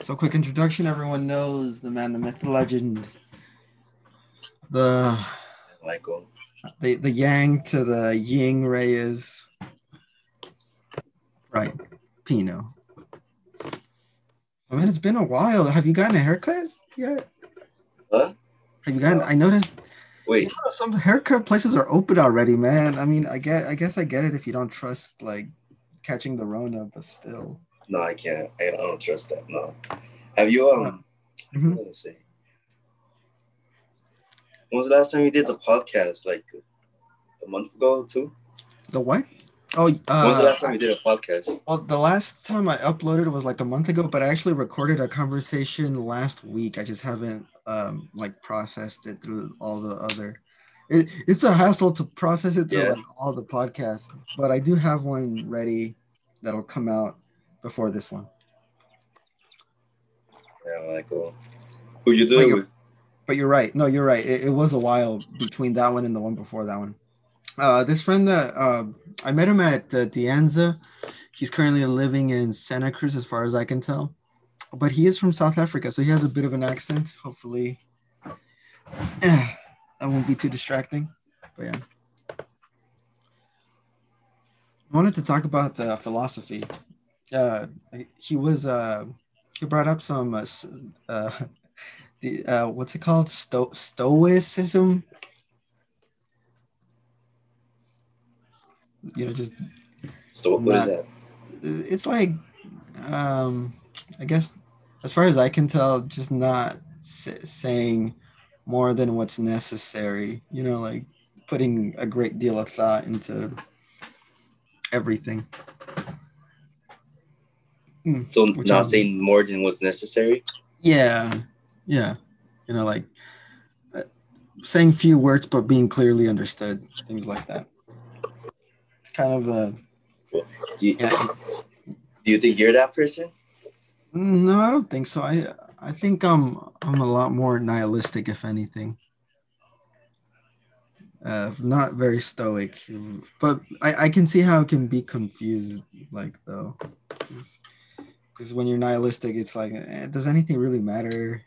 So, quick introduction. Everyone knows the man, the myth, the legend, the Michael. the the Yang to the Ying Reyes. Right, Pino. I mean, it's been a while. Have you gotten a haircut yet? Huh? Have you gotten? I noticed Wait, some haircut places are open already, man. I mean, I get, I guess I get it if you don't trust like catching the Rona, but still. No, I can't. I don't, I don't trust that. No. Have you um? Mhm. Was I say? When was the last time you did the podcast? Like a month ago, too. The what? Oh, When was the uh, last time you did a podcast? Well, the last time I uploaded was like a month ago, but I actually recorded a conversation last week. I just haven't um like processed it through all the other. It, it's a hassle to process it through Yeah. like, all the podcasts, but I do have one ready that'll come out before this one. Yeah, Michael. Who you Wait, doing you're- But you're right. No, you're right. It, it was a while between that one and the one before that one. Uh, this friend that uh, I met him at uh, De Anza. He's currently living in Santa Cruz, as far as I can tell. But he is from South Africa, so he has a bit of an accent. Hopefully, that won't be too distracting. But yeah, I wanted to talk about uh, philosophy. Uh, he was uh, he brought up some uh, uh, the uh, what's it called? Sto- stoicism. You know, just So what is that? it's like, um, I guess, as far as I can tell, just not s- saying more than what's necessary. You know, like putting a great deal of thought into everything. Mm, So not saying more than what's necessary. Yeah, yeah. You know, like uh, saying few words but being clearly understood, things like that. Kind of a Do you, yeah. do you think you're that person? Mm, No, I don't think so. I I think I'm I'm a lot more nihilistic, if anything. Uh, not very stoic, but I, I can see how it can be confused, like though, because when you're nihilistic, it's like, eh, does anything really matter?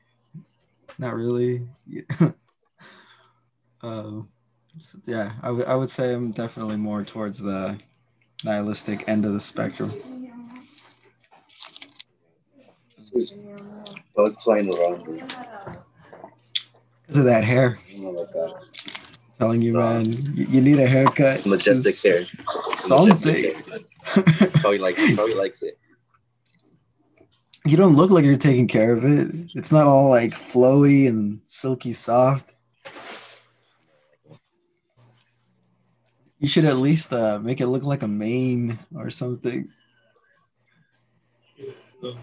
Not really. Yeah. um, so, yeah, I would I would say I'm definitely more towards the nihilistic end of the spectrum. This is bug flying around me. Because of that hair. Oh my god. telling you, man, you, you need a haircut. Majestic hair. Something. Majestic hair. Probably like probably likes it. You don't look like you're taking care of it. It's not all like flowy and silky soft. You should at least uh, make it look like a mane or something.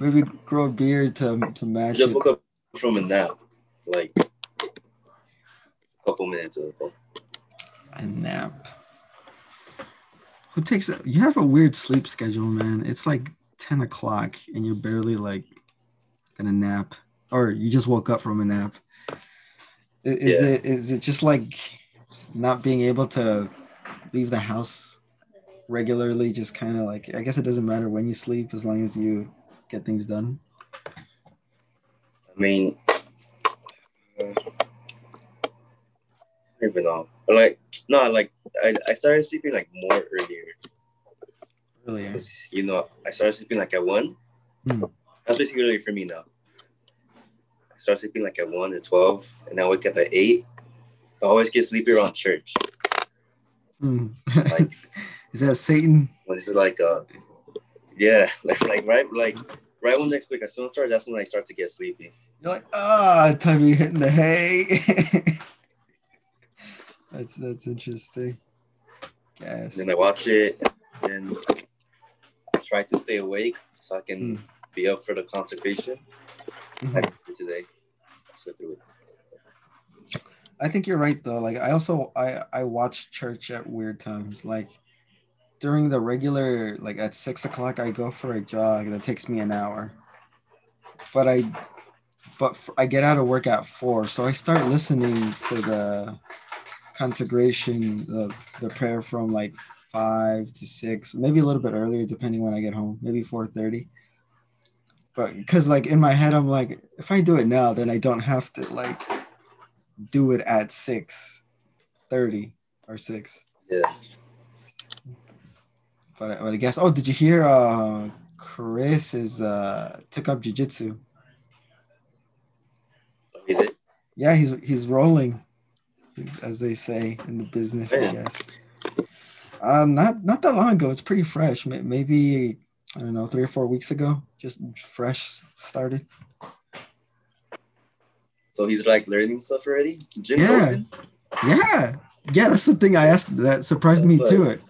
Maybe grow a beard to to I match just it. woke up from a nap like a couple minutes ago. A nap. Who takes that? You have a weird sleep schedule, man. It's like 10 o'clock and you're barely like in a nap. Or you just woke up from a nap. Is Yeah. it is it just like not being able to leave the house regularly? Just kind of like I guess it doesn't matter when you sleep as long as you get things done. I mean, uh, even know. Like, no, like I, I started sleeping like more earlier. 'Cause, You know, I started sleeping like at one. Hmm. That's basically for me now. I start sleeping like at one or twelve, and I wake up at eight. I always get sleepy around church. Hmm. Like- is that Satan? This is like, uh, yeah, like like right like right when next week I still start. That's when I start to get sleepy. You're like, ah, time you hitting the hay. that's that's interesting. And then I watch it and try to stay awake so I can Hmm. be up for the consecration. Mhm. it today. I slept through it. I think you're right though. Like I also I I watch church at weird times. Like during the regular like at six o'clock I go for a jog that takes me an hour. But I but f- I get out of work at four, so I start listening to the consecration, the the prayer from like five to six, maybe a little bit earlier, depending when I get home, maybe four thirty. but because like in my head, I'm like, if I do it now, then I don't have to like do it at six thirty or six. Yeah. But, I- but I guess. Oh, did you hear? Uh, Chris is uh took up jujitsu. Is it? Yeah, he's he's rolling, as they say in the business. I guess. Um, not not that long ago. It's pretty fresh. Maybe I don't know, three or four weeks ago. Just fresh started. So he's like learning stuff already. Gym's Yeah. open? Yeah, yeah. That's the thing I asked. That surprised me That's too. like- It.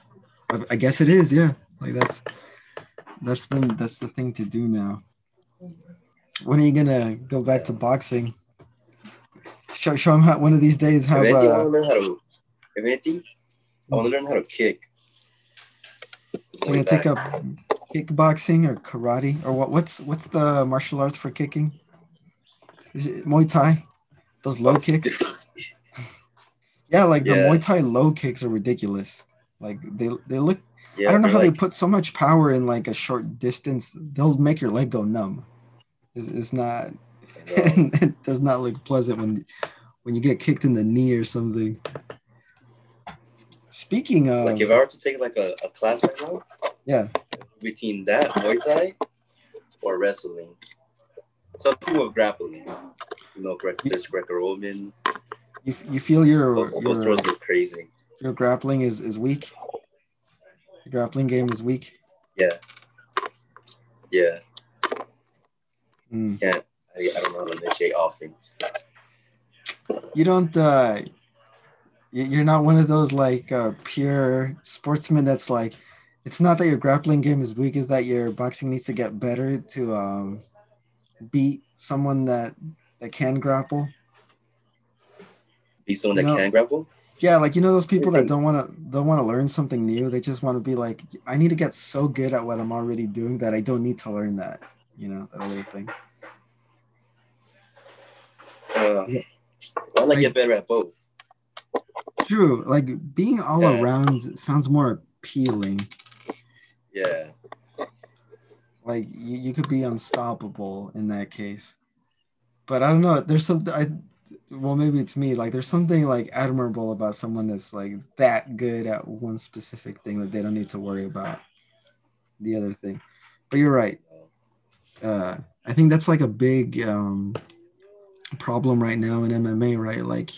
I, I guess it is. Yeah, like that's that's the that's the thing to do now. When are you gonna go back to boxing? Show show him how one of these days If have. anything, I Uh, want to learn how to. If anything, I want to learn how to kick. so you take up kickboxing or karate or what? What's what's the martial arts for kicking? Is it Muay Thai? Those low kicks. Yeah, like the Muay Thai low kicks are ridiculous. Like they they look Yeah, I don't know how they put so much power in like a short distance. They'll make your leg go numb. It's, it's not. it does not look pleasant when when you get kicked in the knee or something. Speaking of, Like if I were to take like a, a class right now, yeah, between that Muay Thai or wrestling, something with grappling. You know, Greg, there's Greco-Roman. you, you feel your Those, those your, throws are crazy. your grappling is is weak. Your grappling game is weak. Yeah. Yeah, Mm. can't. I, I don't know how to initiate offense. You don't. uh You're not one of those like uh, pure sportsmen. That's like, it's not that your grappling game is weak. Is that your boxing needs to get better to um beat someone that that can grapple. Be someone that No. can grapple. Yeah, like you know those people that don't want to don't want to learn something new. They just want to be like, I need to get so good at what I'm already doing that I don't need to learn that. You know that little thing. Uh, Yeah. why not get better at both? True. Like being all Yeah. around sounds more appealing. Yeah, Like you, you could be unstoppable in that case. But I don't know. There's something I well maybe it's me. Like there's something like admirable about someone that's like that good at one specific thing that they don't need to worry about the other thing. But you're right. Uh I think that's like a big um problem right now in MMA, right? Like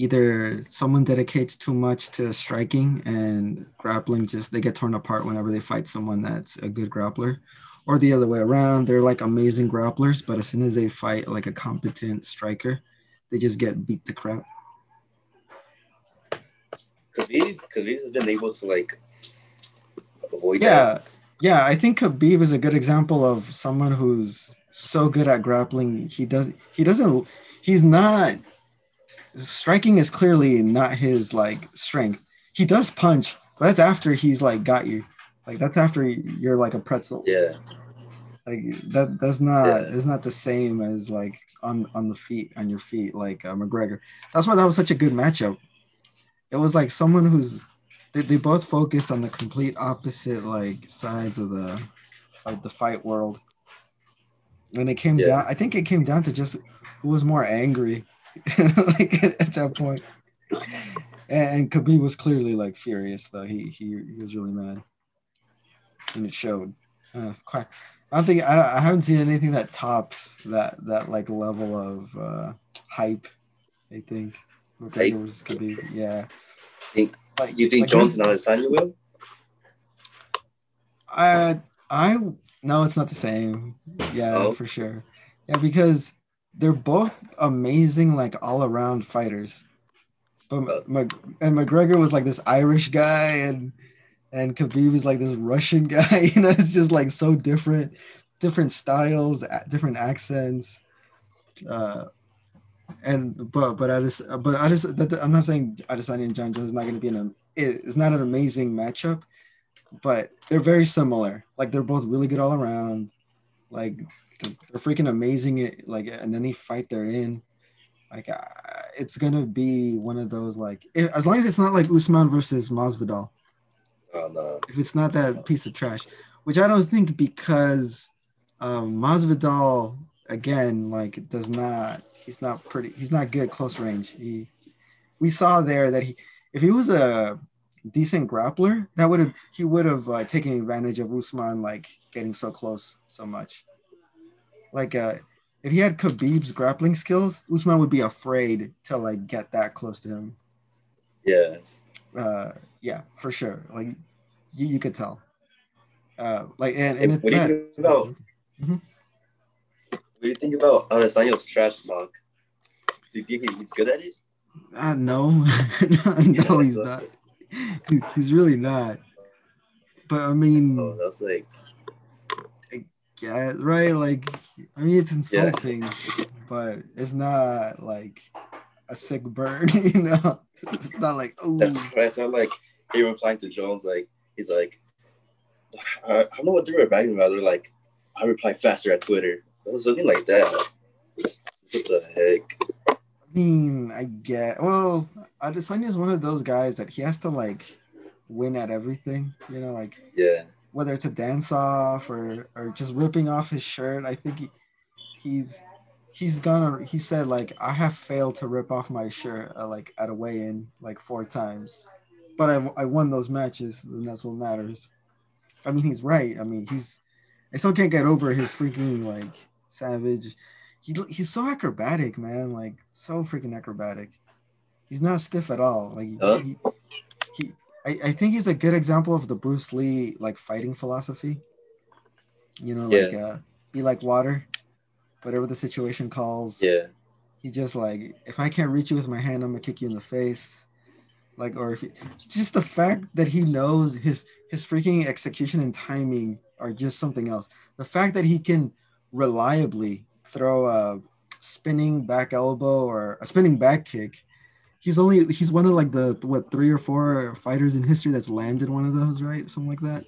either someone dedicates too much to striking and grappling just they get torn apart whenever they fight someone that's a good grappler or the other way around they're like amazing grapplers but as soon as they fight like a competent striker they just get beat the crap Khabib, Khabib has been able to like avoid yeah that. yeah i think khabib is a good example of someone who's so good at grappling he does he doesn't he's not striking is clearly not his like strength he does punch but that's after he's like got you like that's after you're like a pretzel Yeah, like that that's not Yeah. it's not the same as like on on the feet on your feet like uh, McGregor. That's why that was such a good matchup. It was like someone who's they, they both focused on the complete opposite like sides of the of the fight world. And it came Yeah. down I think it came down to just who was more angry like at that point. And, Khabib was clearly like furious though. He he, he was really mad. And it showed. Uh, quite I don't think I, I haven't seen anything that tops that that like level of uh, hype. I think? McGregor be yeah. Think- Like, you think like and Adesanya will? I I no, it's not the same. Yeah, Oh. for sure. Yeah, because they're both amazing, like all around fighters. But Uh. Mc, and McGregor was like this Irish guy, and and Khabib is like this Russian guy. You know, it's just like so different, different styles, different accents. Uh, and but but I just but I just that, I'm not saying Adesanya and Jon Jones is not going to be an it- it's not an amazing matchup, but they're very similar. Like they're both really good all around. Like they're, they're freaking amazing. At, like in any fight they're in, like uh, it's gonna be one of those like if, as long as it's not like Usman versus Masvidal. Oh no. If it's not that piece of trash, which I don't think because Um, Masvidal again, like does not. He's not pretty. He's not good close range. He, we saw there that he, if he was a decent grappler, that would have he would have uh, taken advantage of Usman like getting so close so much. Like uh, if he had Khabib's grappling skills, Usman would be afraid to like get that close to him. Yeah. Uh, yeah, for sure. Like you, you could tell. Uh, like and, and what, do you think about, mm-hmm. what do you think about Adesanya's trash talk? Do you think he's good at it? Uh, no, no, no he's not. he's really not. But I mean, oh, that's like, yeah, right. Like, I mean, it's insulting, yeah. but it's not like a sick burn, you know. It's not like oh. That's right. It's not like he replying to Jones like he's like, I, I don't know what they were writing about. They're like, I reply faster at Twitter. It was something like that. What the heck? I mean, I get well. Adesanya is one of those guys that he has to like win at everything. You know, like yeah, whether it's a dance off or or just ripping off his shirt. I think he, he's he's gonna. He said like I have failed to rip off my shirt uh, like at a weigh-in like four times, but I I won those matches, and that's what matters. I mean, he's right. I mean, he's I still can't get over his freaking like savage he he's so acrobatic, man. Like so freaking acrobatic. He's not stiff at all. Like he I, I think he's a good example of the Bruce Lee like fighting philosophy. You know, like yeah. uh, be like water, whatever the situation calls. Yeah. He just like if I can't reach you with my hand, I'm gonna kick you in the face. Like, or if he, just the fact that he knows his his freaking execution and timing are just something else. The fact that he can reliably throw a spinning back elbow or a spinning back kick. He's only he's one of like the what three or four fighters in history that's landed one of those, right? Something like that.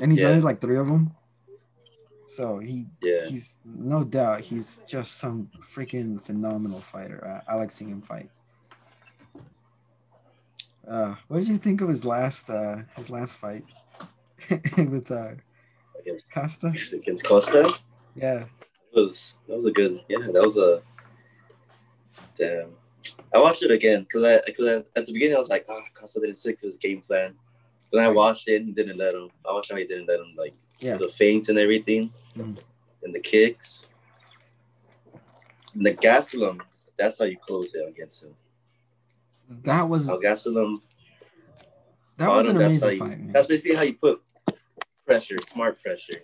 And he's yeah. landed like three of them. So he yeah. he's no doubt he's just some freaking phenomenal fighter. I, I like seeing him fight. Uh, what did you think of his last uh, his last fight with uh, against Costa? Against Costa? Yeah. That was that was a good yeah, that was a damn. I watched it again because I because at the beginning I was like, ah, oh, Costa didn't stick to his game plan. Then I watched it and he didn't let him. I watched how he didn't let him like yeah. the feints and everything. Mm. And the kicks. And the Gastelum, that's how you close it against him. That was how Gastelum that was an amazing that's you, fight. That's basically how you put pressure, smart pressure.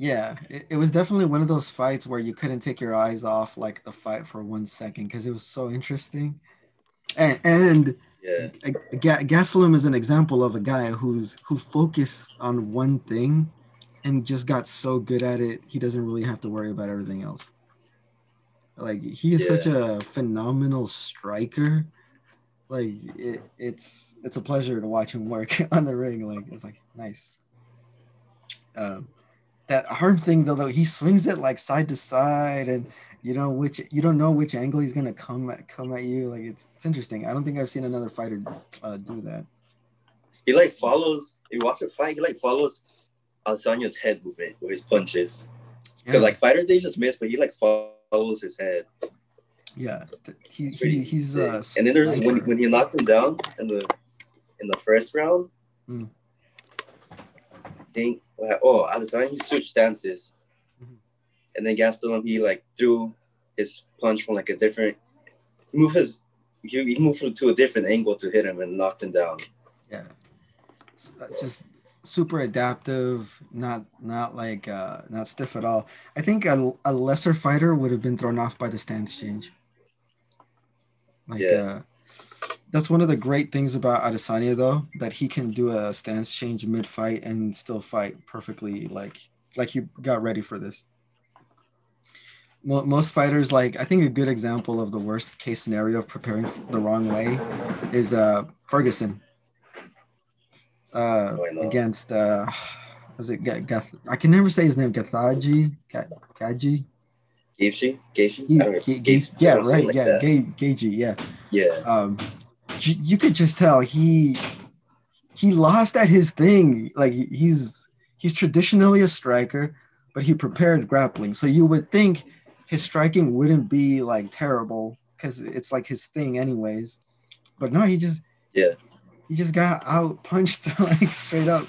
Yeah, it, it, was definitely one of those fights where you couldn't take your eyes off like the fight for one second because it was so interesting. And and yeah, Ga- Gastelum is an example of a guy who's who focused on one thing and just got so good at it he doesn't really have to worry about everything else. Like he is yeah. such a phenomenal striker. Like it, it's it's a pleasure to watch him work on the ring. Like it's like nice. Um, that arm thing though, though he swings it like side to side and you know which you don't know which angle he's gonna come at come at you like it's it's interesting. I don't think i've seen another fighter uh, do that. He like follows you watch a fight he like follows Adesanya's head movement with his punches. Yeah. like fighters they just miss but he like follows his head. Yeah he, he he's uh and then there's when, when he knocked him down in the in the first round. Mm. I think oh, at the time he switched stances, mm-hmm. and then Gastelum he like threw his punch from like a different move his he, he moved to a different angle to hit him and knocked him down. Yeah, uh, just super adaptive, not not like uh, not stiff at all. I think a, a lesser fighter would have been thrown off by the stance change. Like, yeah. Uh, that's one of the great things about Adesanya though that he can do a stance change mid fight and still fight perfectly like like he got ready for this. Most fighters like I think a good example of the worst case scenario of preparing the wrong way is uh Ferguson. Uh against uh was it Gath- I can never say his name Gathaji Gaji Gaethje Gaethje yeah right like yeah Gaethje yeah yeah um you could just tell he he lost at his thing. Like he's he's traditionally a striker, but he prepared grappling. So you would think his striking wouldn't be like terrible because it's like his thing anyways. But no, he just Yeah. he just got out punched like straight up,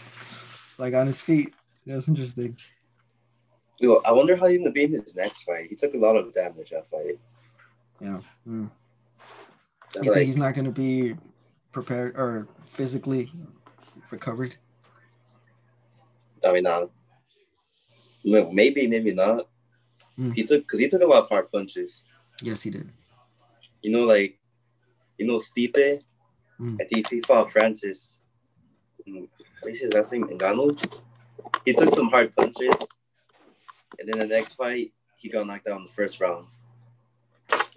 like on his feet. That was interesting. Yo, I wonder how he's gonna be in his next fight. He took a lot of damage that fight. Yeah. Mm. You like, think he's not going to be prepared or physically recovered? I mean, uh, maybe, maybe not. Hmm. He took because he took a lot of hard punches. Yes, he did. You know, like you know, Stipe. Hmm. I think he fought Francis. mm, What is his last name? Ngannou. He took some hard punches, and then the next fight, he got knocked out in the first round.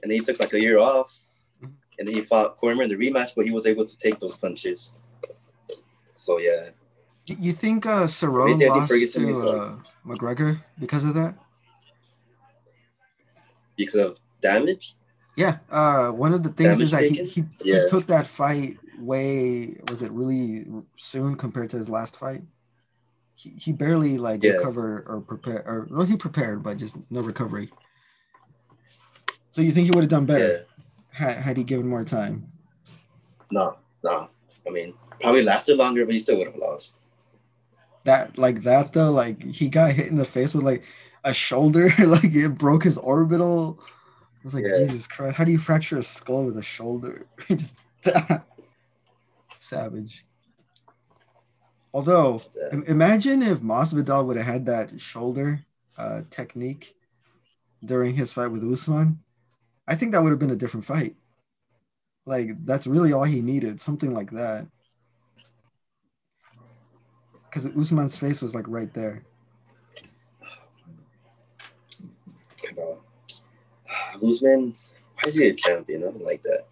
And then he took like a year off, Mhm. and then he fought Cormier in the rematch, but he was able to take those punches. So yeah, Y- You think uh, Cerrone lost Ferguson to uh, McGregor because of that? because of damage. Yeah. Uh, one of the things is that Damage he, he, Yeah. he took that fight way was it really soon compared to his last fight? He, he barely like Yeah. recovered or prepared or well he prepared but just no recovery. So you think he would have done better Yeah, had, had he given more time? no, no. I mean, probably lasted longer, but he still would have lost. that like that though like he got hit in the face with like a shoulder like it broke his orbital i was like Yeah. jesus christ how do you fracture a skull with a shoulder He just savage although imagine if Masvidal would have had that shoulder uh, technique during his fight with Usman i think that would have been a different fight like that's really all he needed something like that because Usman's face was like right there. Uh, Usman, why is he a champion? Don't like that.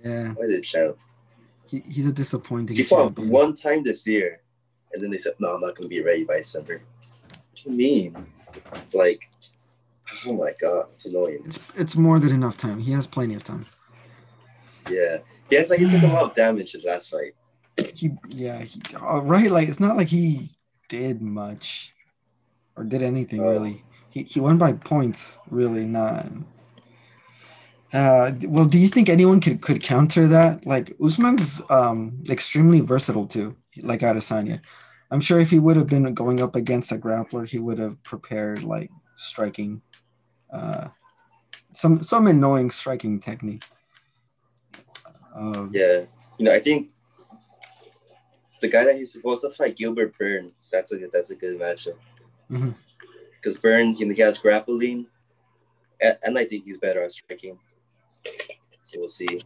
Yeah, Why is he a champ? he, he's a disappointing. He fought champion. one time this year, and then they said, "No, I'm not going to be ready by December." What do you mean? Like, oh my god, it's annoying. It's it's more than enough time. He has plenty of time. Yeah, yeah, it's like he took a lot of damage his last fight. He yeah, he, uh, right. Like it's not like he did much or did anything Oh. really. He he won by points, really not. Uh, well, do you think anyone could, could counter that? Like Usman's um extremely versatile too, like Adesanya. I'm sure if he would have been going up against a grappler, he would have prepared like striking, uh, some some annoying striking technique. Um, Yeah, you know, I think the guy that he's supposed to fight, Gilbert Burns, that's a good, that's a good matchup. Because Burns, you know, he has grappling, and, and I think he's better at striking. So we'll see.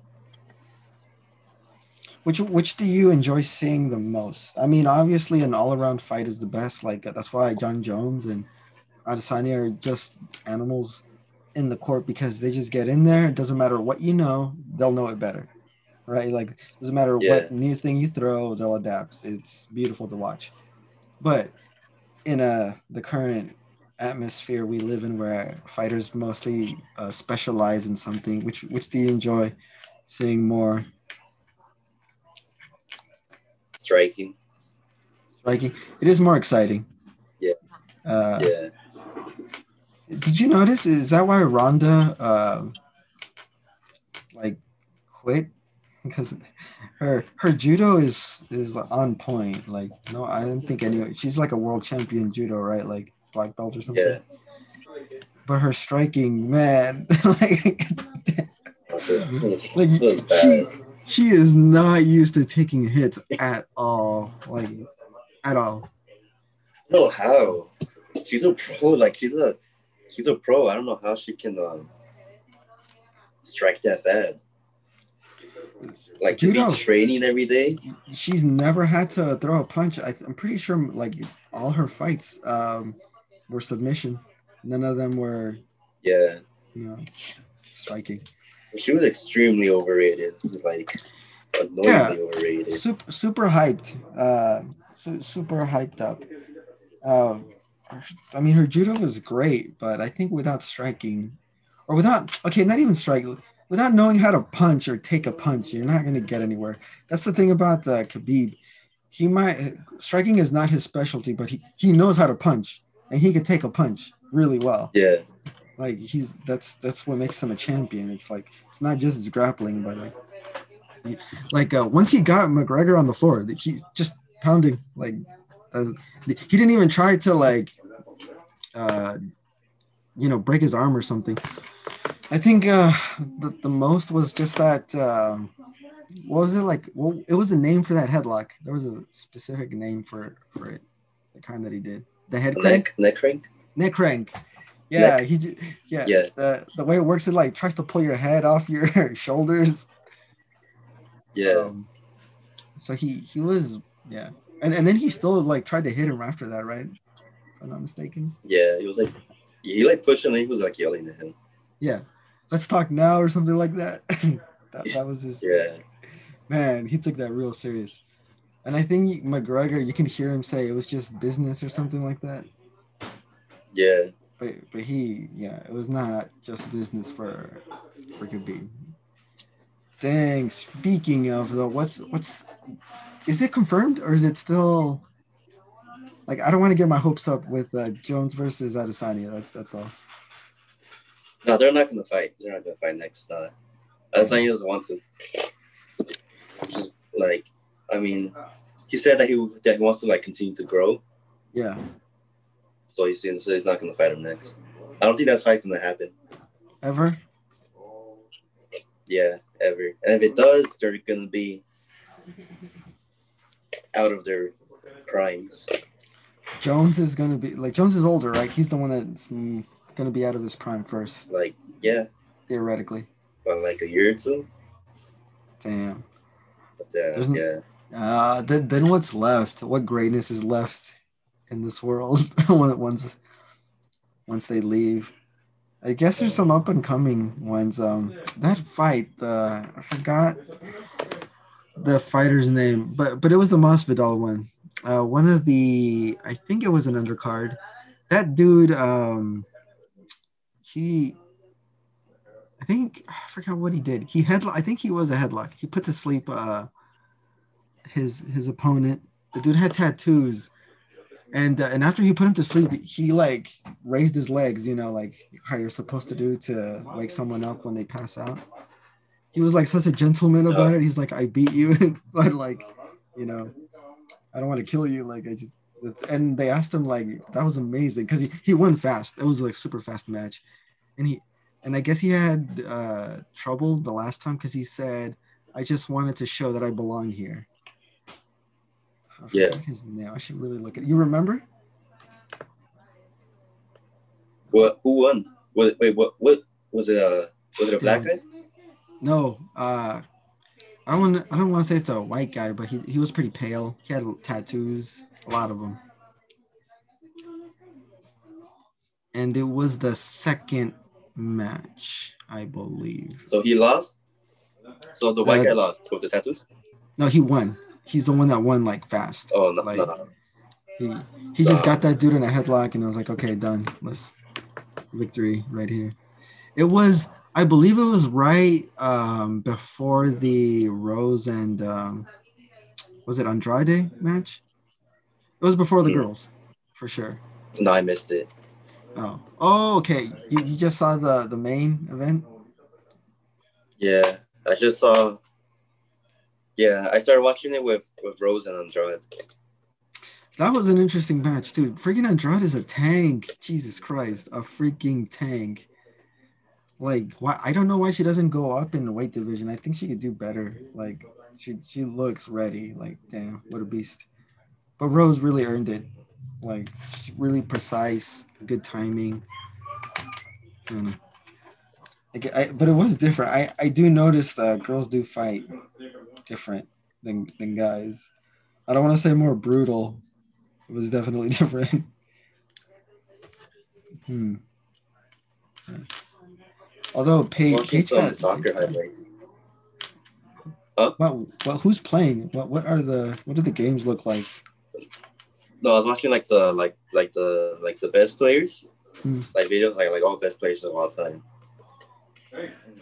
Which which do you enjoy seeing the most? I mean, obviously, an all around fight is the best. Like that's why Jon Jones and Adesanya are just animals in the court because they just get in there. It doesn't matter what you know, they'll know it better, right? Like doesn't matter Yeah. what new thing you throw, they'll adapt. It's beautiful to watch. But in uh the current atmosphere we live in, where fighters mostly uh, specialize in something, which which do you enjoy seeing more? Striking, striking. It is more exciting. Yeah. Uh, yeah. Did you notice? Is that why Ronda, uh, like, quit? Because her her judo is is on point. Like, no, I don't think any. She's like a world champion judo, right? Like black belt or something. Yeah. But her striking, man, like, Like, like That was she. She is not used to taking hits at all. Like, at all. I don't know how. She's a pro. Like she's a she's a pro. I don't know how she can um strike that bad. Like to Judo. be training every day. she's never had to throw a punch. I, I'm pretty sure like all her fights um, were submission. None of them were, Yeah, you know, striking. She was extremely overrated. Like annoyingly Yeah. overrated. Super, super hyped. Uh, su- super hyped up. Uh, I mean, her judo was great, but I think without striking, or without okay, not even striking, without knowing how to punch or take a punch, you're not gonna get anywhere. That's the thing about uh, Khabib. He might striking is not his specialty, but he, he knows how to punch. and he could take a punch really well. Yeah, Like he's that's that's what makes him a champion. It's like it's not just his grappling, but like he- like uh, once he got McGregor on the floor, he's just pounding like uh, he didn't even try to like uh you know break his arm or something. I think uh the, the most was just that um what was it like well it was a name for that headlock. There was a specific name for for it, the kind that he did. The head crank? neck neck crank. Neck crank. Yeah, Neck. he yeah. Yeah. The the way it works, it like tries to pull your head off your shoulders. Yeah, Um, so he he was yeah, and and then he still like tried to hit him after that, right? If I'm not mistaken. yeah. He was like, he like pushed him. And he was like yelling at him. Yeah, let's talk now or something like that. that, that was his Yeah, man. He took that real serious, and I think McGregor, you can hear him say it was just business or something like that. yeah. But but he yeah, it was not just business for for Khabib. Dang. Speaking of the what's what's is it confirmed or is it still like I don't want to get my hopes up with uh, Jones versus Adesanya. That's that's all. No, they're not gonna fight. They're not gonna fight next. Uh, Adesanya doesn't want to. Just like, I mean, he said that he that he wants to like continue to grow. Yeah. So he's saying so he's not gonna fight him next. I don't think that fight's gonna happen. Ever? Yeah, ever. And if it does, they're gonna be out of their primes. Jones is gonna be like Jones is older, right? He's the one that's mm, gonna be out of his prime first, Like, yeah, theoretically. But like a year or two. Damn. But uh, yeah, Uh, then, then what's left? What greatness is left in this world once once they leave? I guess there's some up and coming ones. Um, that fight, the I forgot the fighter's name, but but it was the Masvidal one. Uh, one of the I think it was an undercard. That dude, um, he, I think I forgot what he did. He headlock. I think he was a headlock. He put to sleep. Uh, his his opponent. The dude had tattoos, and uh, and after he put him to sleep, he like raised his legs, you know, like how you're supposed to do to wake someone up when they pass out. He was like such a gentleman about it. He's like, I beat you, but like, you know, I don't want to kill you. Like I just. And they asked him like that was amazing because he, he won fast. It was like super fast match, and he and I guess he had uh, trouble the last time because he said, "I just wanted to show that I belong here." I Yeah. his name. I should really look at. You remember? what? Who won? What? Wait, what? What was it? A was it a black guy? No. Uh, I don't want. I don't want to say it's a white guy, but he he was pretty pale. He had tattoos, a lot of them. And it was the second match, I believe. So he lost. So the white Uh, guy lost with the tattoos. No, he won. He's the one that won like fast. Oh no, like- no. He he just got that dude in a headlock, and I was like, okay, done. Let's victory right here. It was, I believe, it was right um, before the Rose and um, was it Andrade match? It was before the Hmm. girls, for sure. No, I missed it. Oh, oh, okay. You, you just saw the the main event. Yeah, I just saw. Yeah, I started watching it with with Rose and Andrade. That was an interesting match, dude. Freaking Andrade is a tank. Jesus Christ, a freaking tank. Like, why? I don't know why she doesn't go up in the weight division. I think she could do better. Like, she she looks ready. Like, damn, what a beast. But Rose really earned it. Like, really precise, good timing. Like, I, but it was different. I I do notice that girls do fight different than than guys. I don't want to say more brutal. It was definitely different. hmm. Yeah. Although Paige, Paige got, soccer highlights. What, what? Who's playing? What? What are the? What do the games look like? No, I was watching like the like like the like the best players, Hmm. like videos like like all best players of all time.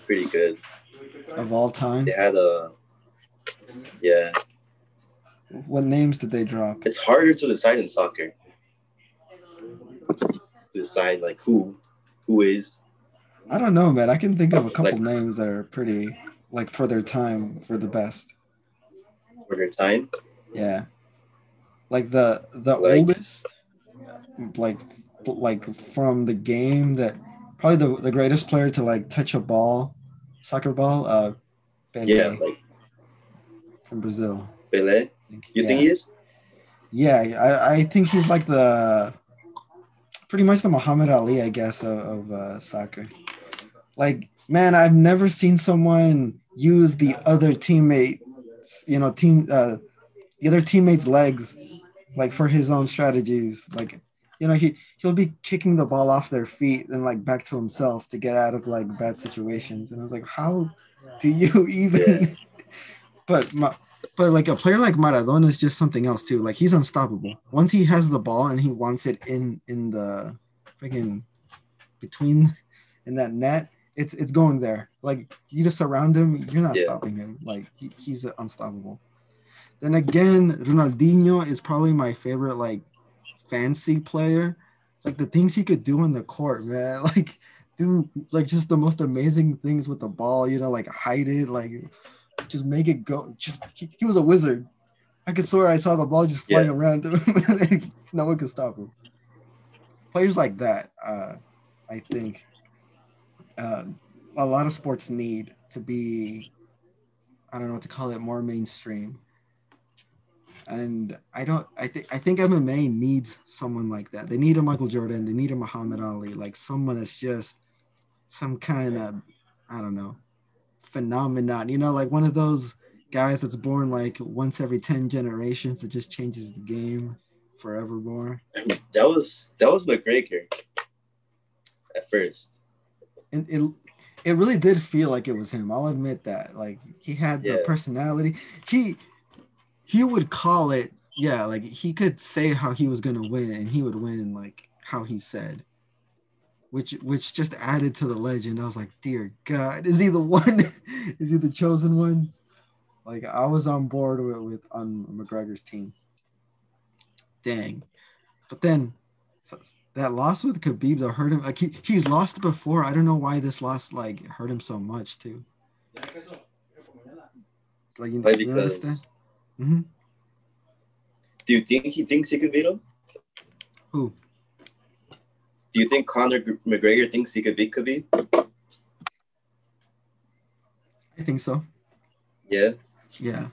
Pretty good. Of all time, They had a. Yeah, what names did they drop? it's harder to decide in soccer. to decide like who who is. I don't know, man. I can think of a couple like, names that are pretty like for their time for the best. For their time. Yeah. Like the the like, oldest, like like from the game that probably the, the greatest player to like touch a ball, soccer ball. Uh, Pele, yeah, like from Brazil. Pele. You yeah. think he is? Yeah, I, I think he's like the pretty much the Muhammad Ali, I guess, of, of uh, soccer. Like, man, I've never seen someone use the other teammates, you know, team uh, the other teammates' legs, like for his own strategies. Like, you know, he he'll be kicking the ball off their feet and like back to himself to get out of like bad situations. And I was like, how do you even? but my, but like a player like Maradona is just something else too. Like he's unstoppable. Once he has the ball and he wants it in in the freaking between in that net, it's it's going there. Like you just surround him, you're not yeah. stopping him. Like he, he's unstoppable. Then again, Ronaldinho is probably my favorite like fancy player. Like the things he could do in the court, man. Like do like just the most amazing things with the ball, you know, like hide it, like just make it go. Just he, he was a wizard. I could swear I saw the ball just flying yeah. around him. no one could stop him. Players like that, uh, I think, uh, a lot of sports need to be, I don't know what to call it, more mainstream. And I don't. I think. I think MMA needs someone like that. They need a Michael Jordan. They need a Muhammad Ali. Like someone that's just some kind of, I don't know, phenomenon. You know, like one of those guys that's born like once every 10 generations that just changes the game forevermore. That was that was McGregor at first. And it it really did feel like it was him. I'll admit that. Like he had the personality. He he would call it, yeah, like he could say how he was gonna win and he would win like how he said which which just added to the legend. I was like, dear God, is he the one? is he the chosen one? Like I was on board with, with on McGregor's team. Dang, but then that loss with Khabib though hurt him. Like he, he's lost before. I don't know why this loss like hurt him so much too. Like you, you understand? Mm-hmm. Do you think he thinks he could beat him? Who? Do you think Conor McGregor thinks he could beat Khabib? I think so. Yeah. Yeah.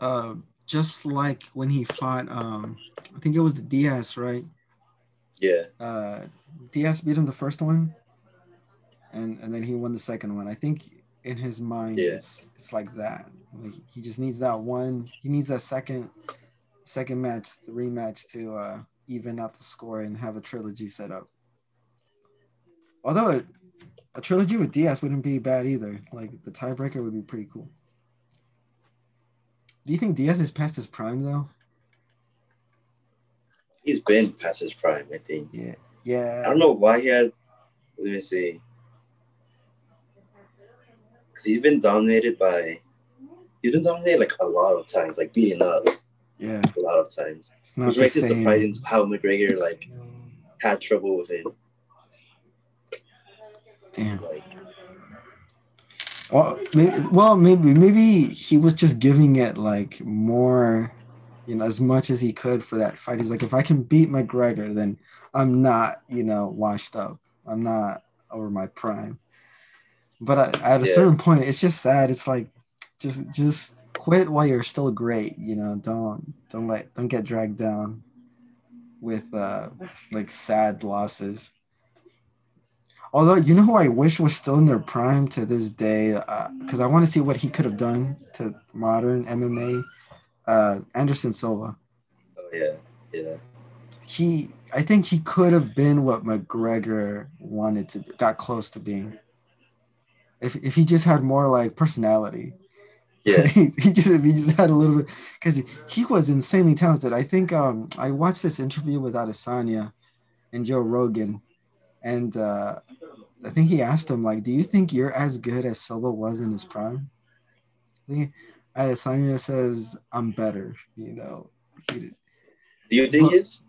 Uh, just like when he fought, um, I think it was the Diaz, right? Yeah. Uh, Diaz beat him the first one, and and then he won the second one. I think in his mind, yeah. it's it's like that. Like he just needs that one. He needs that second second match, the rematch to uh even out the score and have a trilogy set up. Although a, a trilogy with Diaz wouldn't be bad either. Like the tiebreaker would be pretty cool. Do you think Diaz is past his prime though? He's been past his prime, I think. Yeah. Yeah. I don't know why he had let me see. Cause he's been dominated by he's been dominated like a lot of times, like beating up. Yeah. A lot of times. Which makes it surprising how McGregor like had trouble with it. Damn. Like well maybe, well, maybe maybe he was just giving it like more, you know, as much as he could for that fight. He's like, if I can beat McGregor, then I'm not, you know, washed up. I'm not over my prime. But at, at a yeah. certain point, it's just sad. It's like, just just quit while you're still great you know? Don't don't let don't get dragged down with uh like sad losses. Although you know who i wish was still in their prime to this day because uh, i want to see what he could have done to modern mma uh anderson silva. Oh yeah. Yeah. He i think he could have been what mcgregor wanted to got close to being. If, if he just had more like personality yeah, he, just he just had a little bit because he, he, was insanely talented. I think um, I watched this interview with Adesanya and Joe Rogan, and uh, I think he asked him like, "Do you think you're as good as Silva was in his prime?" I think Adesanya says, "I'm better." You know. He, Do you think but,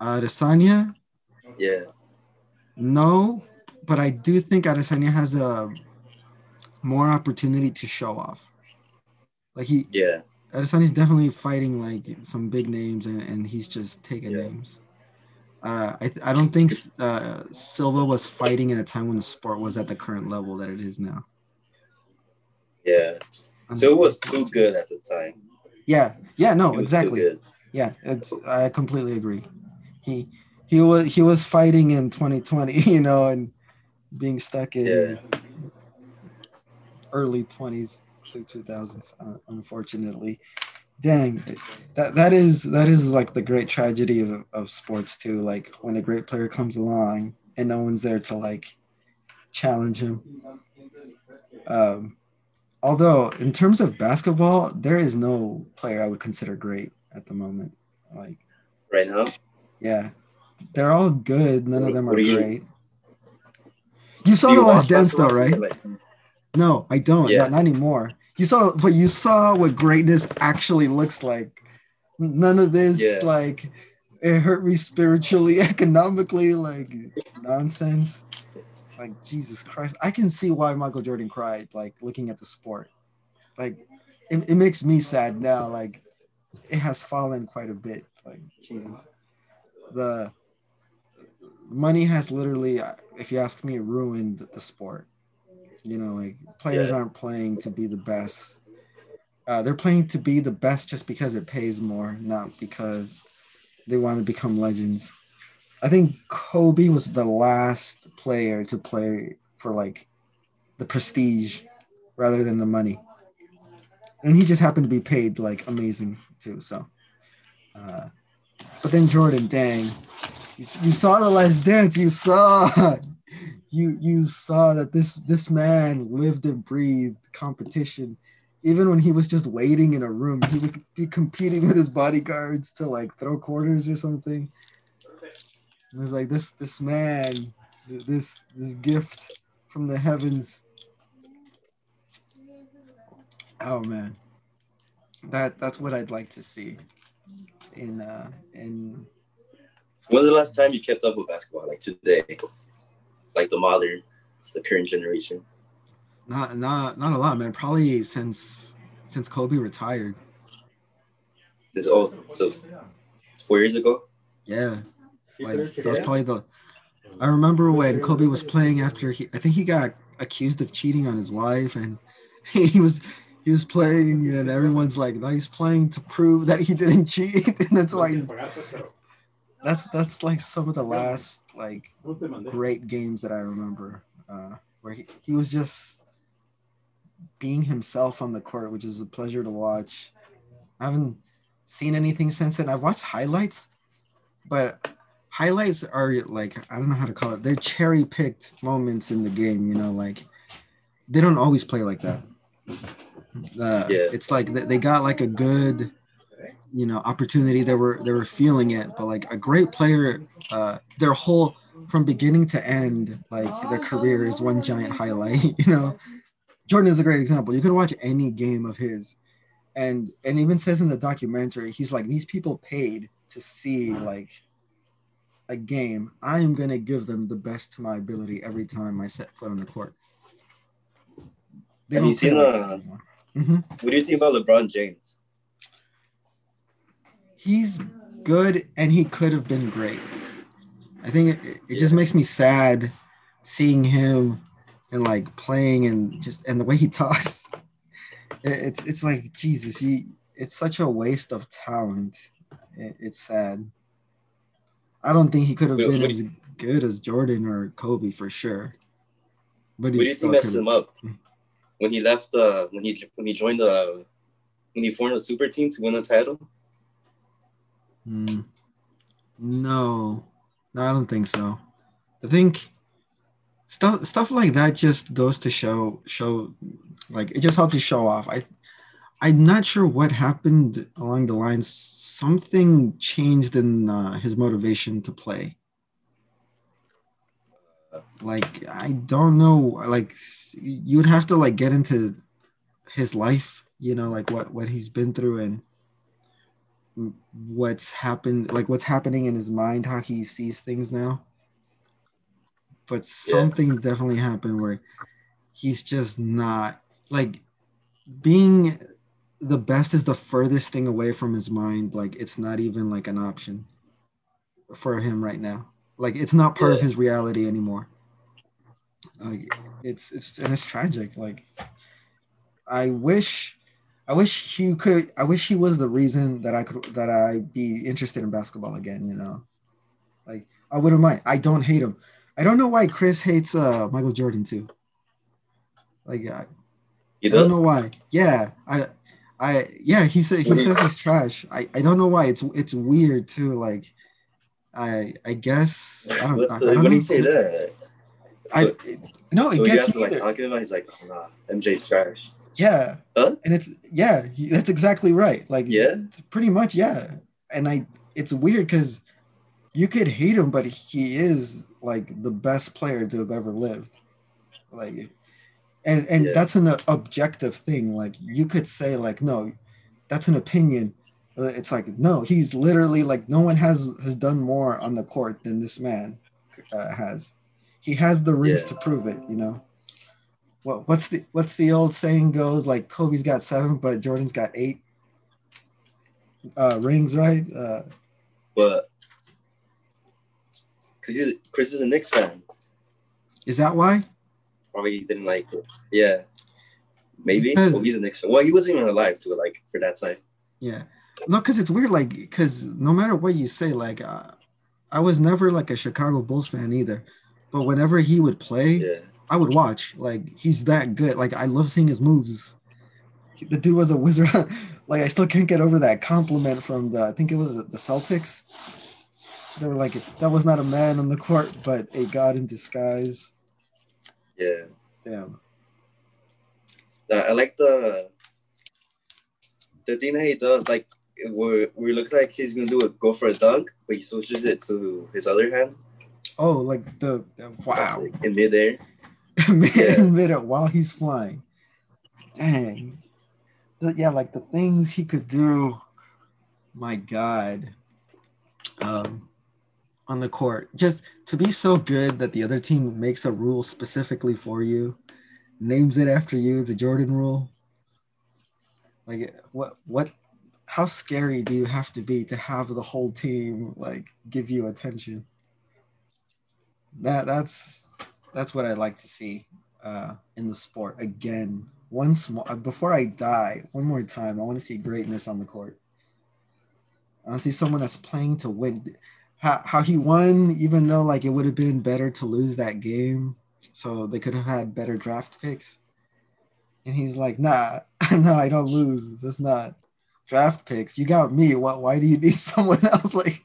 Adesanya, Yeah. no, but I do think Adesanya has a more opportunity to show off. Like he, Yeah. Adesanya's definitely fighting like some big names, and, and he's just taking Yeah. names. Uh, I I don't think uh, Silva was fighting in a time when the sport was at the current level that it is now. Yeah. So it was too good at the time. Yeah, yeah, no, It was too exactly. Yeah, it's I completely agree. He he was he was fighting in 2020, you know, and being stuck in Yeah. early 20s to 2000s, uh, unfortunately. Dang, that that is that is like the great tragedy of, of sports too. Like when a great player comes along and no one's there to like challenge him. Um, although in terms of basketball, there is no player I would consider great at the moment. Like, Right now. yeah, they're all good. None of them are What you- great. You saw you the last dance though, right? Like, No, I don't. Yeah. Not, not anymore. You saw, but you saw what greatness actually looks like. None of this, Yeah. like, it hurt me spiritually, economically, like nonsense. Like Jesus Christ, I can see why Michael Jordan cried. Like looking at the sport, like it, it makes me sad now. Like it has fallen quite a bit. Like Jesus, the money has literally, if you ask me, ruined the sport. You know, like players Yeah. aren't playing to be the best. Uh, they're playing to be the best just because it pays more, not because they want to become legends. I think Kobe was the last player to play for like the prestige rather than the money. And he just happened to be paid like amazing too. So, uh, but then Jordan, dang, you, you saw the last dance. You saw, you you saw that this this man lived and breathed competition. Even when he was just waiting in a room, he would be competing with his bodyguards to like throw quarters or something. It was like this this man, this this gift from the heavens. Oh man, that that's what I'd like to see in uh in When's the last time you kept up with basketball? Like today, like the modern, the current generation. not not not a lot, man. Probably since since Kobe retired. This oh, so four years ago. Yeah, like that was probably the. I remember when Kobe was playing after he. I think he got accused of cheating on his wife, and he was he was playing, and everyone's like, "No, he's playing to prove that he didn't cheat," and that's why. He's, that's that's like some of the last like great games that I remember, uh, where he, he was just being himself on the court, which is a pleasure to watch. I haven't seen anything since then. I've watched highlights, but highlights are like I don't know how to call it. They're cherry picked moments in the game. You know, like they don't always play like that. Uh, Yeah. it's like they they got like a good, you know, opportunity. They were they were feeling it, but like a great player, uh, their whole from beginning to end, like their career is one giant highlight. You know, Jordan is a great example. You could watch any game of his, and and even says in the documentary, he's like these people paid to see like a game. I am gonna give them the best to my ability every time I set foot on the court. They Have you seen, uh. Mhm. What do you think about LeBron James? He's good and he could have been great. I think it, it just makes me sad seeing him and like playing and just and the way he talks. It, it's it's like Jesus, you it's such a waste of talent. It, it's sad. I don't think he could have been as good as Jordan or Kobe for sure. But he still messed him up when he left? Uh, when he when he joined the when he formed a super team to win the title? Mm. No, no, I don't think so. I think stuff stuff like that just goes to show show like it just helps you show off. I I'm not sure what happened along the lines. Something changed in uh, his motivation to play. Like I don't know. Like you would have to like get into his life, you know, like what what he's been through and what's happened, like what's happening in his mind, how he sees things now. But something yeah. definitely happened where he's just not like being the best is the furthest thing away from his mind. Like it's not even like an option for him right now. Like it's not part yeah. of his reality anymore. Like it's it's and it's tragic. Like I wish I wish he could I wish he was the reason that I could that I be interested in basketball again, you know. Like I wouldn't mind. I don't hate him. I don't know why Chris hates uh Michael Jordan too. Like I, I don't know why. Yeah, I I yeah, he said he says it's trash. I, I don't know why. It's it's weird too. Like I I guess I don't, what, I, I don't what do you say that? I no, it so gets after, like talking about. He's like, oh, nah, MJ's trash. Yeah, huh? and it's yeah, he, that's exactly right. Like yeah, pretty much yeah. And I, it's weird because you could hate him, but he is like the best player to have ever lived. Like and and yeah. that's an objective thing like you could say like no that's an opinion uh, it's like no he's literally like no one has has done more on the court than this man uh, has he has the rings yeah. to prove it you know what what's the what's the old saying goes like kobe's got seven but jordan's got eight uh rings right uh but because chris is a Knicks fan is that why probably he didn't like it. Yeah. Maybe. Because, well, he's a Knicks fan. Well, he wasn't even alive to like for that time. Yeah. No, because it's weird, like, because no matter what you say, like, uh, I was never like a Chicago Bulls fan either. But whenever he would play, yeah. I would watch. Like, he's that good. Like, I love seeing his moves. The dude was a wizard. like, I still can't get over that compliment from the, I think it was the Celtics. They were like, that was not a man on the court, but a god in disguise. Yeah. Damn. I like the the thing that he does, like where where it looks like he's gonna do a go for a dunk, but he switches it to his other hand. Oh, like the wow like in midair. in midair while he's flying. Dang. Yeah, like the things he could do. My God. Um, on the court. Just to be so good that the other team makes a rule specifically for you, names it after you, the Jordan rule. Like what what how scary do you have to be to have the whole team like give you attention? That that's that's what I'd like to see uh, in the sport again. Once more before I die, one more time, I want to see greatness on the court. I want to see someone that's playing to win how, how he won, even though like it would have been better to lose that game, so they could have had better draft picks. And he's like, "Nah, no, I don't lose. That's not draft picks. You got me. What? Why do you need someone else?" Like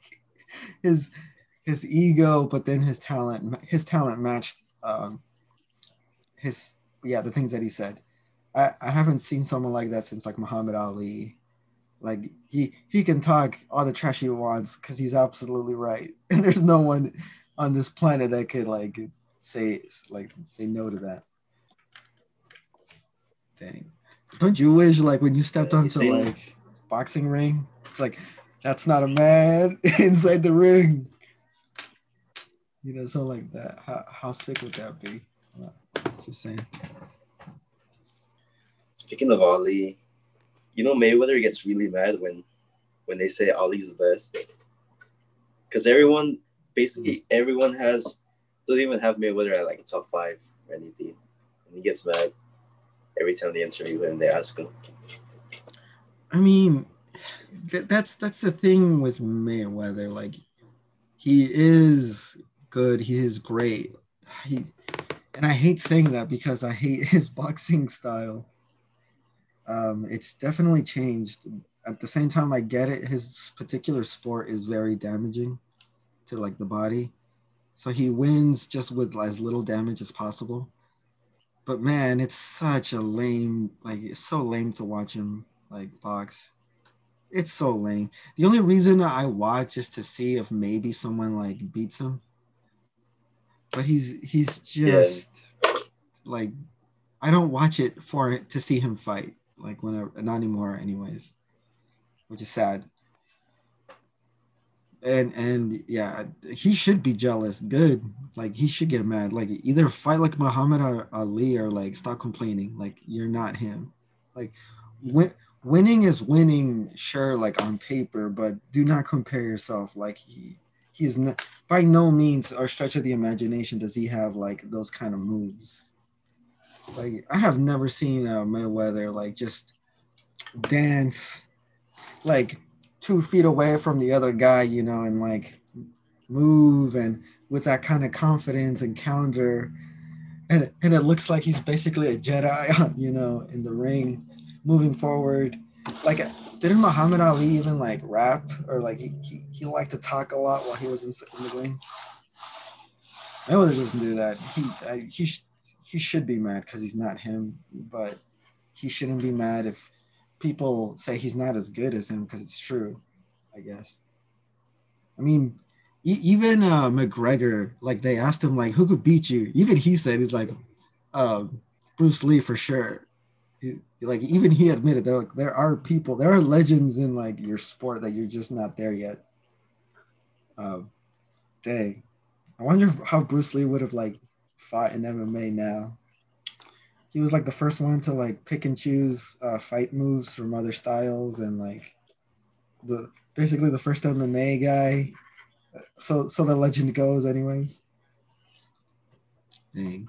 his his ego, but then his talent. His talent matched um, his yeah the things that he said. I, I haven't seen someone like that since like Muhammad Ali like he he can talk all the trash he wants because he's absolutely right, and there's no one on this planet that could like say like say no to that. Dang, don't you wish like when you stepped onto like boxing ring, it's like that's not a man inside the ring. You know, something like that. How how sick would that be? Uh, it's just saying. Speaking of Ali, you know Mayweather gets really mad when when they say Ali's the best. Cause everyone basically mm-hmm. everyone has doesn't even have Mayweather at like top five or anything. And he gets mad every time they interview him, they ask him. I mean, th- that's that's the thing with Mayweather. Like, he is good. He is great. He, and I hate saying that because I hate his boxing style. Um, it's definitely changed. At the same time, I get it. His particular sport is very damaging to like the body, so he wins just with as little damage as possible. But man, it's such a lame. Like it's so lame to watch him like box. It's so lame. The only reason I watch is to see if maybe someone like beats him. But he's he's just yeah. like I don't watch it for to see him fight like whenever not anymore anyways which is sad and and yeah, he should be jealous. Good, like he should get mad. Like either fight like Muhammad Ali or like stop complaining. Like you're not him. Like win, winning is winning, sure, like on paper, but do not compare yourself. Like he he's not by no means or stretch of the imagination does he have like those kind of moves. Like I have never seen a Mayweather like just dance like two feet away from the other guy, you know, and like move and with that kind of confidence and counter. And, and it looks like he's basically a Jedi, you know, in the ring, moving forward. Like, didn't Muhammad Ali even like rap or like he, he, he liked to talk a lot while he was in, in the ring? Mayweather doesn't do that. He I, he sh- he should be mad because he's not him, but he shouldn't be mad if people say he's not as good as him because it's true, I guess. I mean, e- even uh, McGregor, like they asked him, like, who could beat you? Even he said he's like, uh, Bruce Lee for sure. Like even he admitted there like there are people, there are legends in like your sport that you're just not there yet. Um, dang, I wonder how Bruce Lee would have like fought in MMA now he was like the first one to like pick and choose uh, fight moves from other styles and like the basically the first MMA guy. So so the legend goes, anyways. Dang.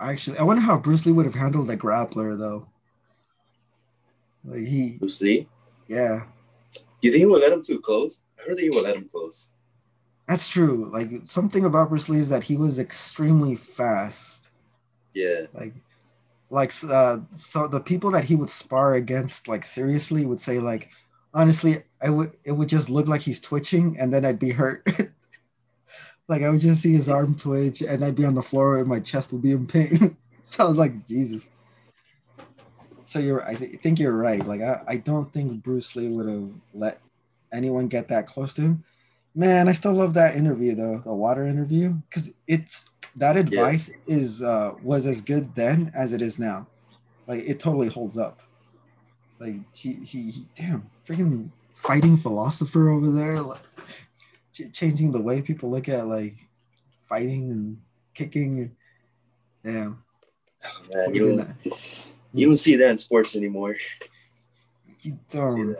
Actually, I wonder how Bruce Lee would have handled a grappler though. Like he Bruce Lee. Yeah. Do you think he would let him too close? I heard that he would let him close. That's true. Like something about Bruce Lee is that he was extremely fast. Yeah. Like, like uh, so the people that he would spar against, like seriously, would say like, honestly, I would it would just look like he's twitching, and then I'd be hurt. like I would just see his arm twitch, and I'd be on the floor, and my chest would be in pain. so I was like, Jesus. So you're, I th- think you're right. Like I, I don't think Bruce Lee would have let anyone get that close to him Man, I still love that interview though, the water interview, because it's that advice yeah. is uh was as good then as it is now. Like it totally holds up. Like he he, he damn freaking fighting philosopher over there, like ch- changing the way people look at like fighting and kicking. damn. Oh, man, you don't, you don't see that in sports anymore. You don't.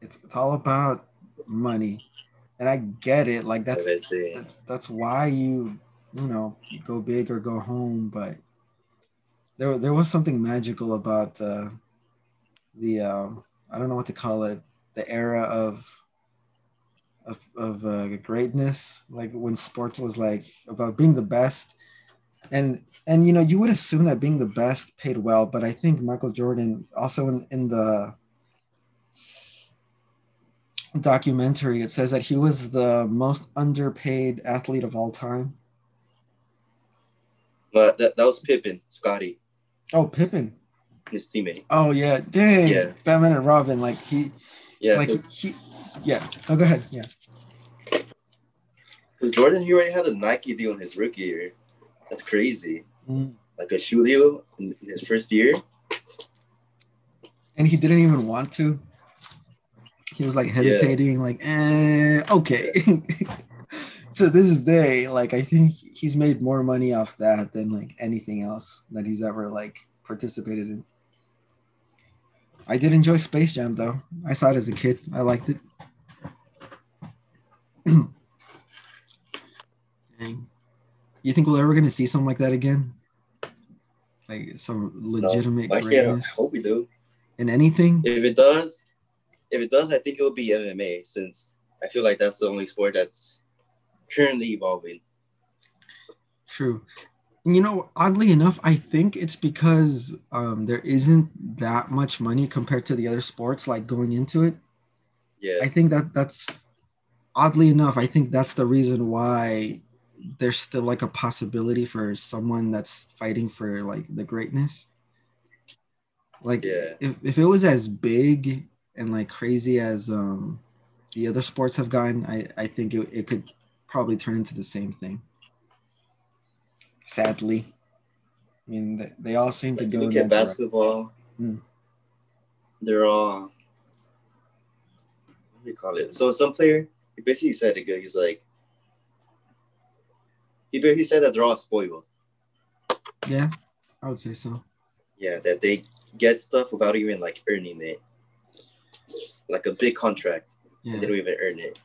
It's it's all about money and I get it. Like that's that's, that's why you you know you go big or go home. But there there was something magical about uh, the um, I don't know what to call it the era of of of uh, greatness. Like when sports was like about being the best, and and you know you would assume that being the best paid well, but I think Michael Jordan also in in the documentary, it says that he was the most underpaid athlete of all time. Uh, that, that was Pippen, Scottie. Oh, Pippen. His teammate. Oh yeah, dang. Yeah. Batman and Robin, like he. Yeah. Like he, yeah. Oh, go ahead. Yeah. Because Jordan, he already had a Nike deal in his rookie year. That's crazy. Mm. Like a shoe deal in his first year. And he didn't even want to. He was like hesitating, yeah. like, eh, okay. to this day, like I think he's made more money off that than like anything else that he's ever like participated in. I did enjoy Space Jam though. I saw it as a kid. I liked it. Dang. You think we're ever gonna see something like that again? Like some legitimate no, greatness? I hope we do. In anything? If it does, if it does, I think it will be MMA since I feel like that's the only sport that's currently evolving. True. You know, oddly enough, I think it's because um, there isn't that much money compared to the other sports, like going into it. Yeah. I think that that's oddly enough, I think that's the reason why there's still like a possibility for someone that's fighting for like the greatness. Like yeah. if, if it was as big and like crazy as um the other sports have gotten, I, I think it, it could probably turn into the same thing. Sadly. I mean, they, all seem like to go. Look at basketball. Hmm. They're all what do you call it? So some player he basically said it good. He's like he basically said that they're all spoiled. Yeah, I would say so. Yeah, that they get stuff without even like earning it. Like a big contract. Yeah. And they don't even earn it.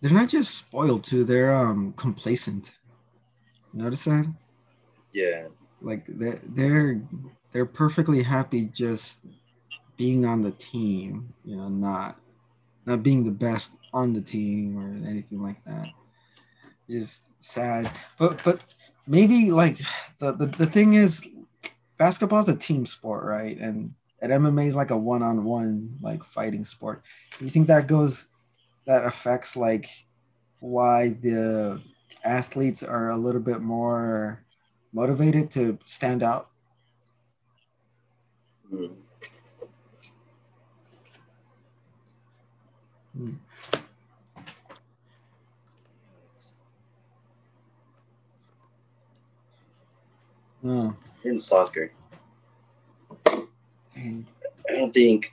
They're not just spoiled too, they're um complacent. Notice that? Yeah. Like they're they're they're perfectly happy just being on the team, you know, not not being the best on the team or anything like that. Just sad. But but maybe like the the, the thing is basketball is a team sport, right? And and MMA is like a one-on-one like fighting sport. You think that goes that affects like why the athletes are a little bit more motivated to stand out? Mm. No. In soccer. And I don't think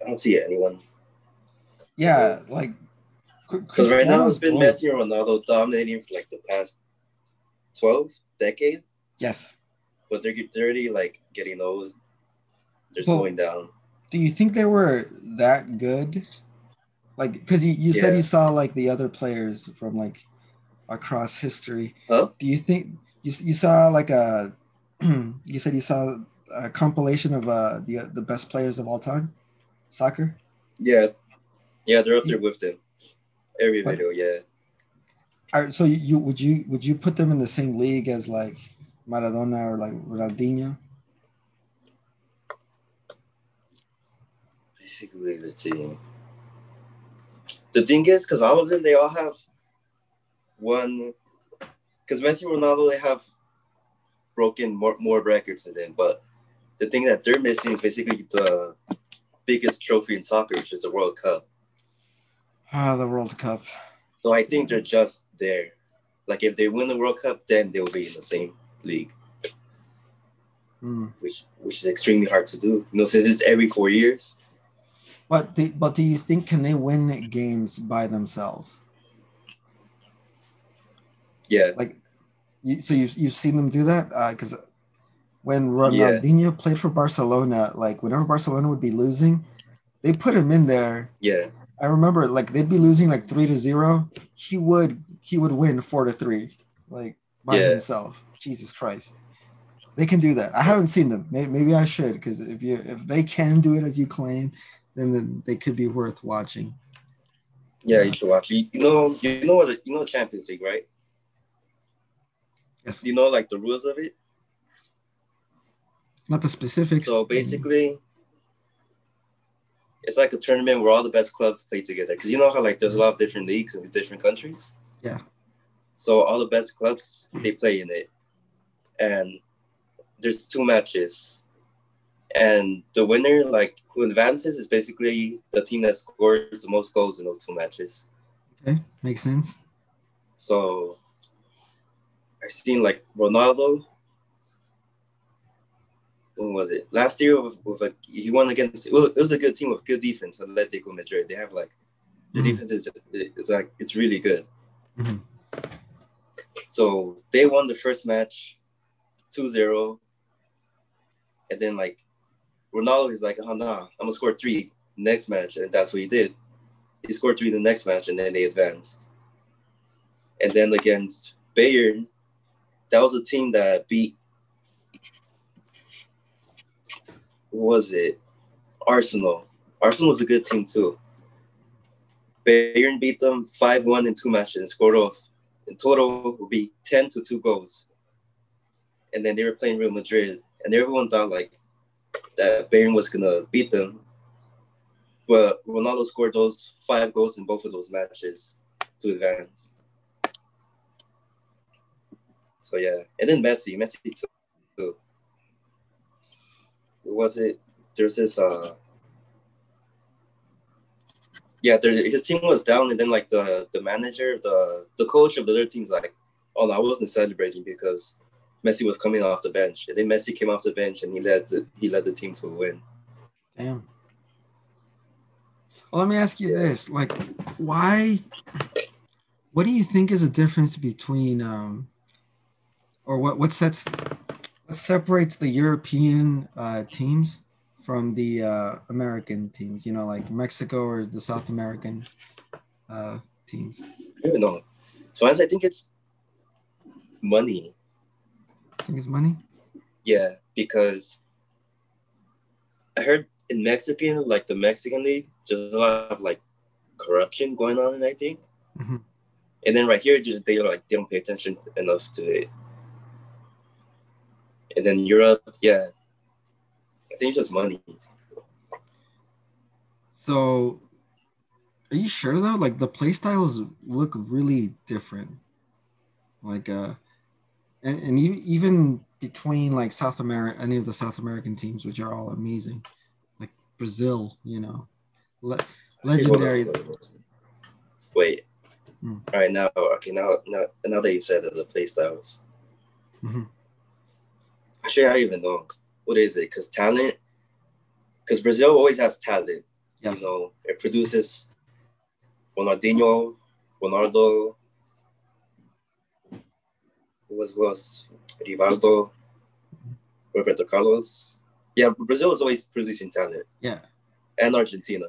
I don't see anyone. yeah, like Because right now it's been gold. Messi and Ronaldo dominating for like the past 12 decade, Yes. but they're, they're already like getting old. They're Well- slowing down. Do you think they were that good? Like, because you, you said you saw like the other players from like across history. Huh? Do you think you, you saw like a you said you saw a compilation of uh the the best players of all time soccer? Yeah. Yeah, they're up there with them. Every video, yeah. All right, so you, you would you would you put them in the same league as like Maradona or like Ronaldinho? Basically, let's see. The thing is, because all of them, they all have one. Because Messi and Ronaldo, they have broken more, more records than them. But the thing that they're missing is basically the biggest trophy in soccer, which is the World Cup. Ah, the World Cup. So I think they're just there. Like if they win the World Cup, then they'll be in the same league, Hmm. which which is extremely hard to do. You know, since it's every four years. But do, but do you think can they win games by themselves? Yeah, Like, you, so you've you've seen them do that? Because when Ronaldinho played for Barcelona, like whenever Barcelona would be losing, they put him in there. yeah, I remember like they'd be losing like three to zero. He would he would win four to three, like by Yeah. himself. Jesus Christ. They can do that. I haven't seen them. Maybe, maybe I should, because if you if they can do it as you claim, then, they could be worth watching. yeah. You should watch. You, you know, you know what? You know Champions League, right? Yes, You know, like the rules of it. not the specifics. So basically, it's like a tournament where all the best clubs play together. Because you know how like there's a lot of different leagues in different countries. Yeah. So all the best clubs they play in it, and there's two matches, and the winner, like who advances, is basically the team that scores the most goals in those two matches. okay, makes sense. So I've seen like Ronaldo. When was it? Last year with, with a he won against well, it was a good team with good defense, Atletico Madrid. They have like the Mhm. defense is is like it's really good. Mhm. So they won the first match 2-0. And then like Ronaldo is like, oh nah, I'm gonna score three next match, and that's what he did. He scored three the next match, and then they advanced. And then against Bayern, that was a team that beat. Who was it? Arsenal. Arsenal was a good team too. Bayern beat them 5 1 in two matches and scored off. In total, would be 10 to 2 goals. And then they were playing Real Madrid. And everyone thought like that Bayern was going to beat them. But Ronaldo scored those five goals in both of those matches to advance. So yeah, and then Messi, Messi was it? There's this uh yeah, there, his team was down, and then like the the manager, the the coach of the other team's like, oh, no, I wasn't celebrating because Messi was coming off the bench, and then Messi came off the bench and he led the, he led the team to a win. Damn. Well, let me ask you Yeah. this: like, why? What do you think is the difference between, um, or what what sets what separates the European uh, teams from the uh, American teams? You know, like Mexico or the South American uh, teams. I don't know. So honestly, I think it's money. I think it's money. Yeah, because I heard in Mexican, like the Mexican league, there's a lot of like corruption going on, and I think. Mhm. And then right here, just they like they don't pay attention enough to it. And then Europe, yeah, I think it's just money. So, are you sure though? Like the play styles look really different. Like uh, and and e- even between like South America, any of the South American teams, which are all amazing, like Brazil, you know, le- legendary. Hold on, hold on. Wait. Hmm. All right, now okay, now now now that you said that the play styles, Mhm. Actually I don't even know what is it because talent, because Brazil always has talent. Yes. You know, it produces Ronaldinho, Ronaldo, who was else? Rivaldo, Roberto Carlos. Yeah, Brazil is always producing talent, Yeah. and Argentina.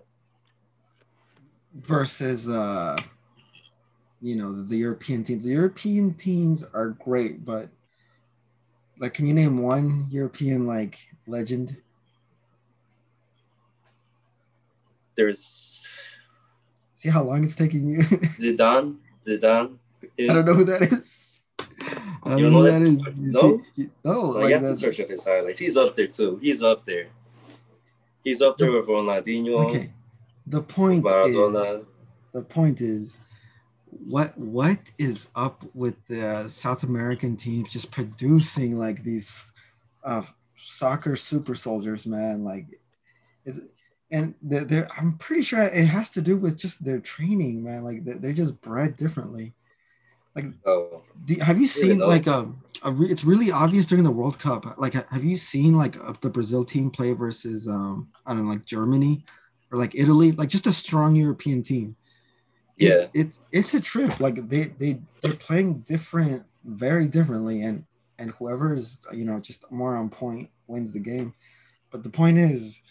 Versus uh, you know, the European teams. The European teams are great, but like, can you name one European like legend? There's See how long it's taking you. Zidane, Zidane. I don't know who that is. I don't You know who know that is. that? You No? see- no, Like, like you have to search up his highlights. He's up there too. He's up there. He's up there with Ronaldinho, okay. The point is, the point is, what what is up with the South American teams just producing like these uh, soccer super soldiers, man? Like, is and they're, they're I'm pretty sure it has to do with just their training, man. Like they're, just bred differently. Oh, Do, have you seen know. like a, a re, it's really obvious during the World Cup. Like, have you seen like uh, the Brazil team play versus um I don't know like Germany or like Italy, like just a strong European team. It- Yeah. it's it's a trip. Like they they they're playing different, very differently, and and whoever is you know just more on point wins the game. But the point is,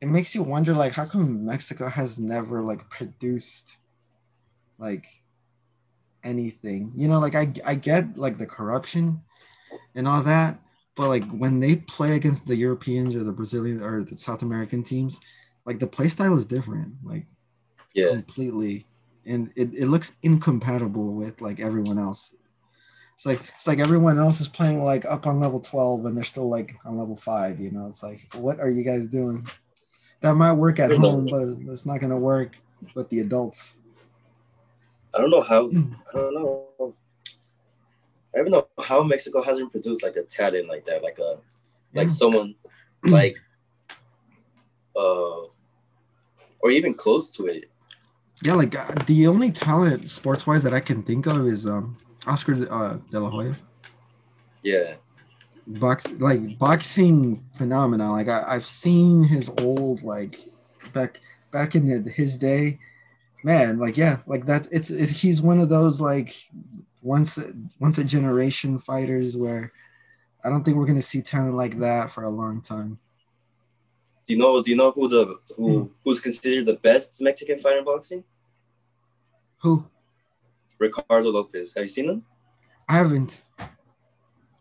it makes you wonder like how come Mexico has never like produced like anything you know like i i get like the corruption and all that but like when they play against the europeans or the brazilian or the south american teams like the play style is different like yeah. completely and it, it looks incompatible with like everyone else it's like it's like everyone else is playing like up on level 12 and they're still like on level 5 you know it's like what are you guys doing that might work at home but it's not going to work with the adults I don't know how. I don't know. I don't know how Mexico hasn't produced like a talent like that, like a like Yeah. someone like uh or even close to it. Yeah, like uh, the only talent sports wise that I can think of is um Oscar uh, De La Hoya. Yeah. Box like boxing phenomenon. Like I, I've seen his old like back back in the, his day. Man, like yeah, like that's it's, it's he's one of those like once once a generation fighters where I don't think we're gonna see talent like that for a long time. Do you know do you know who the who who's considered the best Mexican fighter in boxing? Who? Ricardo Lopez. Have you seen him? I haven't.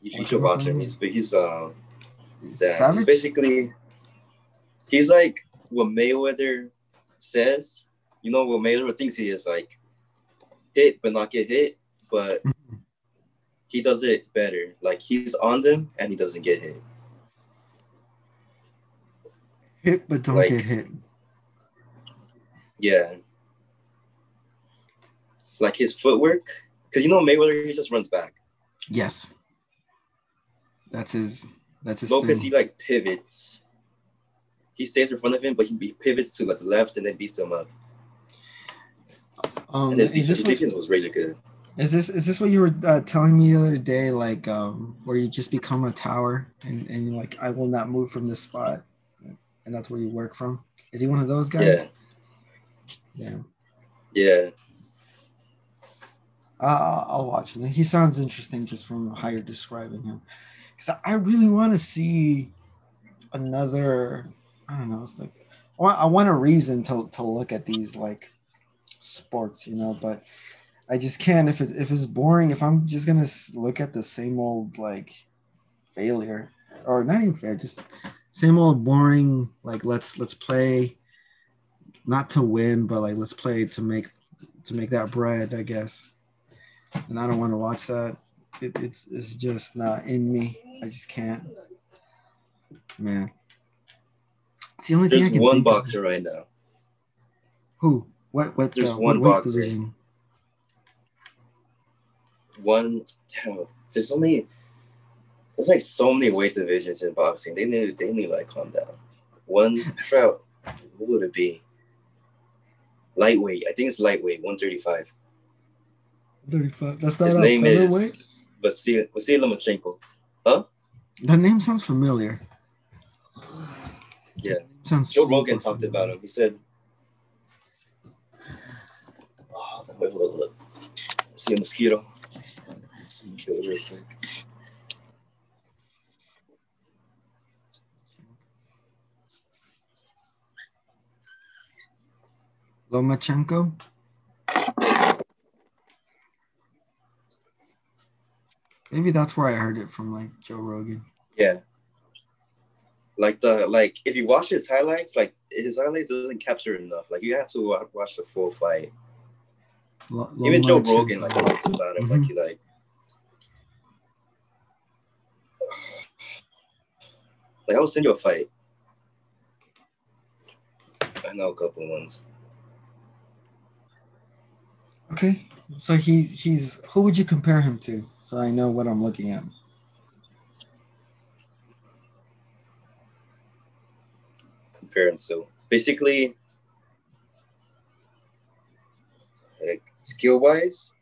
You, you should watch him. He's he's uh that he's basically he's like what Mayweather says. You know what Mayweather thinks he is like hit but not get hit, but Mhm. he does it better. Like he's on them and he doesn't get hit. Hit but don't Like- get hit. Yeah. Like his footwork, because you know Mayweather he just runs back. Yes. That's his that's his Lopez thing. he like pivots. He stays in front of him, but he, pivots to like the left and then beats him up. Um, And his, is, his this like, defense was really good. is this is this what you were uh, telling me the other day? Like, um, where you just become a tower and and you're like, I will not move from this spot, and that's where you work from. Is he one of those guys? Yeah. Yeah. Yeah. I'll, I'll watch it. He sounds interesting just from how you're describing him. Because I really want to see another. I don't know. It's like I want, I want a reason to to look at these like sports, you know. But I just can't if it's if it's boring. If I'm just gonna look at the same old like failure or not even fair, just same old boring. Like let's let's play, not to win, but like let's play to make to make that bread, I guess and I don't want to watch that. It, it's it's just not in me. I just can't. Man, it's the only There's thing I can one boxer Of. right now. Who? What? What? There's uh, one what boxer. division? One. Damn, there's many. There's like so many weight divisions in boxing. They need they need to like calm down. One. I forgot. What would it be? Lightweight. I think it's lightweight. One thirty five. Thirty-five. That's not His name is Vasily Vasily Lomachenko. Huh? That name sounds familiar. Yeah. Sounds. Joe super Rogan talked familiar. about him. He said, "Oh, wait, hold on, hold. See a mosquito. Kill it real quick. Lomachenko. Maybe that's where I heard it from, like Joe Rogan. Yeah. Like the like, if you watch his highlights, like his highlights doesn't capture enough. Like you have to watch the full fight. Lo- Even Joe. Rogan like talks about him. Like mm-hmm. he's like, like I will send you a fight. I know a couple ones. Okay, so he he's who would you compare him to? So I know what I'm looking at. compare him to. Basically, like skill wise,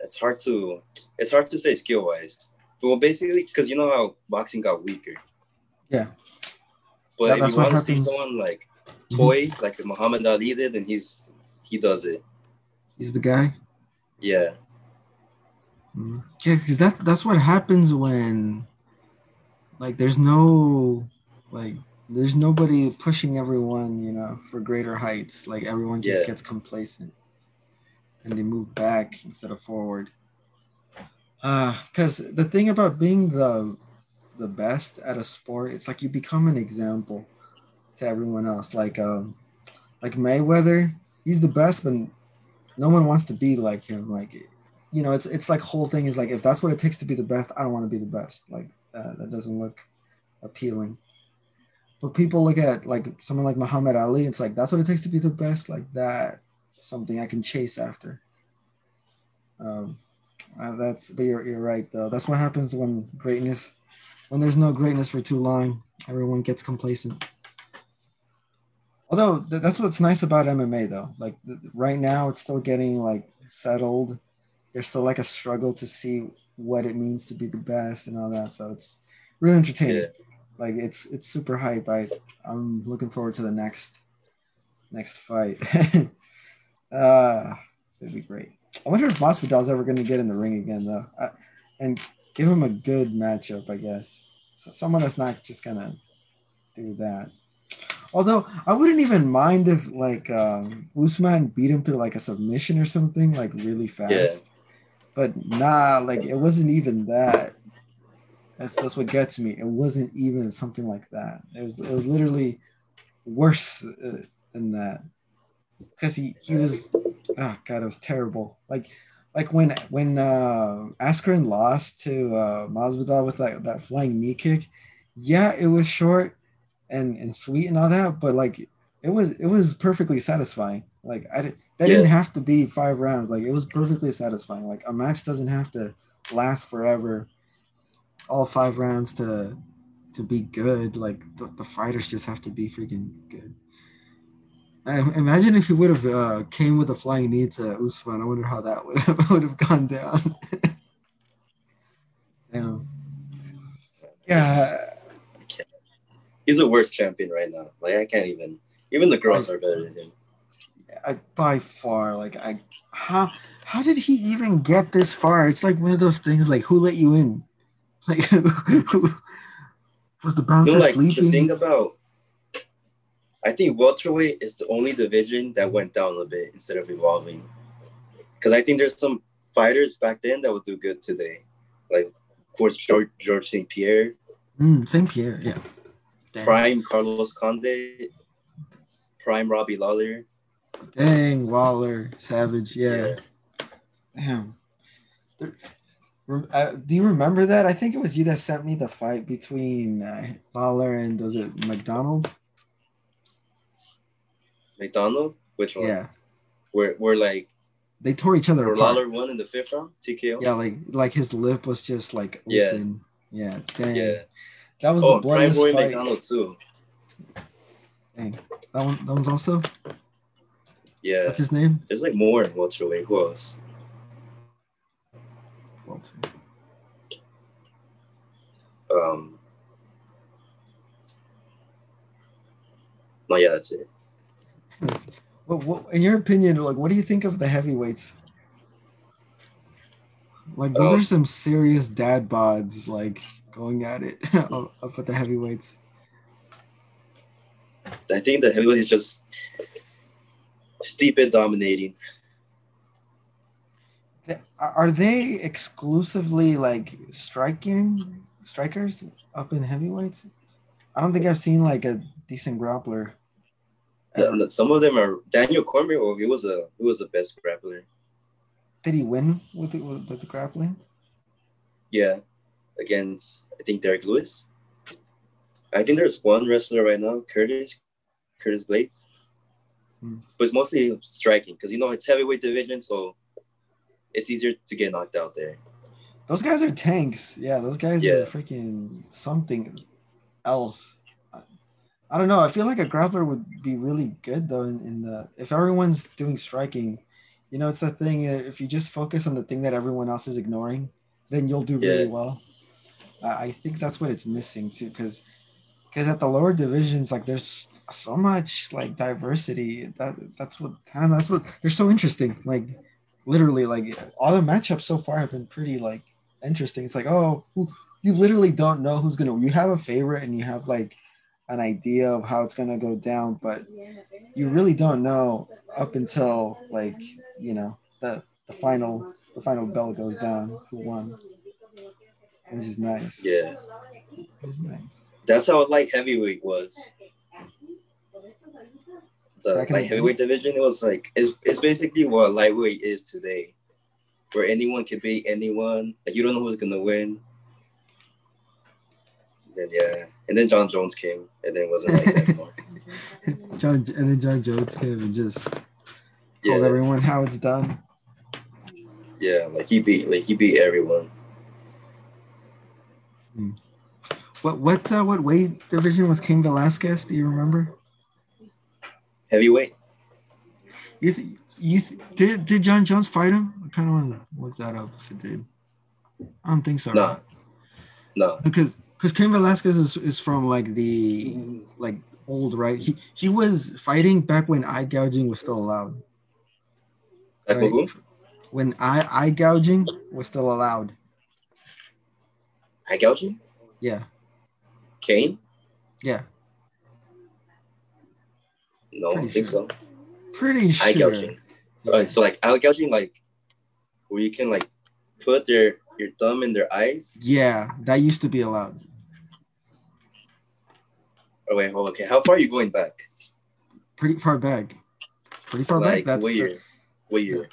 it's hard to it's hard to say skill wise. Well, basically, because you know how boxing got weaker. Yeah. But That- if you want to see someone like Mhm. toy, like Muhammad Ali did, then he's he does it. He's the guy. Yeah, Mhm. Yeah, because that that's what happens when, like, there's no, like, there's nobody pushing everyone, you know, for greater heights. Like everyone just Yeah. gets complacent, and they move back instead of forward. Uh, because the thing about being the the best at a sport, it's like you become an example to everyone else. Like um, like Mayweather, he's the best, but no one wants to be like him. Like you know, it's it's like whole thing is like if that's what it takes to be the best, I don't want to be the best. Like uh, that doesn't look appealing. But people look at like someone like Muhammad Ali. It's like that's what it takes to be the best. Like that, something I can chase after. Um, uh, that's but you're you're right though. That's what happens when greatness, when there's no greatness for too long, everyone gets complacent. Although th- that's what's nice about MMA though. Like right now, it's still getting like settled. There's still like a struggle to see what it means to be the best and all that. So it's really entertaining. Yeah. Like it's it's super hype. I I'm looking forward to the next next fight. uh, it's gonna be great. I wonder if Masvidal's ever gonna get in the ring again though, uh, and give him a good matchup. I guess so. Someone that's not just gonna do that. Although I wouldn't even mind if like um, Usman beat him to like a submission or something like really fast. But nah, like it wasn't even that. That's that's what gets me. It wasn't even something like that. It was it was literally worse uh, than that. Cause he he was oh god, it was terrible. Like like when when uh, Askren lost to uh, Masvidal with that that flying knee kick. Yeah, it was short and and sweet and all that, but like it was it was perfectly satisfying. Like I did, that Yeah. didn't have to be five rounds. Like it was perfectly satisfying. Like a match doesn't have to last forever, all five rounds to to be good. Like the, the fighters just have to be freaking good. I, imagine if he would have uh, came with a flying knee to Usman. I wonder how that would have, would have gone down. Damn. Yeah, he's the worst champion right now. Like I can't even. Even the girls are better than him. I, by far, like I, how how did he even get this far? It's like one of those things. Like who let you in? Like who, was the bouncer You know, like sleeping? the thing about, I think welterweight is the only division that went down a bit instead of evolving. Because I think there's some fighters back then that would do good today, like of course George George St Pierre, Mm, Saint Pierre, yeah. Dang, Prime Carlos Condit, Prime Robbie Lawler. Dang, Waller, Savage, yeah. Yeah. Damn. There- uh, do you remember that? I think it was you that sent me the fight between uh, Lawler and was it MacDonald? MacDonald, which one? Yeah, Where where like they tore each other where apart. Lawler won in the fifth round, TKO. Yeah, like like his lip was just like Yeah. open. Yeah, dang. Yeah. That was Oh, the Prime bloodiest Roy fight. MacDonald too. Dang. That one that one's also Yeah. what's his name? There's like more in welterweight. Who else? Walter. Um. No, yeah, that's it. What, what, in your opinion, like, what do you think of the heavyweights? Like, those Um, are some serious dad bods, like going at it up up at the heavyweights. I think the heavyweight is just Stipe dominating. Are are they exclusively like striking strikers up in heavyweights? I don't think I've seen like a decent grappler. ever. Some of them are Daniel Cormier. Oh, he was a he was the best grappler. Did he win with the, with, the grappling? Yeah, against I think Derrick Lewis. I think there's one wrestler right now, Curtis, Curtis Blaydes. Hmm. But it's mostly striking because you know it's heavyweight division, so it's easier to get knocked out there. Those guys are tanks. Yeah, those guys Yeah. are freaking something else. I- I don't know. I feel like a grappler would be really good though. In, in the if everyone's doing striking, you know, it's the thing. uh, If you just focus on the thing that everyone else is ignoring, then you'll do really Yeah. well. I I think that's what it's missing too, because because at the lower divisions, like there's so much like diversity. That that's what kind of that's what they're so interesting. Like literally, like all the matchups so far have been pretty like interesting. It's like oh, who, you literally don't know who's gonna. You have a favorite and you have like an idea of how it's gonna go down, but you really don't know up until like you know the the final the final bell goes down who won, which is nice. Yeah, It's nice. that's how light heavyweight was. The Back in light the- heavyweight division, it was like it's it's basically what lightweight is today, where anyone can beat anyone. Like you don't know who's gonna win. Then yeah, and then Jon Jones came, and then it wasn't like that anymore. Jon and then Jon Jones came and just told Yeah, everyone how it's done. yeah, like he beat like he beat everyone. What what uh, what weight division was Cain Velasquez? Do you remember? Heavyweight. You th- you th- did did Jon Jones fight him? I kind of want to look that up if it did. I don't think so. Nah. right? No, because because Cain Velasquez is, is from like the like old right. He he was fighting back when eye gouging was still allowed. right? When eye eye gouging was still allowed. Eye gouging? Yeah, Cain? yeah, No, I don't think sure. so. pretty sure. Eye gouging. Alright, so like eye gouging, like where you can like put their your thumb in their eyes. Yeah, that used to be allowed. Oh wait, hold okay. How far are you going back? Pretty far back. Pretty far like back. That's what the- year? What year?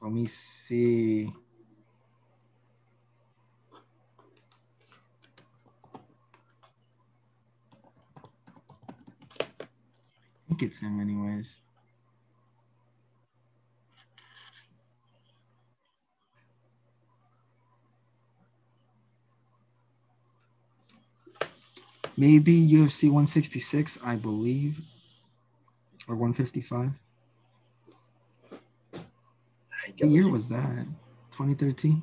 let me see. I think it's him, anyways. Maybe UFC 166, I believe, or 155. Eye What year was that? 2013?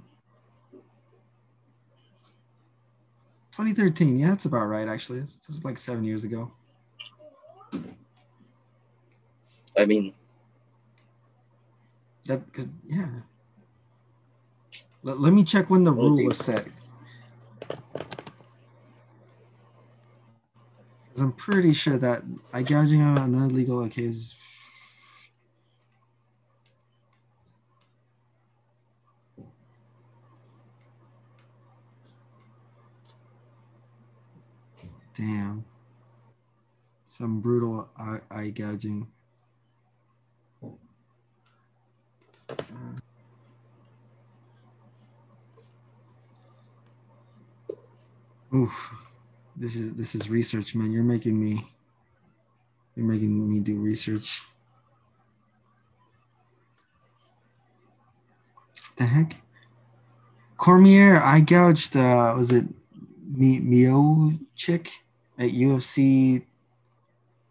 2013. Yeah, that's about right, actually. This, this is like seven years ago. I mean, That because yeah. Let, let me check when the rule was set. 'Cause I'm pretty sure that eye gouging on another legal occasion. Damn. Some brutal eye, eye gouging. Oof. This is this is research, man. You're making me you're making me do research. The heck? Cormier, I gouged uh was it Mi Mio chick at UFC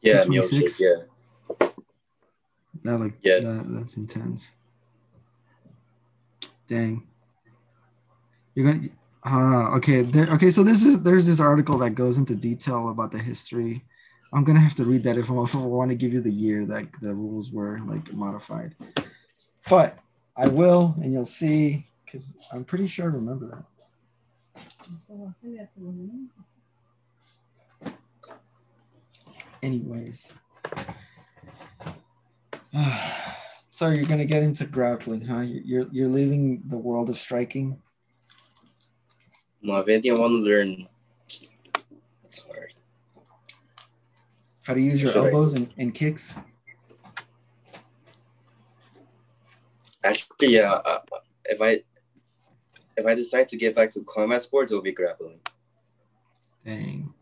Yeah, 226? Miocic, yeah. That like Yeah. that, that's intense. Dang. You're gonna ah okay there okay so this is there's this article that goes into detail about the history. I'm gonna have to read that if I, if I want to give you the year that the rules were like modified. But I will and you'll see because I'm pretty sure I remember that. Anyways. so you're gonna get into grappling, huh? You're, you're leaving the world of striking. No, if anything I want to learn, it's hard. How to use your Should elbows and, and kicks. Actually, yeah. Uh, if I if I decide to get back to combat sports, it'll be grappling. Dang.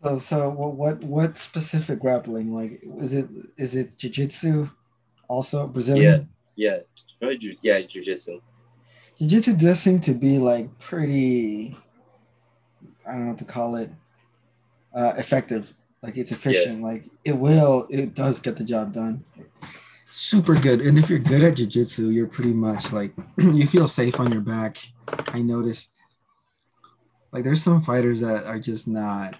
So so what what what specific grappling? Like is it is it jiu-jitsu also Brazilian? Yeah, no, ju- yeah, jujitsu. Jiu-jitsu does seem to be like pretty I don't know what to call it. Uh effective. Like it's efficient. Like it will, it does get the job done. Super good. And if you're good at jiu-jitsu, you're pretty much like you feel safe on your back. I notice. Like there's some fighters that are just not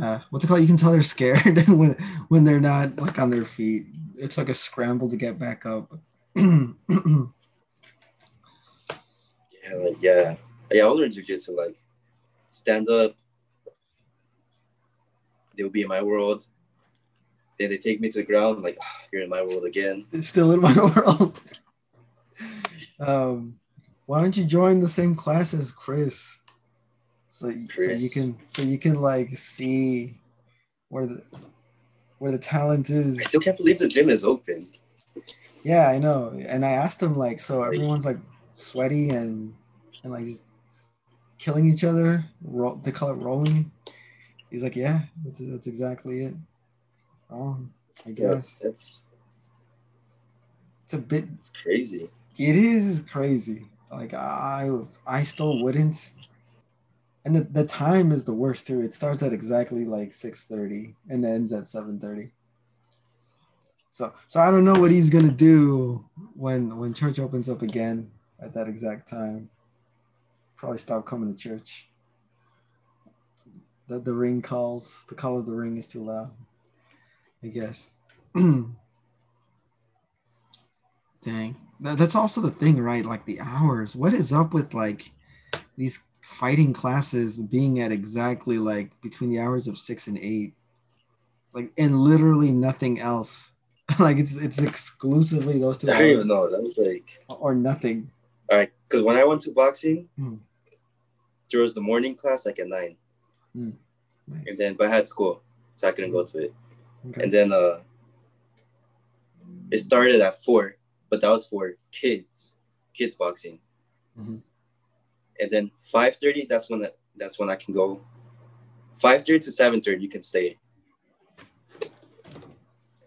uh what's it called? You can tell they're scared when when they're not like on their feet. It's like a scramble to get back up. Yeah, like yeah, yeah. I learned jujitsu. Like stand up. They'll be in my world. Then they take me to the ground. like ah, you're in my world again. Still in my world. um, why don't you join the same class as Chris? So, so you can so you can like see where the where the talent is. I still can't believe the gym is open. Yeah, I know. And I asked him like, so everyone's like sweaty and and like just killing each other. They call it rolling. He's like, yeah, that's, that's exactly it. Um, I Yeah, guess that's it's a bit it's crazy. It is crazy. Like I I still wouldn't. And the, the time is the worst too. It starts at exactly like 6:30 and ends at 7:30. So so I don't know what he's gonna do when when church opens up again at that exact time. Probably stop coming to church. That the ring calls. The call of the ring is too loud. I guess. Dang. That, that's also the thing, right? Like the hours. What is up with like these fighting classes being at exactly like between the hours of six and eight? Like and literally nothing else. like it's it's exclusively those two I don't even know. That was like or nothing. All right. Because when I went to boxing, Hmm. there was the morning class like at nine, Nice. and then but I had school, so I couldn't go to it. Okay. And then uh, it started at four, but that was for kids, kids boxing. Mhm. And then five thirty, that's when that's when I can go. Five thirty to seven thirty, you can stay.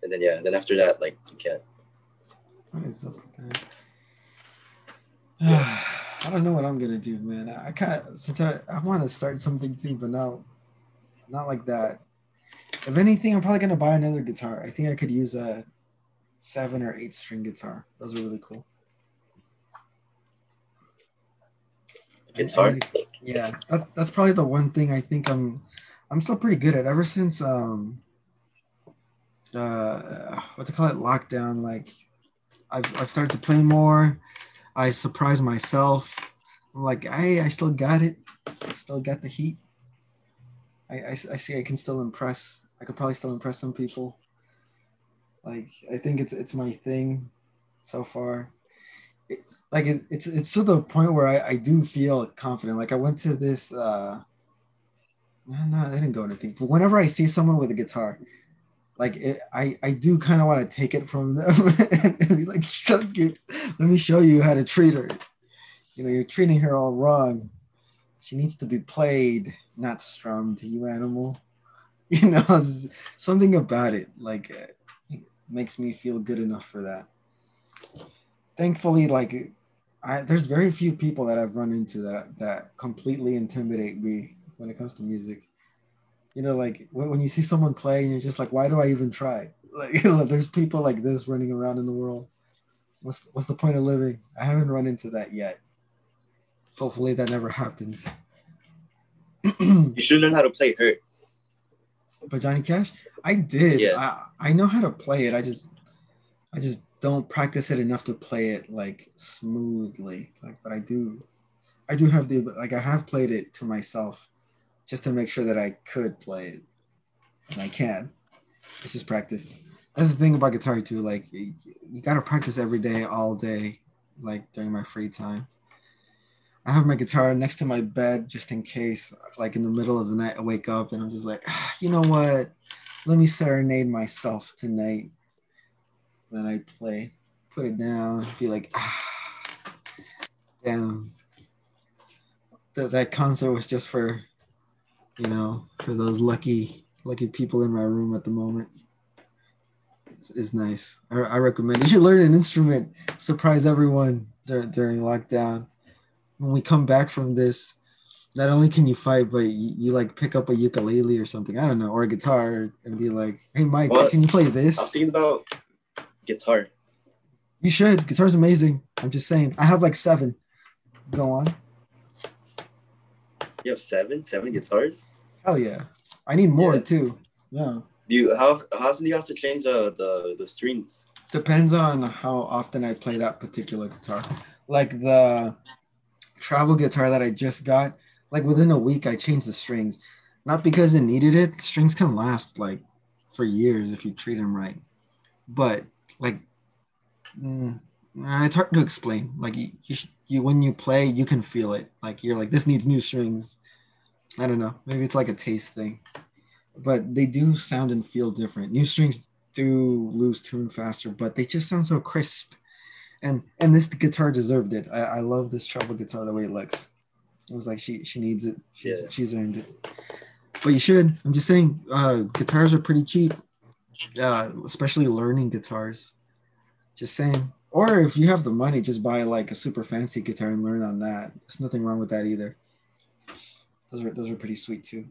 And then yeah, and then after that, like you can't. What is with that? I don't know what I'm gonna do, man. I, I kind of since I, I want to start something too, but not not like that. If anything, I'm probably gonna buy another guitar. I think I could use a seven or eight string guitar. Those are really cool. Guitar. Yeah, that's that's probably the one thing I think I'm I'm still pretty good at. Ever since um uh what to call it lockdown like I've, I've started to play more i surprise myself. I'm like hey i still got it. Still got the heat. I, I, I see i can still impress. I could probably still impress some people. Like i think it's it's my thing so far. It, like it, it's it's to the point where I, I do feel confident. Like i went to this uh no, no, I didn't go anything. But whenever I see someone with a guitar, like it, I, I do kind of want to take it from them and be like, let me show you how to treat her. You know, you're treating her all wrong. She needs to be played, not strummed. You animal. You know, something about it like it makes me feel good enough for that. Thankfully, like I, there's very few people that I've run into that that completely intimidate me when it comes to music. You know, like when, when you see someone play and you're just like, why do I even try? Like, you know, there's people like this running around in the world. What's what's the point of living? I haven't run into that yet. Hopefully that never happens. you should learn how to play Hurt. But Johnny Cash, I did. Yeah. I, I know how to play it. I just I just don't practice it enough to play it like smoothly. Like, but I do I do have the like I have played it to myself just to make sure that I could play it. And I can. It's just practice. That's the thing about guitar too. Like you, you gotta practice every day, all day, like during my free time. I have my guitar next to my bed just in case, like in the middle of the night, I wake up and I'm just like, ah, you know what? Let me serenade myself tonight. Then I play, put it down, be like, ah, damn, that that concert was just for, you know, for those lucky lucky people in my room at the moment. It's, it's nice. I, I recommend. You should learn an instrument. Surprise everyone during during lockdown. When we come back from this, not only can you fight, but you, you, like pick up a ukulele or something. I don't know, or a guitar, and be like, "Hey, Mike, can you play this?" I was thinking about guitar. You should. Guitar's amazing. I'm just saying. I have like seven. Go on. You have seven, seven guitars. Hell yeah! I need more yeah. too. Yeah. Do you how how often do you have to change the the the strings? Depends on how often I play that particular guitar. Like the travel guitar that I just got, like within a week I changed the strings. Not because it needed it. Strings can last like for years if you treat them right. But like mm, it's hard to explain. Like you, you, you, when you play, you can feel it. Like you're like, this needs new strings. I don't know. Maybe it's like a taste thing, but they do sound and feel different. New strings do lose tune faster, but they just sound so crisp. And and this guitar deserved it. I, I love this travel guitar the way it looks. It was like, she she needs it. She's yeah. she's earned it. But you should. I'm just saying, uh, guitars are pretty cheap. Uh, especially learning guitars. Just saying or if you have the money, just buy like a super fancy guitar and learn on that. There's nothing wrong with that either. Those are those are pretty sweet too.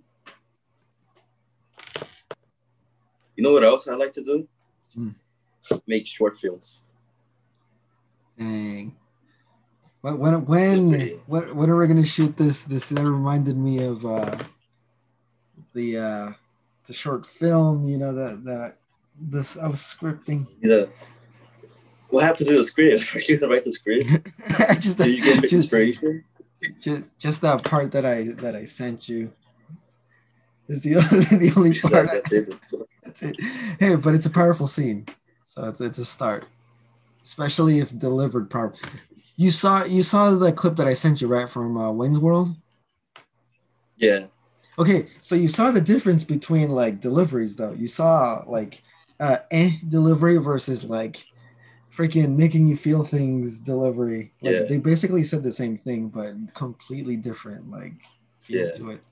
You know what else I like to do? Mm. Make short films. Dang. When when when when, are we gonna shoot this? This that reminded me of uh, the uh, the short film. You know that that this I was scripting. Yeah what happened to the script? Are you gonna write the script? I just, Did you get just, inspiration? Just, just that part that I that I sent you is the only the only part. Like, that's, it. that's it. Hey, but it's a powerful scene, so it's it's a start, especially if delivered properly. You saw you saw the clip that I sent you right from uh, Wayne's World. Yeah. Okay, so you saw the difference between like deliveries though. You saw like uh eh delivery versus like freaking making you feel things delivery. Like, yeah. They basically said the same thing, but completely different like feel yeah. to it.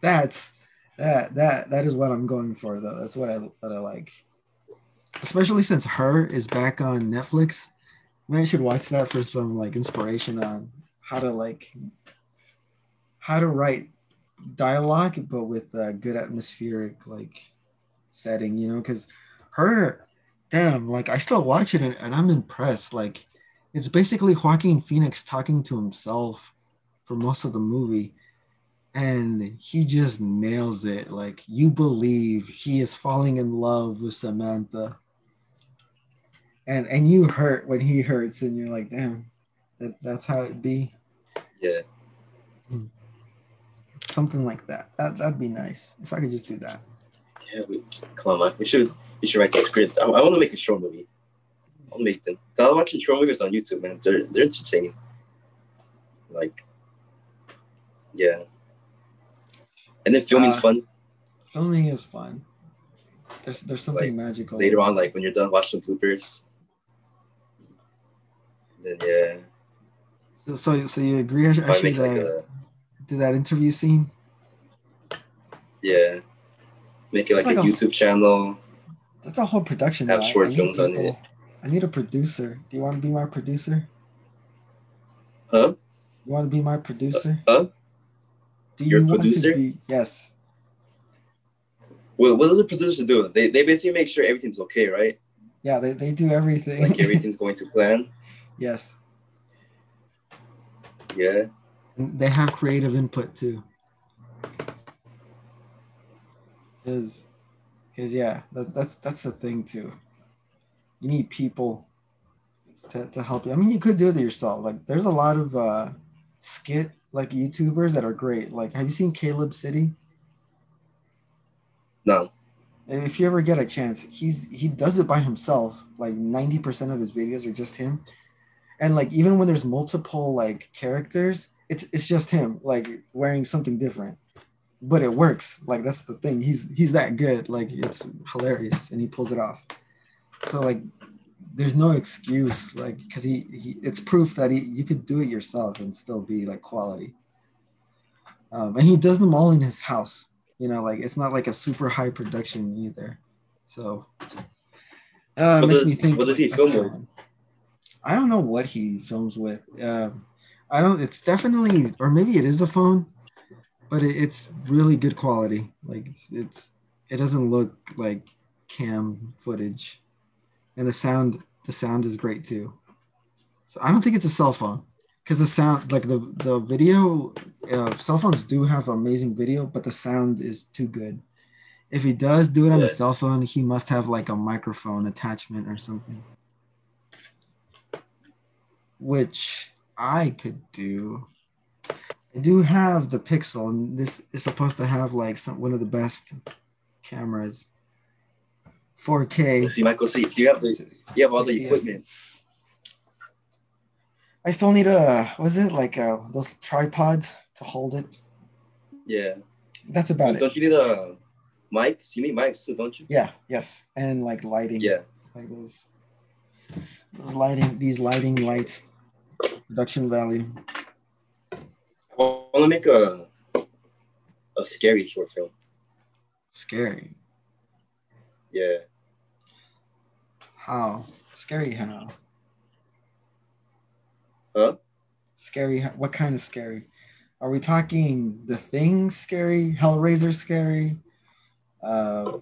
That's that that that is what I'm going for though. That's what I that I like. Especially since her is back on Netflix. Maybe I should watch that for some like inspiration on how to like how to write dialogue but with a good atmospheric like setting, you know, because her damn, like I still watch it and, and I'm impressed. Like it's basically Joaquin Phoenix talking to himself for most of the movie. and he just nails it. Like you believe he is falling in love with Samantha. And and you hurt when he hurts, and you're like, damn, that, that's how it be. Yeah. Hmm. Something like that. That that'd be nice. If I could just do that. Yeah, we, come on, man. We should we should write the script. I, I want to make a short movie. I'll make them. I'm watching short movies on YouTube, man. They're they're entertaining. Like, yeah. And then filming's Uh, fun. Filming is fun. There's there's something magical. Later on, like when you're done watching bloopers. Then yeah, So so, so you agree? I, sh- I should like uh, a do that interview scene. yeah, make it like, like a a- YouTube channel. That's a whole production. Have now. I- short I need on it. I need a producer. Do you want to be my producer? Huh? You want to be my producer? Uh, huh? Do Your want producer? to be? Yes. Well, what does a producer do? They they basically make sure everything's okay, right? Yeah, they, they do everything. Like everything's going to plan. yes. Yeah. And They have creative input too. Cause, 'cause, yeah, that, that's that's the thing too. You need people to, to help you. I mean, you could do it yourself. Like, there's a lot of uh, skit like YouTubers that are great. Like, have you seen Caleb City? No. if you ever get a chance he's he does it by himself like 90% of his videos are just him and like even when there's multiple like characters it's it's just him like wearing something different but it works. Like that's the thing. He's he's that good. Like it's hilarious and he pulls it off. So like there's no excuse like because he, he it's proof that he you could do it yourself and still be like quality. Um, and he does them all in his house. You know like it's not like a super high production either. So uh, What makes does- me think what does he film fine. i don't know what he films with. Um, i don't it's definitely or maybe it is a phone but it, it's really good quality. Like it's, it's it doesn't look like cam footage. And the sound the sound is great too. So i don't think it's a cell phone because the sound like the the video uh, cell phones do have amazing video but the sound is too good. If he does do it on a cell phone he must have like a microphone attachment or something. Which i could do i do have the pixel and this is supposed to have like some one of the best cameras 4k See, Michael, see, so you have the you have all the equipment. I still need a was it like uh those tripods to hold it. Yeah. That's about it. Don't you need a mics? You need mics too, don't you? Yeah, yes, and like lighting. Yeah. like those those lighting these lighting lights production value. I want to make a a scary short film. Scary. Yeah. How scary? How Huh? scary? What kind of scary? Are we talking the thing scary? Hellraiser scary? Uh,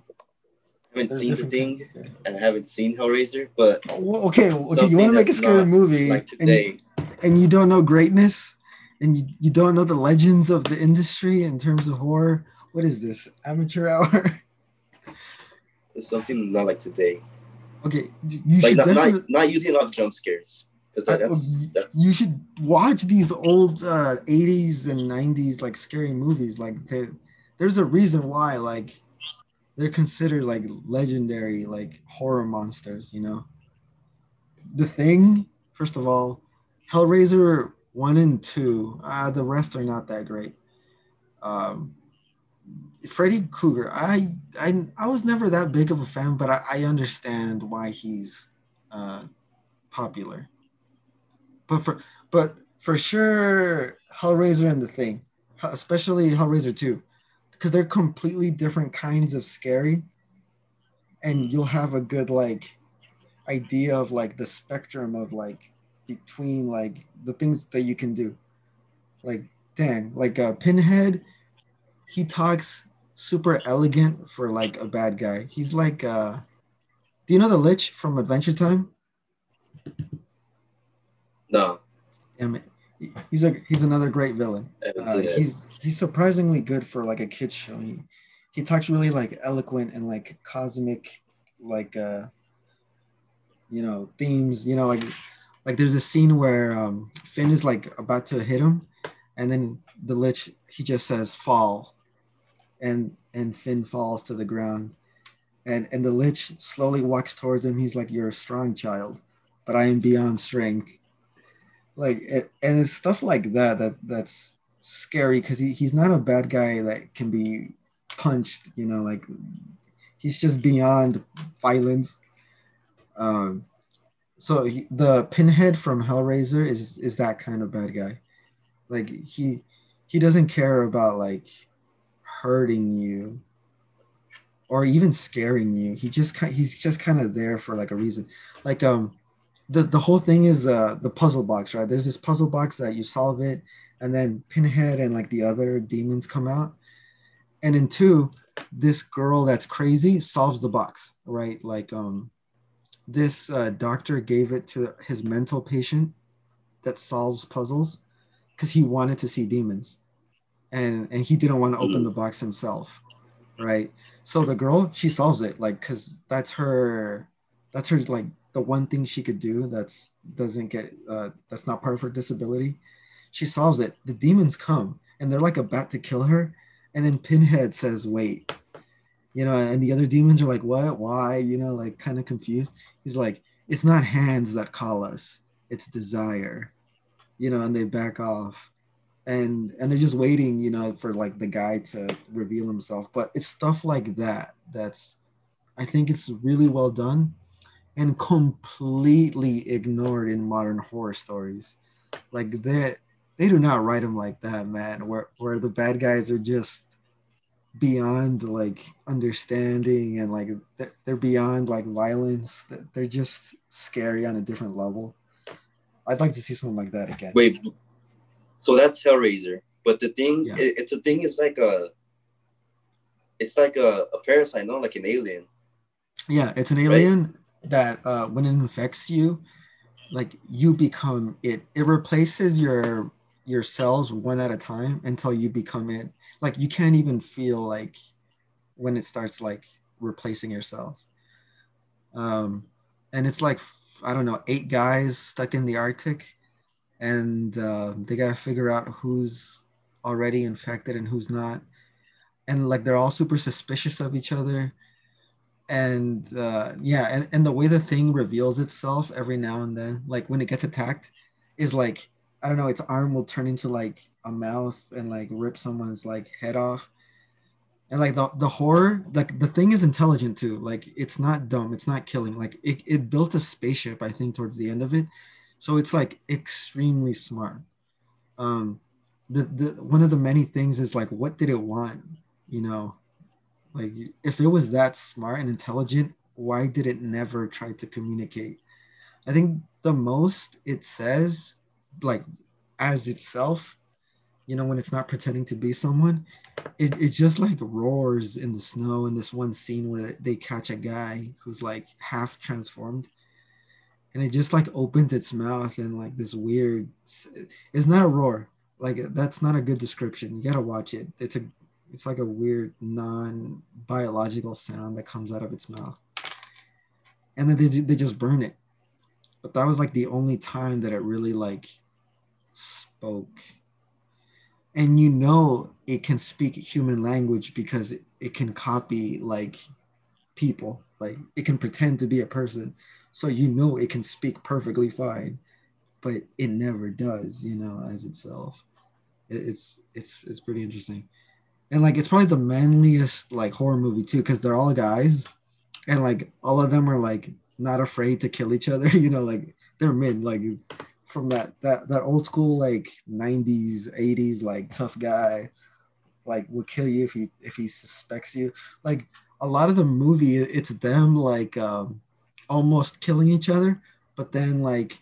haven't seen the thing kinds of scary. and I haven't seen Hellraiser, but Well, okay, okay. You want to make a scary movie, like and you- and you don't know greatness and you, you don't know the legends of the industry in terms of horror? What is this amateur hour? It's something not like today. okay you Like should not, definitely not not using a lot of jump scares because that's that's you should watch these old uh, 80s and 90s like scary movies like there's a reason why like they're considered like legendary like horror monsters you know? The thing first of all hellraiser 1 and 2 uh, the rest are not that great. Um freddy krueger I, I i was never that big of a fan but i, I understand why he's uh popular. But for but for sure hellraiser and the thing especially hellraiser 2 because they're completely different kinds of scary. And you'll have a good like idea of like the spectrum of like between like the things that you can do like dang like uh, pinhead he talks super elegant for like a bad guy he's like uh do you know the lich from adventure time no. Damn it. he's a he's another great villain. Uh, he's he's surprisingly good for like a kid show. He, he talks really like eloquent and like cosmic, like uh, you know, themes. You know, like like there's a scene where um, Finn is like about to hit him, and then the lich he just says fall, and and Finn falls to the ground, and and the lich slowly walks towards him. He's like, "You're a strong child, but I am beyond strength." Like it, and it's stuff like that that that's scary because he, he's not a bad guy that can be punched. You know, like he's just beyond violence. Um, so he, the pinhead from Hellraiser is is that kind of bad guy. Like he he doesn't care about like hurting you or even scaring you. He just he's just kind of there for like a reason. Like um the the whole thing is uh the puzzle box, right? There's this puzzle box that you solve it and then Pinhead and like the other demons come out. And in 2, this girl that's crazy solves the box, right? Like um this uh, doctor gave it to his mental patient that solves puzzles because he wanted to see demons. And and he didn't want to open the box himself right? So the girl she solves it like because that's her that's her like the one thing she could do that's doesn't get uh that's not part of her disability. She solves it. The demons come and they're like about to kill her and then pinhead says wait you know and the other demons are like what? Why? You know like kind of confused. He's like it's not hands that call us it's desire. You know and they back off. And and they're just waiting you know for like the guy to reveal himself. But it's stuff like that that's i think it's really well done and completely ignored in modern horror stories. Like they they do not write them like that man where where the bad guys are just beyond like understanding and like they're, they're beyond like violence They're- they're just scary on a different level i'd like to see something like that again Wait, so that's Hellraiser, but the thing, Yeah. it, it's a thing. it's like a, it's like a, a parasite, not like an alien. Yeah, it's an alien that uh, when it infects you, like you become it. It replaces your your cells one at a time until you become it. Like you can't even feel like when it starts like replacing yourselves. Um, and it's like I don't know, eight guys stuck in the Arctic, and uh, they got to figure out who's already infected and who's not. And like they're all super suspicious of each other and uh, yeah, and, and the way the thing reveals itself every now and then, like when it gets attacked, is like I don't know, its arm will turn into like a mouth and like rip someone's like head off. And like the, the horror, like the thing is intelligent too. Like it's not dumb, it's not killing. Like it, it built a spaceship, I think, towards the end of it. So it's like extremely smart. Um the, the one of the many things is like what did it want? You know, like if it was that smart and intelligent, why did it never try to communicate? I think the most it says, like as itself, you know, when it's not pretending to be someone, it, it just like roars in the snow in this one scene where they catch a guy who's like half transformed. And it just like opens its mouth and like this weird it's not a roar. Like that's not a good description. You gotta watch it. It's a it's like a weird non-biological sound that comes out of its mouth and then they, they just burn it but that was like the only time that it really like spoke. And you know it can speak human language because it, it can copy like people. Like it can pretend to be a person. So you know it can speak perfectly fine but it never does you know as itself. It, it's it's it's pretty interesting. And like it's probably the manliest like horror movie too because they're all guys. And like all of them are like not afraid to kill each other you know like they're men like from that that that old school like 90s 80s like tough guy like will kill you if he if he suspects you. Like a lot of the movie it's them like um almost killing each other but then like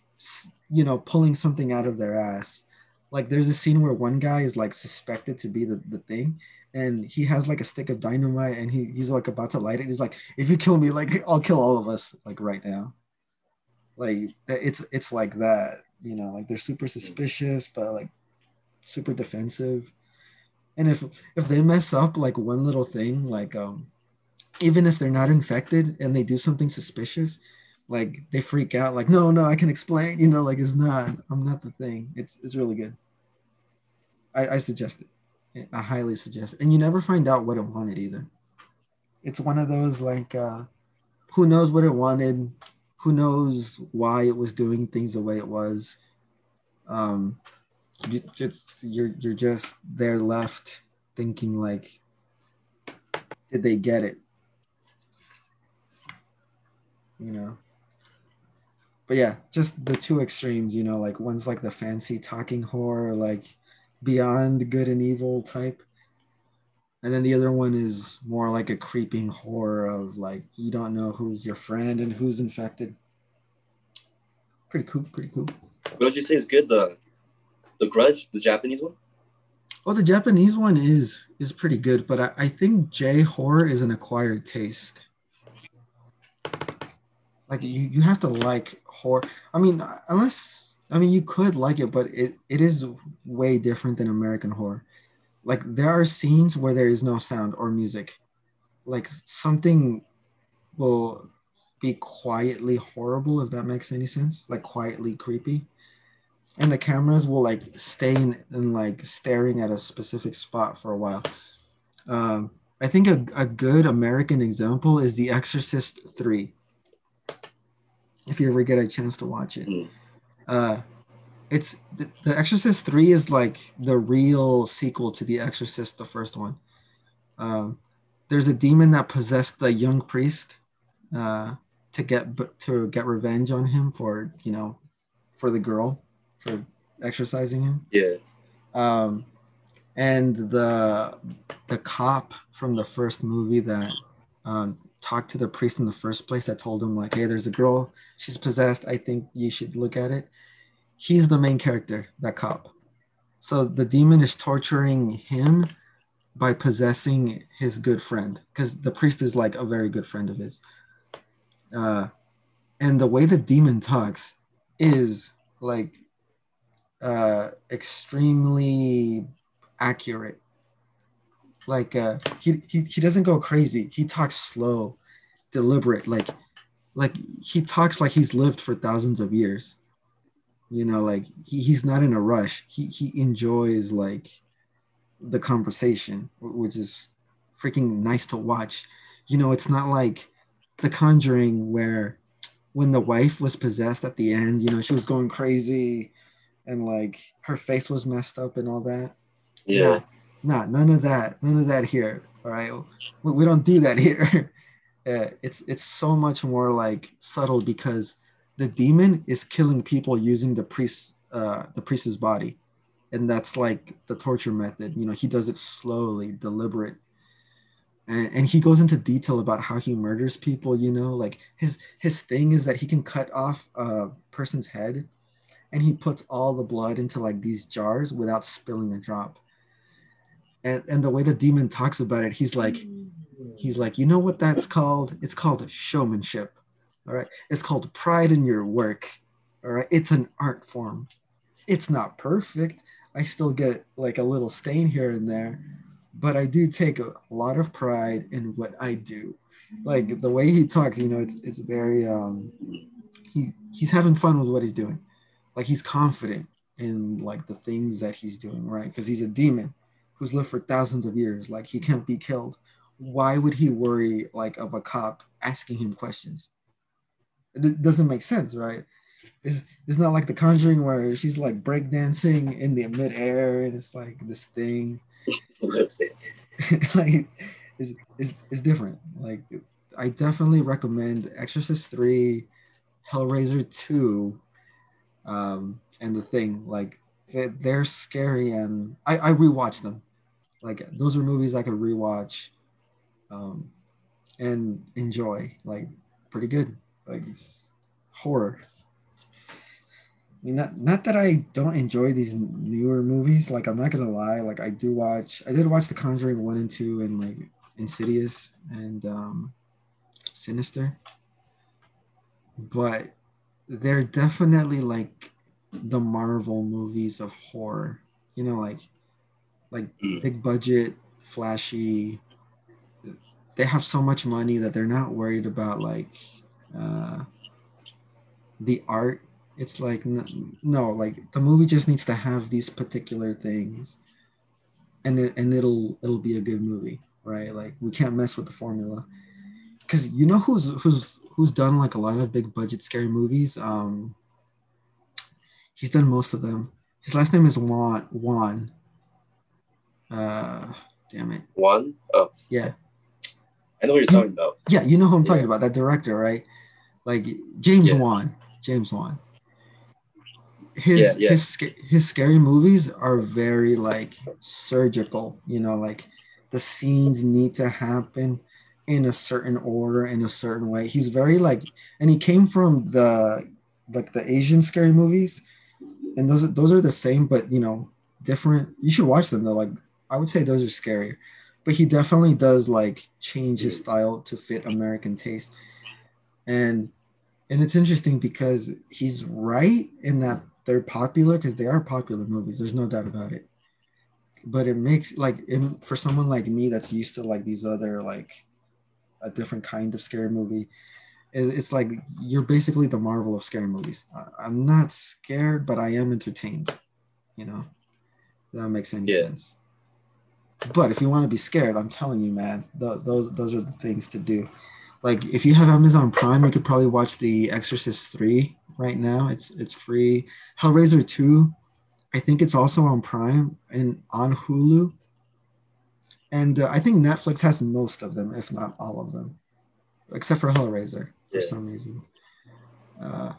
you know pulling something out of their ass. Like there's a scene where one guy is like suspected to be the, the thing and he has like a stick of dynamite and he, he's like about to light it. He's like if you kill me like i'll kill all of us like right now. Like it's it's like that You know, like they're super suspicious, but like super defensive. And if if they mess up like one little thing, like um, even if they're not infected and they do something suspicious, like they freak out, like no, no, I can explain. You know, like it's not. I'm not the thing. It's it's really good. I, I suggest it. I highly suggest it. And you never find out what it wanted either. It's one of those like uh, who knows what it wanted, who knows why it was doing things the way it was. Um, you just you're you're just there left thinking like, did they get it? You know. But yeah, just the two extremes, you know, like one's like the fancy talking horror, like beyond good and evil type. And then the other one is more like a creeping horror of like you don't know who's your friend and who's infected. Pretty cool, pretty cool. What did you say is good? The the Grudge, the Japanese one. Oh, the Japanese one is is pretty good, but I, I think J horror is an acquired taste. Like you, you have to like horror. I mean, unless I mean you could like it, but it, it is way different than American horror. Like there are scenes where there is no sound or music. Like something will be quietly horrible if that makes any sense. Like quietly creepy and the cameras will like stay in and like staring at a specific spot for a while. Um, I think a, a good American example is The Exorcist 3. If you ever get a chance to watch it. Mm. Uh, it's the, the Exorcist 3 is like the real sequel to The Exorcist, the first one. Um, there's a demon that possessed the young priest uh, to get to get revenge on him for you know for the girl for exorcising him. Yeah. Um, and the the cop from the first movie that um, talked to the priest in the first place that told him like, "Hey, there's a girl. She's possessed. I think you should look at it." He's the main character, that cop. So the demon is torturing him by possessing his good friend because the priest is like a very good friend of his. Uh, and the way the demon talks is like uh, extremely accurate. Like uh, he, he he doesn't go crazy. He talks slow, deliberate. Like like he talks like he's lived for thousands of years. You know, like he, he's not in a rush. He he enjoys like the conversation, which is freaking nice to watch. You know, it's not like The Conjuring where when the wife was possessed at the end, you know, she was going crazy and like her face was messed up and all that. Yeah. Nah, nah none of that. None of that here. All right. We, we don't do that here. uh, it's it's so much more like subtle because the demon is killing people using the priest uh, the priest's body, and that's like the torture method. You know, he does it slowly, deliberate, and, and he goes into detail about how he murders people. You know, like his his thing is that he can cut off a person's head and he puts all the blood into like these jars without spilling a drop. And and the way the demon talks about it, he's like, he's like, you know what that's called? It's called showmanship. All right. It's called pride in your work. All right. It's an art form. It's not perfect. I still get like a little stain here and there, but I do take a lot of pride in what I do. Like the way he talks, you know, it's it's very um he he's having fun with what he's doing like he's confident in like the things that he's doing right because he's a demon who's lived for thousands of years like he can't be killed why would he worry like of a cop asking him questions it doesn't make sense right? It's, it's not like the conjuring where she's like breakdancing in the midair and it's like this thing. Like it's, it's, it's different. Like i definitely recommend exorcist 3 hellraiser 2 um, and the thing. Like they, they're scary and I, I rewatch them. Like those are movies i could rewatch um, and enjoy. Like pretty good like it's horror I mean, not not that I don't enjoy these newer movies. Like, I'm not gonna lie. Like, I do watch. I did watch The Conjuring one and two, and like Insidious and um, Sinister. But they're definitely like the Marvel movies of horror. You know, like like Mm. big budget, flashy. They have so much money that they're not worried about like uh, the art. It's like no, like the movie just needs to have these particular things, and it and it'll it'll be a good movie, right? Like we can't mess with the formula, because you know who's who's who's done like a lot of big budget scary movies. Um, he's done most of them. His last name is Wan. Wan. Uh, damn it. One? Oh, Yeah, I know what you're talking about. yeah. You know who I'm talking Yeah. about? That director, right? Like James Yeah. Wan. James Wan. His Yeah, yeah. his his scary movies are very like surgical. You know, like the scenes need to happen in a certain order in a certain way. He's very like, and he came from the like the Asian scary movies, and those are- those are the same, but you know, different. You should watch them though. Like I would say those are scarier, but he definitely does like change his style to fit American taste, and and it's interesting because he's right in that they're popular because they are popular movies. There's no doubt about it. But it makes like it, for someone like me that's used to like these other like a different kind of scary movie. It's like you're basically the Marvel of scary movies. I'm not scared, but I am entertained. You know, that makes any Yeah. sense. But if you want to be scared, I'm telling you, man, th- those those are the things to do. Like if you have Amazon Prime, you could probably watch The Exorcist three right now. It's it's free. Hellraiser two, I think it's also on Prime and on Hulu. And uh, I think Netflix has most of them, if not all of them, except for Hellraiser for Yeah. some reason. Uh,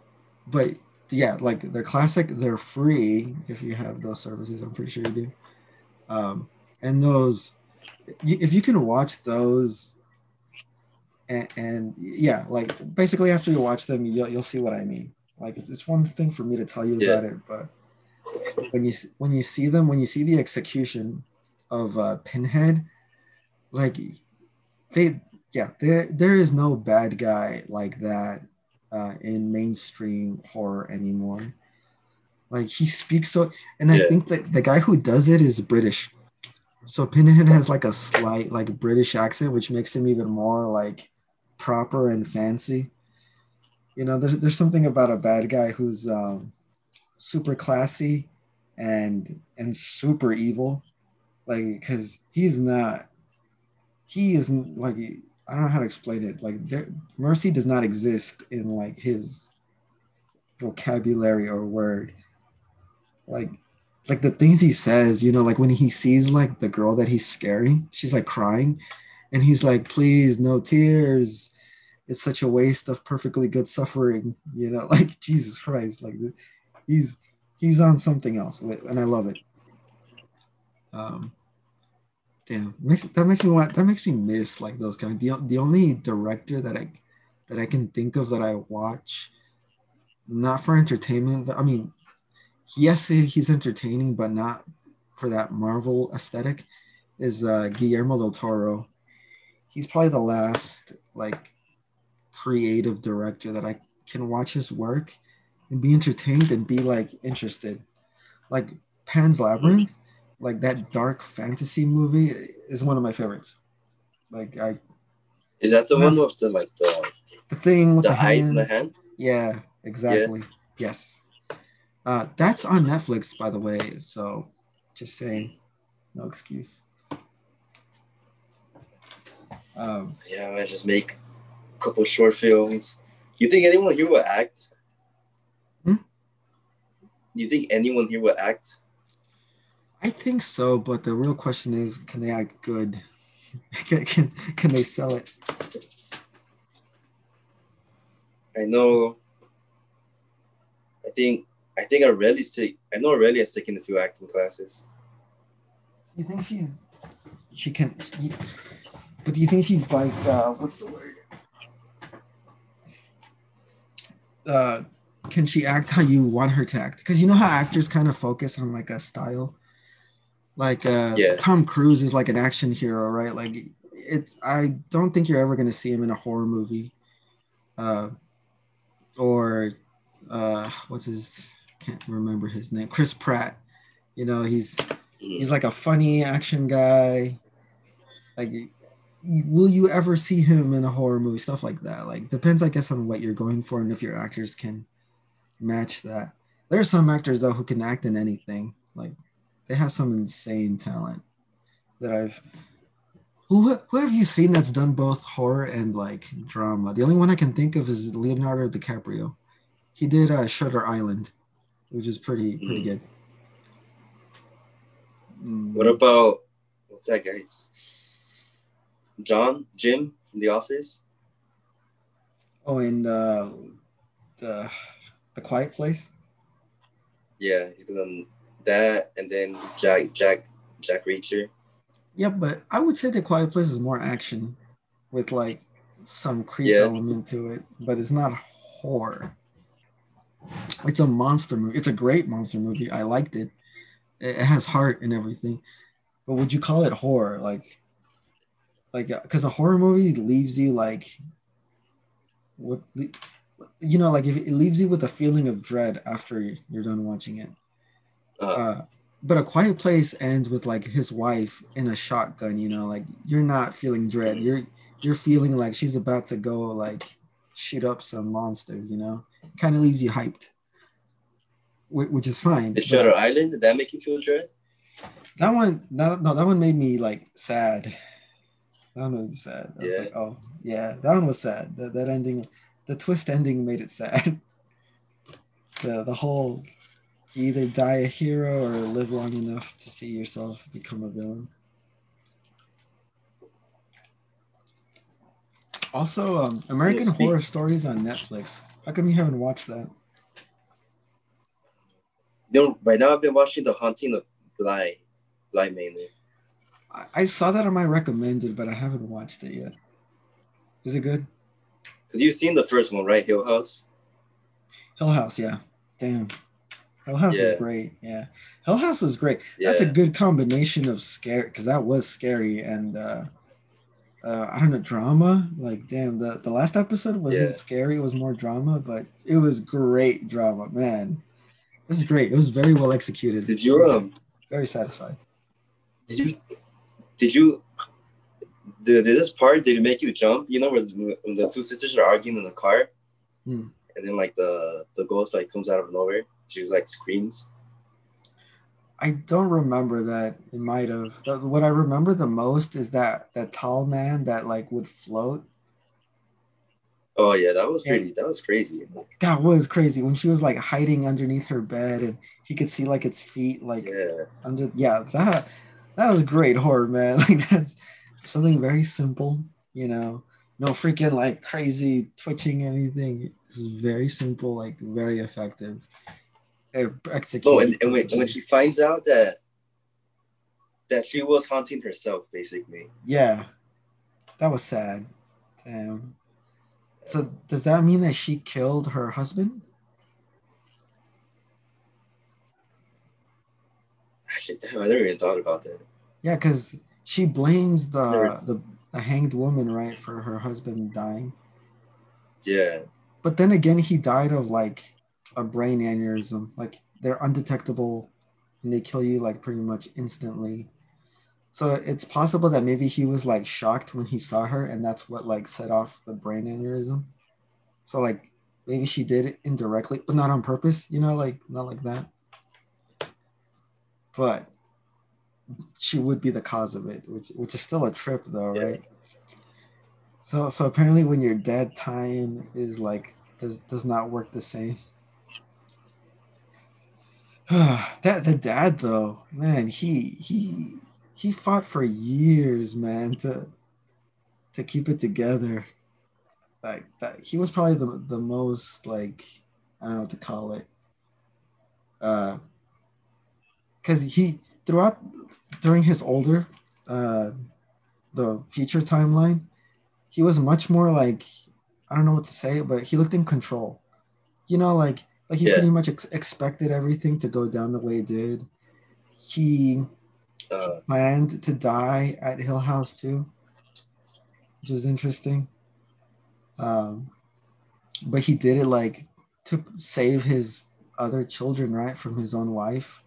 but yeah, like they're classic. They're free if you have those services. I'm pretty sure you do. Um, and those, if you can watch those, and, and yeah, like basically after you watch them, you'll you'll see what I mean. Like it's, it's one thing for me to tell you Yeah. about it, but when you when you see them, when you see the execution of uh, Pinhead, like they yeah, there there is no bad guy like that uh, in mainstream horror anymore. Like he speaks so, and I Yeah. think that the guy who does it is British. So Pinhead has like a slight like British accent, which makes him even more like proper and fancy. You know, there's there's something about a bad guy who's um, super classy and and super evil, like because he's not. He isn't like I don't know how to explain it. Like there, mercy does not exist in like his vocabulary or word. Like like the things he says, you know, like when he sees like the girl that he's scaring, she's like crying, and he's like, please, no tears. It's such a waste of perfectly good suffering, you know, like Jesus Christ, like he's he's on something else, and I love it. Um, damn, makes that makes me want that makes me miss like those kind. Of, the the only director that I that I can think of that I watch, not for entertainment, but I mean, yes, he's entertaining, but not for that Marvel aesthetic, is uh, Guillermo del Toro. He's probably the last like creative director that I can watch his work and be entertained and be like interested. Like Pan's Labyrinth, like that dark fantasy movie is one of my favorites. Like I Is that the one with the like the the thing with the the, eyes and the hands. hands? Yeah, exactly. Yes. Uh, that's on Netflix, by the way. So just saying, no excuse. Um, Yeah, man, just make a couple short films. You think anyone here will act? Hmm? You think anyone here will act? I think so, but the real question is, can they act good? can, can can they sell it? I know. I think I think Aurelia's take. I know Aurelia's taking a few acting classes. You think she's she can? But do you think she's like uh, what's the word? Uh, can she act how you want her to act? Because you know how actors kind of focus on like a style. Like uh, Yeah. Tom Cruise is like an action hero, right? Like it's. I don't think you're ever gonna see him in a horror movie. Uh, or uh, what's his? can't remember his name. Chris Pratt. You know, he's Mhm. he's like a funny action guy. Like, y- will you ever see him in a horror movie? Stuff like that. Like, depends, I guess, on what you're going for and if your actors can match that. There are some actors though who can act in anything. Like, they have some insane talent that I've. Who who have you seen that's done both horror and like drama? The only one I can think of is Leonardo DiCaprio. He did uh, Shutter Island, which is pretty pretty Mhm. good. Mm. What about what's that guy's? John, Jim from The Office. Oh, and uh, the the Quiet Place. Yeah, he's gonna that, and then he's Jack, Jack, Jack Reacher. Yeah, but I would say the Quiet Place is more action, with like some creep Yeah. element to it, but it's not horror. It's a monster movie. It's a great monster movie. I liked it. It it has heart and everything. But would you call it horror? Like, like because a horror movie leaves you like, with you know, like if it leaves you with a feeling of dread after you're done watching it. Uh, Uh, but a quiet place ends with like his wife in a shotgun you know like you're not feeling dread you're you're feeling like she's about to go like shoot up some monsters you know kind of leaves you hyped which is fine the Shutter Island. Did that make you feel dread? that one no, no that one made me like sad that one me sad I was Yeah. like oh yeah that one was sad that, that ending the twist ending made it sad the the whole you either die a hero or live long enough to see yourself become a villain. Also, um, American speak- Horror Stories on Netflix. How come you haven't watched that? You know, right now I've been watching The Haunting of Bly, Bly Manor. I, saw that on my recommended, but I haven't watched it yet. Is it good? Cause you've seen the first one, right? Hill House. Hill House, yeah. Damn. Hill House was Yeah. great. Yeah. Hill House was great. Yeah. That's a good combination of scare because that was scary and uh uh I don't know drama. Like damn, the the last episode wasn't Yeah. scary, it was more drama, but it was great drama, man. This is great. It was very well executed. Did you um? very satisfied. Did you? Did you? Did, did this part did it make you jump? You know where the, when the two sisters are arguing in the car, Hmm. and then like the the ghost like comes out of nowhere. She's like screams. I don't remember that. It might have. What I remember the most is that that tall man that like would float. Oh yeah, that was Yeah. pretty. That was crazy. That was crazy when she was like hiding underneath her bed and he could see like its feet like Yeah, under yeah that that was great horror man. Like that's something very simple you know? No freaking like crazy twitching anything. It's very simple like very effective. Executed No, oh, and, and, when, when she finds out that that she was haunting herself, basically. yeah. That was sad. Damn. So does that mean that she killed her husband Actually, damn, I never even thought about that. yeah because she blames the, the the hanged woman right for her husband dying Yeah, But then again, he died of like a brain aneurysm. Like they're undetectable and they kill you like pretty much instantly. So it's possible that maybe he was like shocked when he saw her and that's what like set off the brain aneurysm. So like maybe she did it indirectly, but not on purpose, you know, like not like that. But she would be the cause of it, which which is still a trip though, Yeah. right? So so apparently when you're dead, time is like does does not work the same. that the dad though, man, he he he fought for years, man, to to keep it together. Like that he was probably the the most like I don't know what to call it. Uh because he throughout during his older uh the future timeline, he was much more like I don't know what to say, but he looked in control. You know, like like he Yeah. pretty much ex- expected everything to go down the way it did. He uh, planned to die at Hill House too, which was interesting. Um, but he did it like to save his other children, right, from his own wife,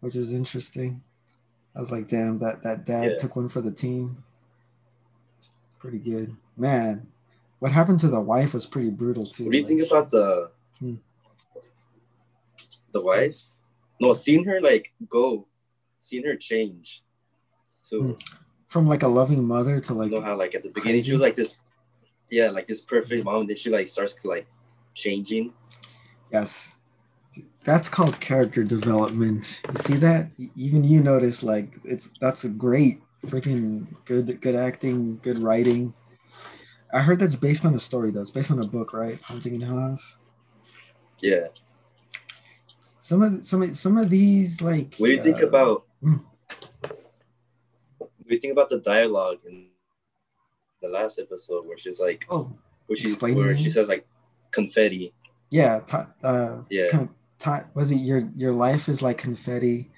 which was interesting. I was like, damn, that that dad Yeah. took one for the team. Pretty good, man. What happened to the wife was pretty brutal too. What do you like- think about the Hmm. the wife? No, seeing her like go, seeing her change. To Hmm. from like a loving mother to like you know how like at the beginning she was like this, yeah, like this perfect mom. Then she like starts like changing. Yes. That's called character development. You see that? Even you notice like it's that's a great freaking good good acting, good writing. I heard that's based on a story though. It's based on a book, right? Haunting in Hill House. Yeah. Some of some of some of these like What do you think uh, about? Hmm. What do you think about the dialogue in the last episode where she's like, Oh, where she where she says like confetti? yeah, ti uh Yeah. con- ti- was it your your life is like confetti.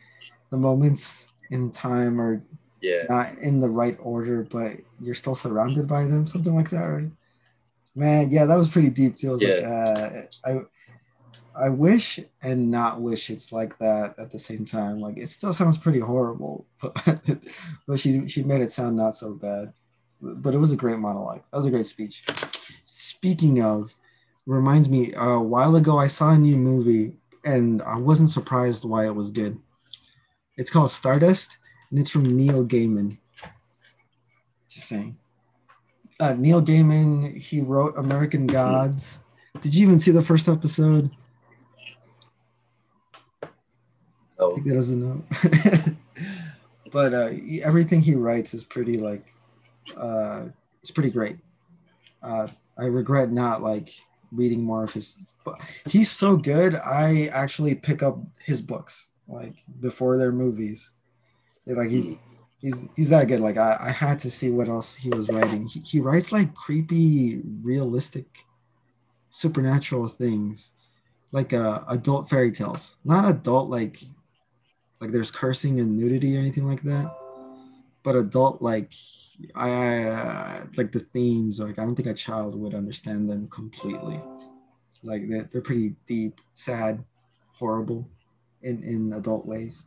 The moments in time are Yeah. not in the right order, but you're still surrounded by them, something like that, right? Man, yeah, that was pretty deep too. I was like, uh, I, I wish and not wish it's like that at the same time. Like, it still sounds pretty horrible, but but she she made it sound not so bad. But it was a great monologue. That was a great speech. Speaking of, reminds me, uh, a while ago I saw a new movie and I wasn't surprised why it was good. It's called Stardust and it's from Neil Gaiman. Just saying. Uh, Neil Gaiman, he wrote American Gods. Did you even see the first episode? Oh, He doesn't know. but uh, everything he writes is pretty like, uh, it's pretty great. Uh, I regret not like reading more of his. But he's so good. I actually pick up his books like before their movies. Like he's he's he's that good. Like I, I had to see what else he was writing. He, he writes like creepy, realistic, supernatural things, like uh, adult fairy tales. Not adult like like there's cursing and nudity or anything like that, but adult like I, like the themes. Like I don't think a child would understand them completely. Like they're, they're pretty deep, sad, horrible, in in adult ways.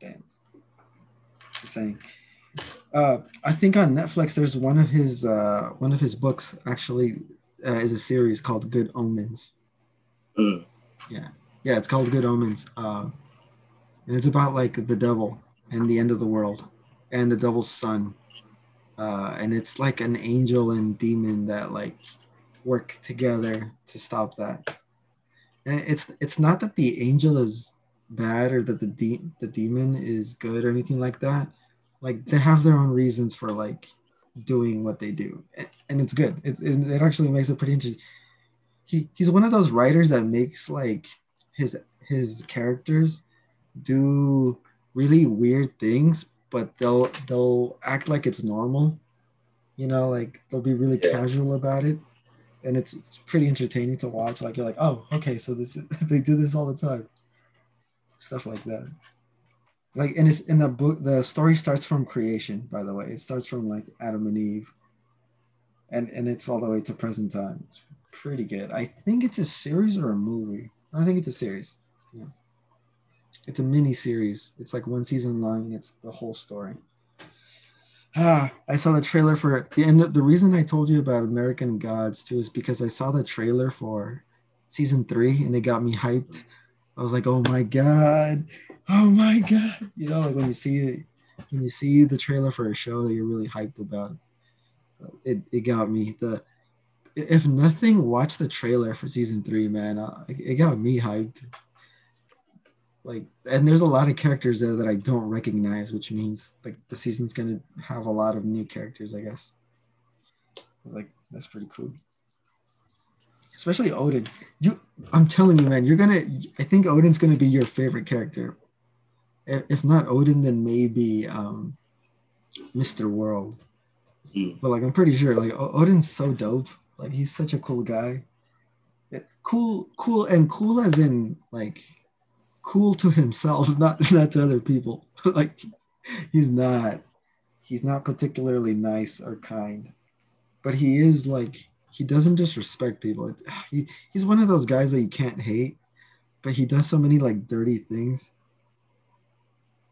Damn. Just saying. Uh, I think on Netflix there's one of his uh, one of his books actually uh, is a series called Good Omens. Mm. Yeah, yeah, it's called Good Omens, uh, and it's about like the devil and the end of the world and the devil's son, uh, and it's like an angel and demon that like work together to stop that. And it's it's not that the angel is bad or that the de- the demon is good or anything like that. Like they have their own reasons for like doing what they do, and it's good. It, it actually makes it pretty interesting. He he's one of those writers that makes like his his characters do really weird things, but they'll they'll act like it's normal. You know, like they'll be really Yeah. casual about it, and it's it's pretty entertaining to watch. Like you're like, oh, okay, so this is, they do this all the time, stuff like that. Like, and it's in the book. The story starts from creation. By the way, it starts from like Adam and Eve, and and it's all the way to present time. It's pretty good. I think it's a series or a movie. I think it's a series. Yeah. It's a mini series. It's like one season long. And it's the whole story. Ah, I saw the trailer for and the, the reason I told you about American Gods too is because I saw the trailer for season three and it got me hyped. I was like, oh my god, oh my god. You know, like when you see it, when you see the trailer for a show that you're really hyped about. It it got me. The if nothing, watch the trailer for season three, man. It got me hyped. Like, and there's a lot of characters there that I don't recognize, which means like the season's gonna have a lot of new characters, I guess. Like, that's pretty cool. Especially Odin. You, I'm telling you, man, you're gonna. I think Odin's gonna be your favorite character. If not Odin, then maybe um, Mr. World. Mm. But like, I'm pretty sure like O- Odin's so dope. Like, he's such a cool guy. Cool, cool, and cool as in like cool to himself, not not to other people. like, he's, he's not. He's not particularly nice or kind, but he is like he doesn't disrespect people. He he's one of those guys that you can't hate, but he does so many like dirty things.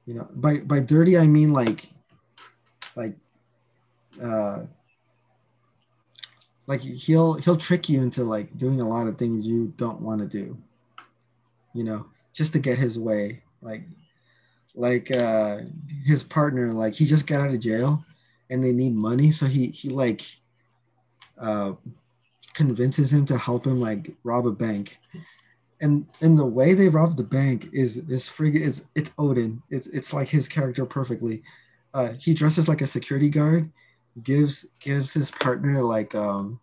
You know, by by dirty I mean like like uh like he'll he'll trick you into like doing a lot of things you don't want to do. You know, just to get his way. Like like uh his partner like he just got out of jail and they need money. So he he like uh convinces him to help him like rob a bank. And and the way they rob the bank is is friggin' it's it's odin. It's it's like his character perfectly. Uh he dresses like a security guard gives gives his partner like um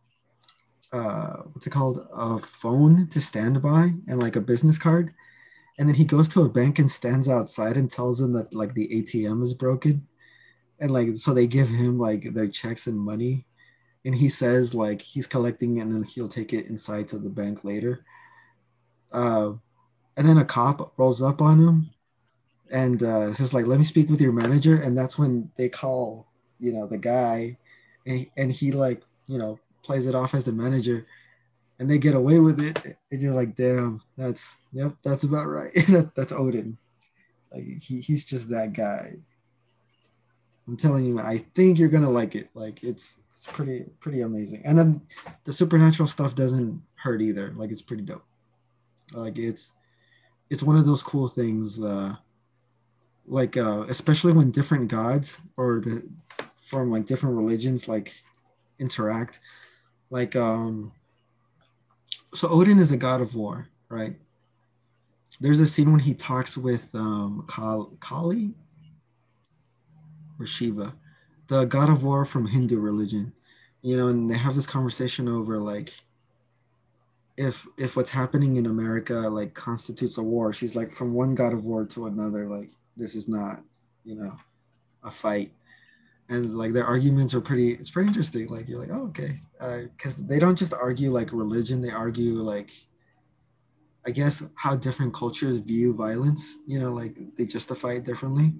uh what's it called? A phone to stand by and like a business card and then he goes to a bank and stands outside and tells them that like the ATM is broken. And like so they give him like their checks and money. And he says like he's collecting and then he'll take it inside to the bank later. Uh, and then a cop rolls up on him and uh, says like let me speak with your manager. And that's when they call you know the guy. And, and he like you know plays it off as the manager and they get away with it and you're like damn that's yep that's about right. That's odin. Like he, he's just that guy. I'm telling you man i think you're gonna like it. Like it's it's pretty pretty amazing. And then the supernatural stuff doesn't hurt either. Like it's pretty dope. Like it's it's one of those cool things uh like uh especially when different gods or the from like different religions like interact. Like um so Odin is a god of war, right? There's a scene when he talks with um, Kali or Shiva, the god of war from Hindu religion, you know, and they have this conversation over like if if what's happening in America like constitutes a war. She's like from one god of war to another, like this is not, you know, a fight and like their arguments are pretty it's pretty interesting like you're like oh okay because uh, they don't just argue like religion they argue like i guess how different cultures view violence you know like they justify it differently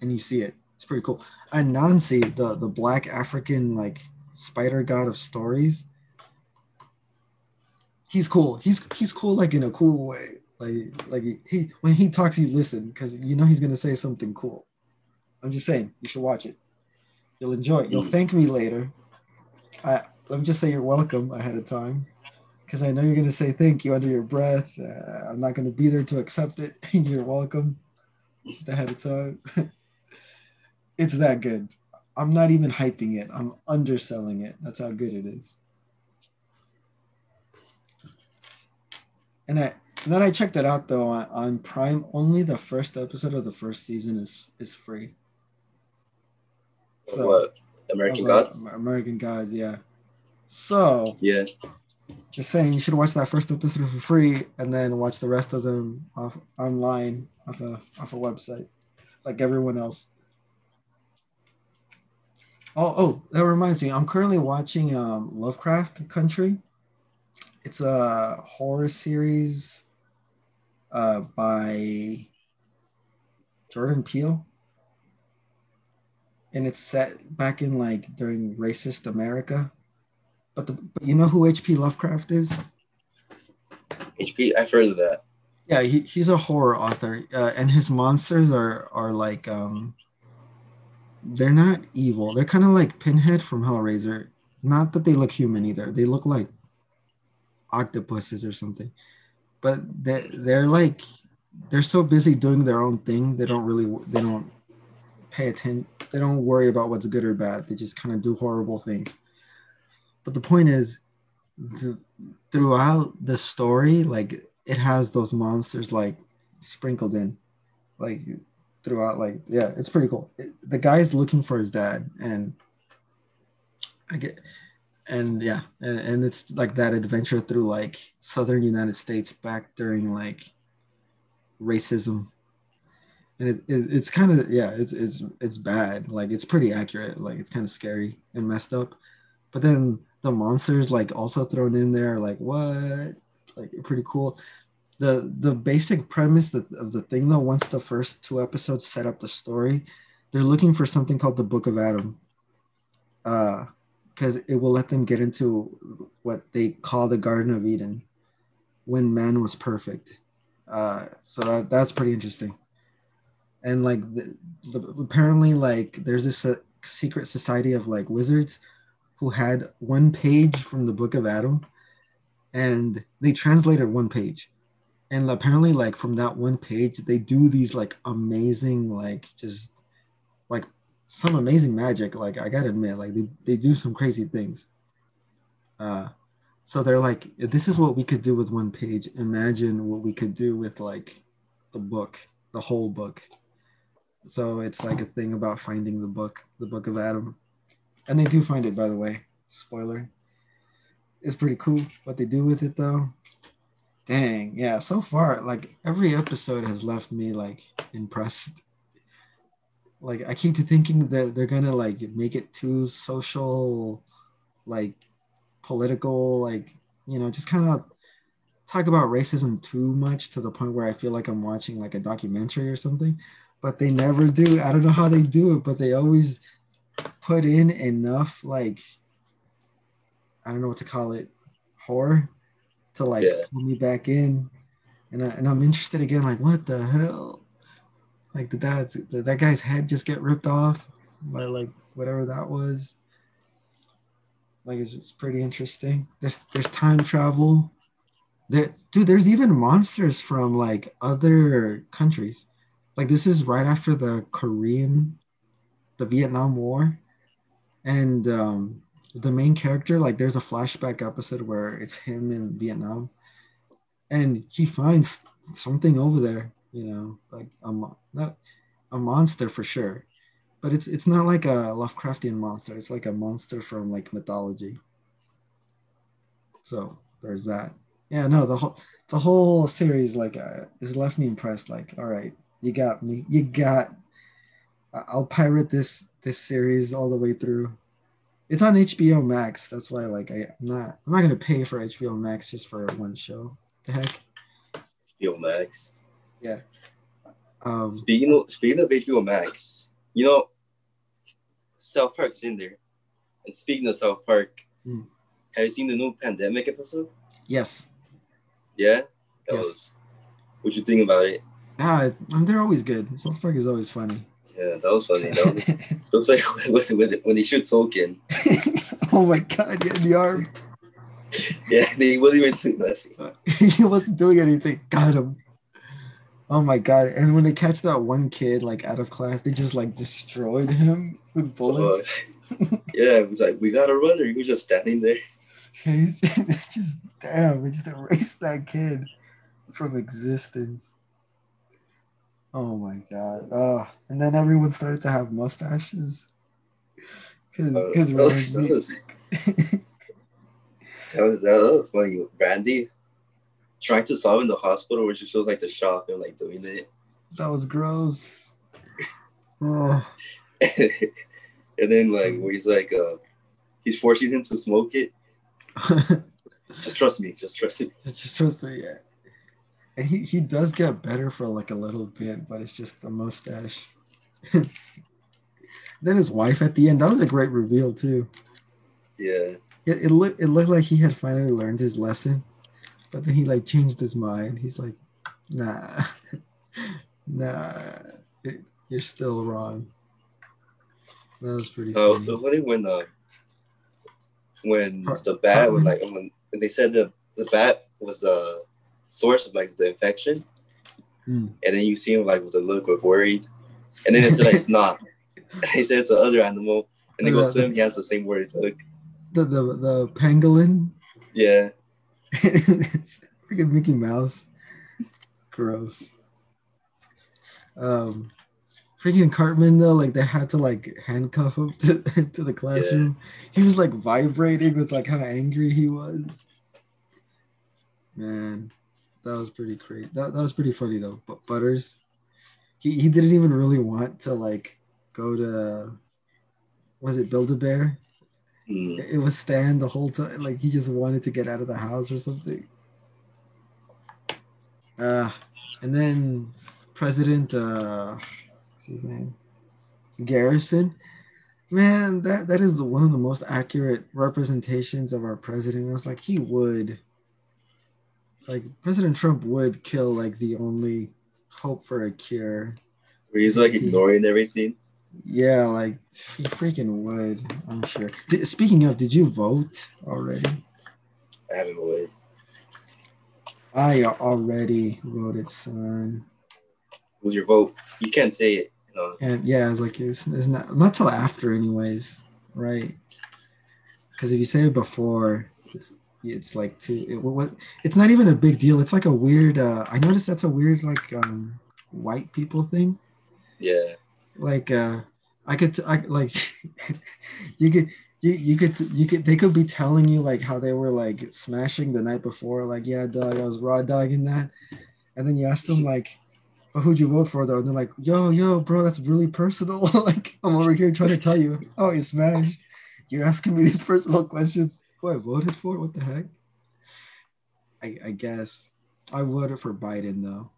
and you see it. It's pretty cool. Anansi the the black african like spider god of stories he's cool. He's he's cool like in a cool way. Like like he when he talks you listen because you know he's gonna say something cool. I'm just saying you should watch it You'll enjoy it. You'll mm. thank me later. I, let me just say you're welcome ahead of time because I know you're going to say thank you under your breath. Uh, I'm not going to be there to accept it. you're welcome just ahead of time. it's that good. I'm not even hyping it, I'm underselling it. That's how good it is. And I and then I checked it out though on, on Prime. Only the first episode of the first season is is free. So, what American Gods? American Gods, yeah. So yeah, just saying you should watch that first episode for free and then watch the rest of them off online off a off a website, like everyone else. Oh, oh, that reminds me. I'm currently watching um, Lovecraft Country. It's a horror series uh, by Jordan Peele and it's set back in like during racist America. But the but you know who H.P. Lovecraft is? H.P. I've heard of that. Yeah, he, he's a horror author, uh, and his monsters are are like um. They're not evil. They're kind of like Pinhead from Hellraiser. Not that they look human either. They look like octopuses or something. But they they're like they're so busy doing their own thing. They don't really they don't pay attention. They don't worry about what's good or bad. They just kind of do horrible things. But the point is, the, throughout the story, like it has those monsters like sprinkled in, like throughout. Like yeah, it's pretty cool. It, the guy's looking for his dad, and I get, and yeah, and, and it's like that adventure through like southern United States back during like racism and it, it it's kind of yeah it's it's it's bad. Like it's pretty accurate. Like it's kind of scary and messed up. But then the monsters like also thrown in there like what? Like pretty cool. The the basic premise of, of the thing though once the first two episodes set up the story they're looking for something called the book of adam. Uh because it will let them get into what they call the Garden of Eden when man was perfect. Uh, so that, that's pretty interesting. And like the, the, apparently, like there's this uh, secret society of like wizards who had one page from the Book of Adam, and they translated one page. And apparently, like from that one page, they do these like amazing, like just like some amazing magic. Like I gotta admit, like they, they do some crazy things. Uh, so they're like, this is what we could do with one page. Imagine what we could do with like the book, the whole book. So it's like a thing about finding the book, the book of Adam. And they do find it, by the way. Spoiler. It's pretty cool what they do with it though. Dang, yeah, so far, like every episode has left me like impressed like I keep thinking that they're gonna like make it too social, like political, like you know, just kind of talk about racism too much to the point where I feel like I'm watching like a documentary or something. But they never do. I don't know how they do it, but they always put in enough like I don't know what to call it, horror to like yeah. pull me back in. And, I, and I'm interested again, like, what the hell? Like did that did that guy's head just get ripped off by like whatever that was? Like it's, it's pretty interesting. There's there's time travel. There, dude, there's even monsters from like other countries. Like this is right after the Korean, the Vietnam War, and um, the main character, like there's a flashback episode where it's him in Vietnam, and he finds something over there you know, like a not a monster for sure, but it's it's not like a Lovecraftian monster. It's like a monster from like mythology. So there's that. Yeah, no, the whole the whole series like uh, has left me impressed. Like, all right, you got me. You got. I'll pirate this this series all the way through. It's on HBO Max. That's why like I, I'm not I'm not gonna pay for HBO Max just for one show. The heck. HBO Max. Yeah. Um, speaking of speaking of HBO Max, you know, South Park's in there. And speaking of South Park, mm. have you seen the new pandemic episode? Yes. Yeah. That yes. was. What you think about it? Ah, they're always good. South Park is always funny. Yeah, that was funny. That was, like when, when, when they shoot Token. oh my god! Yeah, in the arm. yeah, he wasn't even too messy. he wasn't doing anything. Got him. Oh my god! And when they catch that one kid like out of class, they just like destroyed him with bullets. yeah, it was like we got a runner. He was just standing there. it's just damn. They just erased that kid from existence. Oh my god! Oh, and then everyone started to have mustaches because because uh, that, was, that, was, that was that was funny. Randy trying to solve in the hospital, which just feels like the shop and like doing it. That was gross. oh. and then like where he's like, uh, he's forcing him to smoke it. just trust me. Just trust me. Just trust me. Yeah. And he, he does get better for like a little bit, but it's just the mustache. then his wife at the end, that was a great reveal too. Yeah. It, it looked it looked like he had finally learned his lesson. But then he like changed his mind. He's like, nah, nah, you're, you're still wrong. That was pretty. Oh, uh, funny. funny when uh, when the bat was like when, when they said the the bat was the source of like the infection, mm. and then you see him like with a look of worried, and then said like it's not. he said it's another animal, and they go swim. He has the same worried look. The the the pangolin. Yeah. it's freaking Mickey Mouse. Gross. Um, freaking Cartman though, like they had to like handcuff him to, to the classroom. Yeah. He was like vibrating with like how angry he was. Man, that was pretty great. That, that was pretty funny though. But Butters, he, he didn't even really want to like go to was it Build a Bear? Mm. It was Stan the whole time. Like he just wanted to get out of the house or something. Uh, and then President, uh, what's his name? Garrison. Man, that that is the one of the most accurate representations of our president. I was like he would, like President Trump would kill like the only hope for a cure. Where he's like ignoring everything. Yeah, like he freaking would. I'm sure. Did, speaking of, did you vote already? I haven't voted. I already voted, son. Who's your vote? You can't say it. No. And yeah, it's like it's, it's not not till after, anyways, right? Because if you say it before, it's, like too. It, what? It's not even a big deal. It's like a weird. Uh, I noticed that's a weird like um, white people thing. Yeah. Like uh, I could t- I, like you could you, you could you could they could be telling you like how they were like smashing the night before like yeah dog I was raw dogging that and then you ask them like but who'd you vote for though and they're like yo yo bro that's really personal like I'm over here trying to tell you oh you smashed you're asking me these personal questions who I voted for? What the heck? I, I guess I voted for Biden though.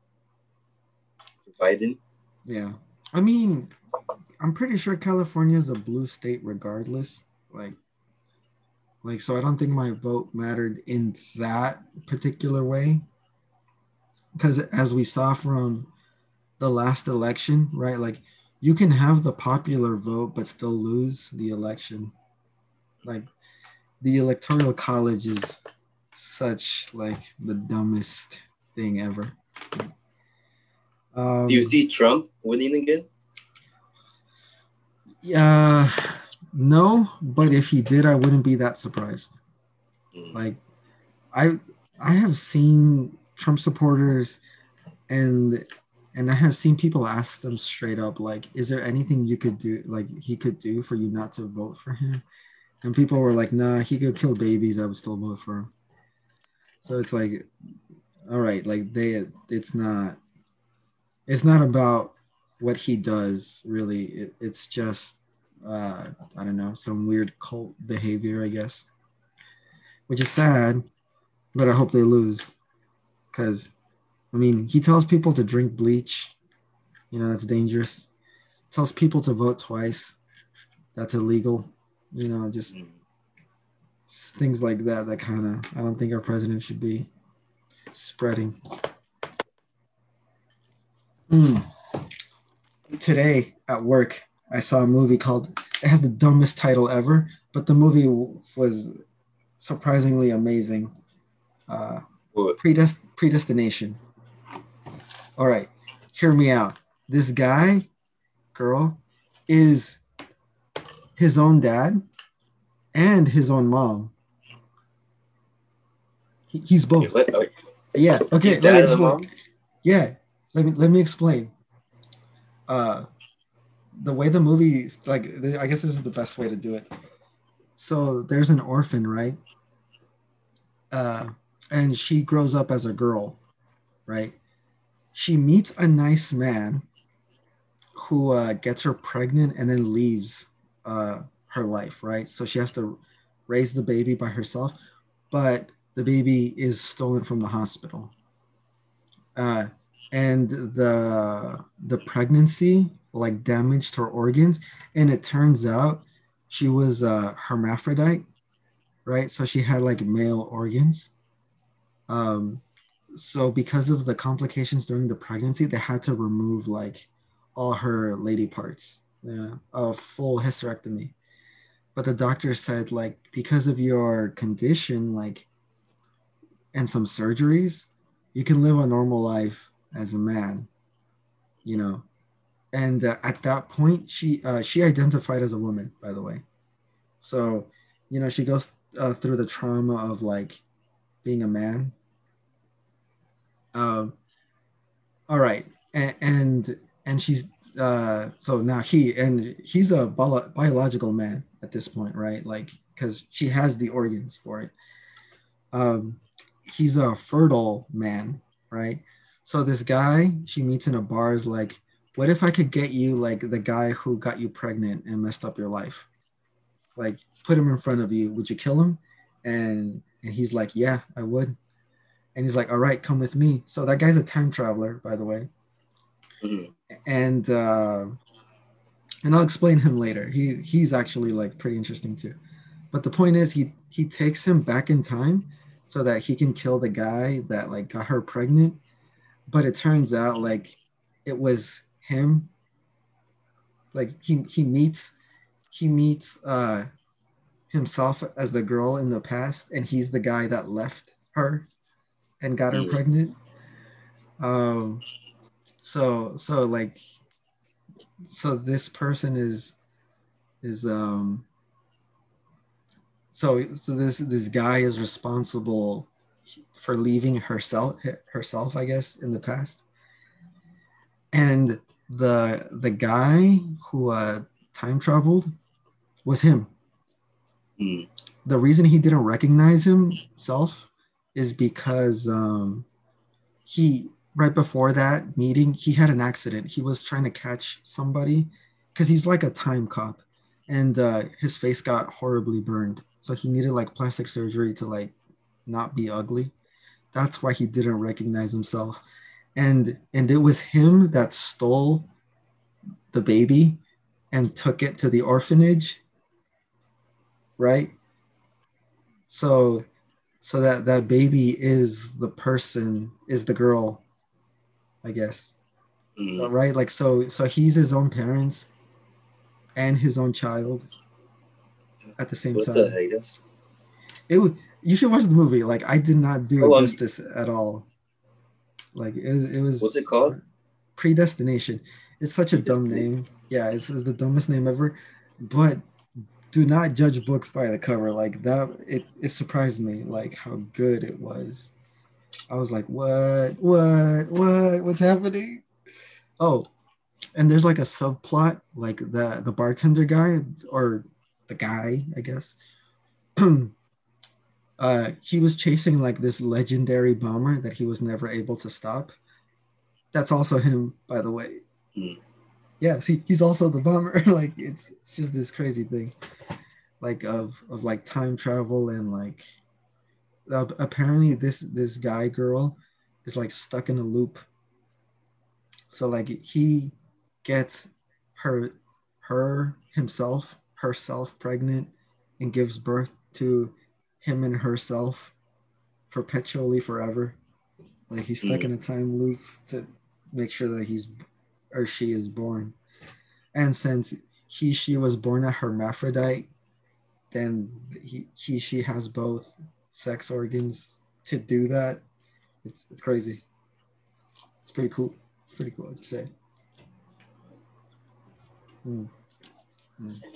Biden? Yeah. I mean I'm pretty sure California is a blue state regardless like like so i don't think my vote mattered in that particular way. Because as we saw from the last election right like you can have the popular vote but still lose the election. Like the electoral college is such like the dumbest thing ever um, do you see trump winning again yeah no, but if he did, I wouldn't be that surprised. Mm. Like, I I have seen Trump supporters, and and I have seen people ask them straight up, like, "Is there anything you could do, like he could do for you not to vote for him?" And people were like, "Nah, he could kill babies. I would still vote for him." So it's like, all right, like they, it's not, it's not about what he does really. It, it's just uh, I don't know, some weird cult behavior, I guess, which is sad, but I hope they lose. Because, I mean, he tells people to drink bleach, you know, that's dangerous. Tells people to vote twice, that's illegal, you know, just things like that, that kind of, I don't think our president should be spreading. Mm. Today at work, I saw a movie called it has the dumbest title ever, but the movie was surprisingly amazing. Uh, Predest- predestination. All right, hear me out. This guy, girl, is his own dad and his own mom. He, he's both. Yeah. Okay. His dad and mom? Yeah. Let me let me explain. Uh, the way the movie like i guess this is the best way to do it so there's an orphan right uh and she grows up as a girl right she meets a nice man who uh, gets her pregnant and then leaves uh, her life right? So she has to raise the baby by herself but the baby is stolen from the hospital. Uh, and the the pregnancy like damaged her organs and it turns out she was a hermaphrodite right? So she had like male organs. Um so because of the complications during the pregnancy they had to remove like all her lady parts yeah a full hysterectomy. But the doctor said like because of your condition like and some surgeries you can live a normal life as a man you know? And uh, at that point she uh, she identified as a woman by the way. So you know she goes uh, through the trauma of like being a man. Um all right. And and, and she's uh so now he and he's a bio- biological man at this point right like because she has the organs for it um he's a fertile man right so this guy she meets in a bar is like what if I could get you like the guy who got you pregnant and messed up your life? Like put him in front of you. Would you kill him? And and he's like, Yeah, I would. And he's like, All right, come with me. So that guy's a time traveler, by the way. Mm-hmm. And uh and I'll explain him later. He he's actually like pretty interesting too. But the point is, he he takes him back in time so that he can kill the guy that like got her pregnant. But it turns out like it was him. Like he he meets he meets uh himself as the girl in the past, and he's the guy that left her and got her Mm. pregnant. Um so so like so this person is is um so so this this guy is responsible for leaving herself herself i guess in the past and the the guy who uh time traveled was him Mm. the reason he didn't recognize himself is because um he right before that meeting he had an accident. He was trying to catch somebody because he's like a time cop and uh his face got horribly burned. So he needed like plastic surgery to like not be ugly. That's why he didn't recognize himself. And and it was him that stole the baby and took it to the orphanage right? So so that that baby is the person is the girl i guess. Mm. right like so so he's his own parents and his own child at the same What time. the heck? That's it would you should watch the movie. Like i did not do How it long- justice at all. Like it, was- it was What's it called? predestination. It's such a dumb name. Yeah it's, it's the dumbest name ever. But do not judge books by the cover. Like that it, it surprised me like how good it was i was like what? What? What? What's happening? Oh and there's like a subplot like the the bartender guy or the guy i guess. Uh he was chasing like this legendary bomber that he was never able to stop. That's also him by the way. Hmm. yeah see he's also the bomber. Like it's it's just this crazy thing. Like of of like time travel and like uh, apparently this this guy girl is like stuck in a loop. So like he gets her her himself herself pregnant and gives birth to him and herself perpetually forever. Like he's stuck Mm. in a time loop to make sure that he's or she is born. And since he she was born a hermaphrodite then he, he she has both sex organs to do that it's it's crazy it's pretty cool It's pretty cool to say mm.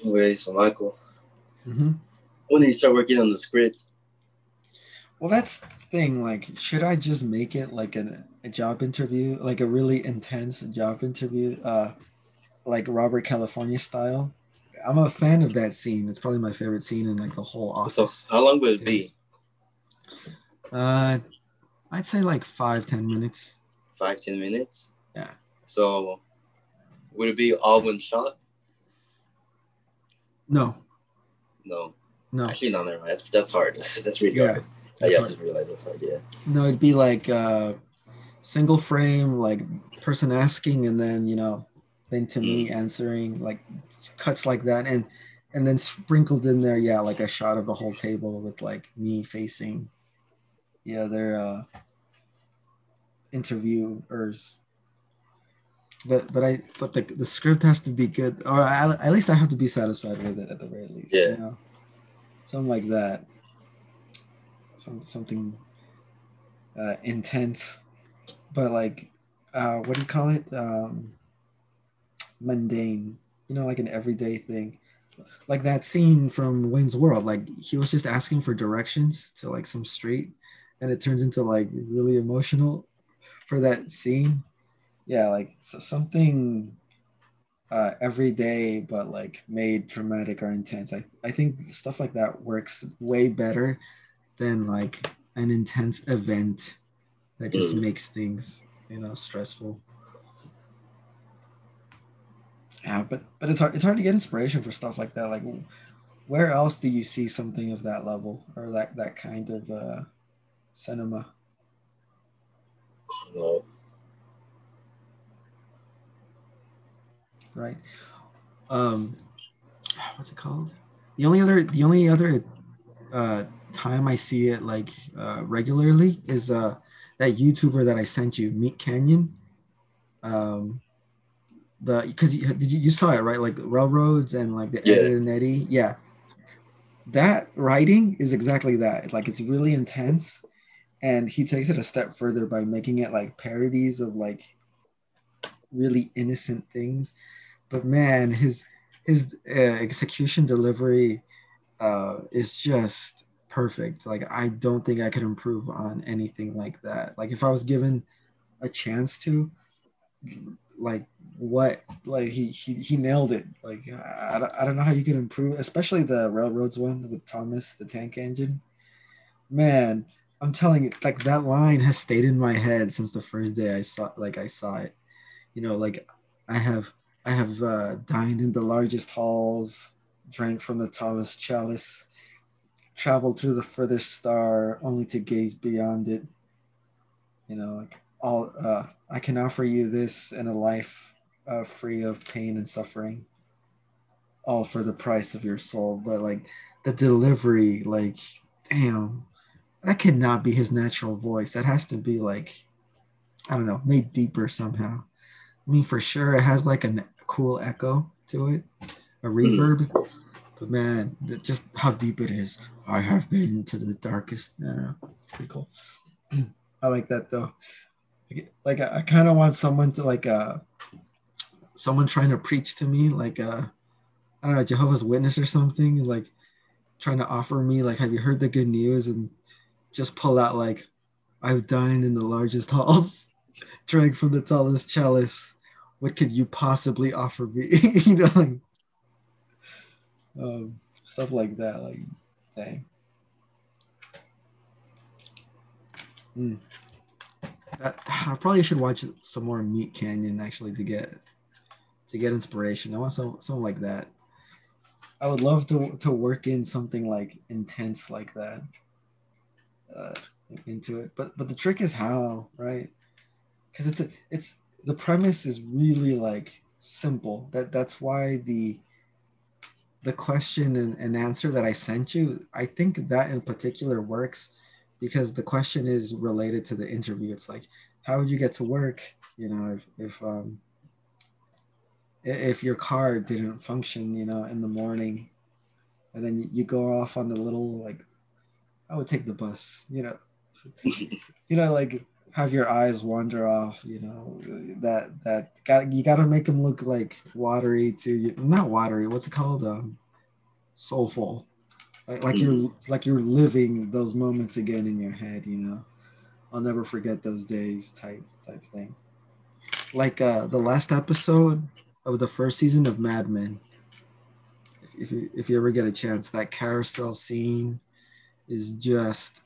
anyway. So Michael, hmm when did you start working on the script? well that's the thing like should i just make it like an, a job interview like a really intense job interview uh like robert california style i'm a fan of that scene it's probably my favorite scene in like the whole So how long would it be? Uh i'd say like five ten minutes Five ten minutes. Yeah. So would it be all one shot? no No. no Actually, no. Never mind. That's that's hard. That's, really yeah hard. I that's yeah, I just realized that's hard. Yeah. No, it'd be like uh single frame, like person asking and then you know, then to me answering, like cuts like that, and and then sprinkled in there, yeah, like a shot of the whole table with like me facing the other uh interviewers. But but I but the the script has to be good, or I, at least I have to be satisfied with it at the very least. Yeah. You know? Something like that. Some something uh, intense, but like, uh, what do you call it? Um, mundane. You know, like an everyday thing. Like that scene from Wayne's World. Like he was just asking for directions to like some street, and it turns into like really emotional for that scene. Yeah, like so something uh, everyday, but like made dramatic or intense. I I think stuff like that works way better than like an intense event that just Mm. makes things you know stressful yeah but but it's hard it's hard to get inspiration for stuff like that like where else do you see something of that level or that that kind of uh cinema No. right um, what's it called? The only other the only other uh, time I see it like uh, regularly is uh, that YouTuber that I sent you, Meat Canyon. Um, the because you, did you, you saw it right like the railroads and like the Yeah. Ed and Eddie yeah that writing is exactly that like it's really intense and he takes it a step further by making it like parodies of like really innocent things. But man his his uh, execution delivery uh, is just perfect. Like i don't think i could improve on anything like that. Like if i was given a chance to like what like he he, he nailed it. Like I, I don't- know how you can improve especially the railroads one with thomas the tank engine. Man i'm telling you like that line has stayed in my head since the first day i saw like i saw it. You know like i have i have uh, dined in the largest halls drank from the tallest chalice traveled through the furthest star only to gaze beyond it. You know like all uh, i can offer you this and a life uh, free of pain and suffering. All for the price of your soul but like the delivery like damn that cannot be his natural voice. That has to be like i don't know made deeper somehow. I mean for sure it has like a cool echo to it a reverb but man that- just how deep it is. I have been to the darkest I don't know, it's pretty cool. I like that though. Like i, I kind of want someone to like uh someone trying to preach to me like uh i don't know jehovah's witness or something like trying to offer me like have you heard the good news? And just pull out like i've dined in the largest halls drank from the tallest chalice what could you possibly offer me you know like, um, stuff like that like dang Mm. That, I probably should watch some more Meat Canyon actually to get to get inspiration. I want some something like that. I would love to to work in something like intense like that uh, into it. But but the trick is how, right? Because it's a, it's the premise is really like simple. That that's why the the question and, and answer that I sent you, I think that in particular works because the question is related to the interview. It's like, how would you get to work? You know, if if um if your car didn't function, you know, in the morning, and then you, you go off on the little like, I would take the bus, you know, you know, like have your eyes wander off, you know, that that got you got to make them look like watery to not watery. What's it called? Um, soulful. Like, like you're like you're living those moments again in your head, you know. I'll never forget those days type type thing. Like uh the last episode of the first season of Mad Men. If, if you if you ever get a chance, that carousel scene is just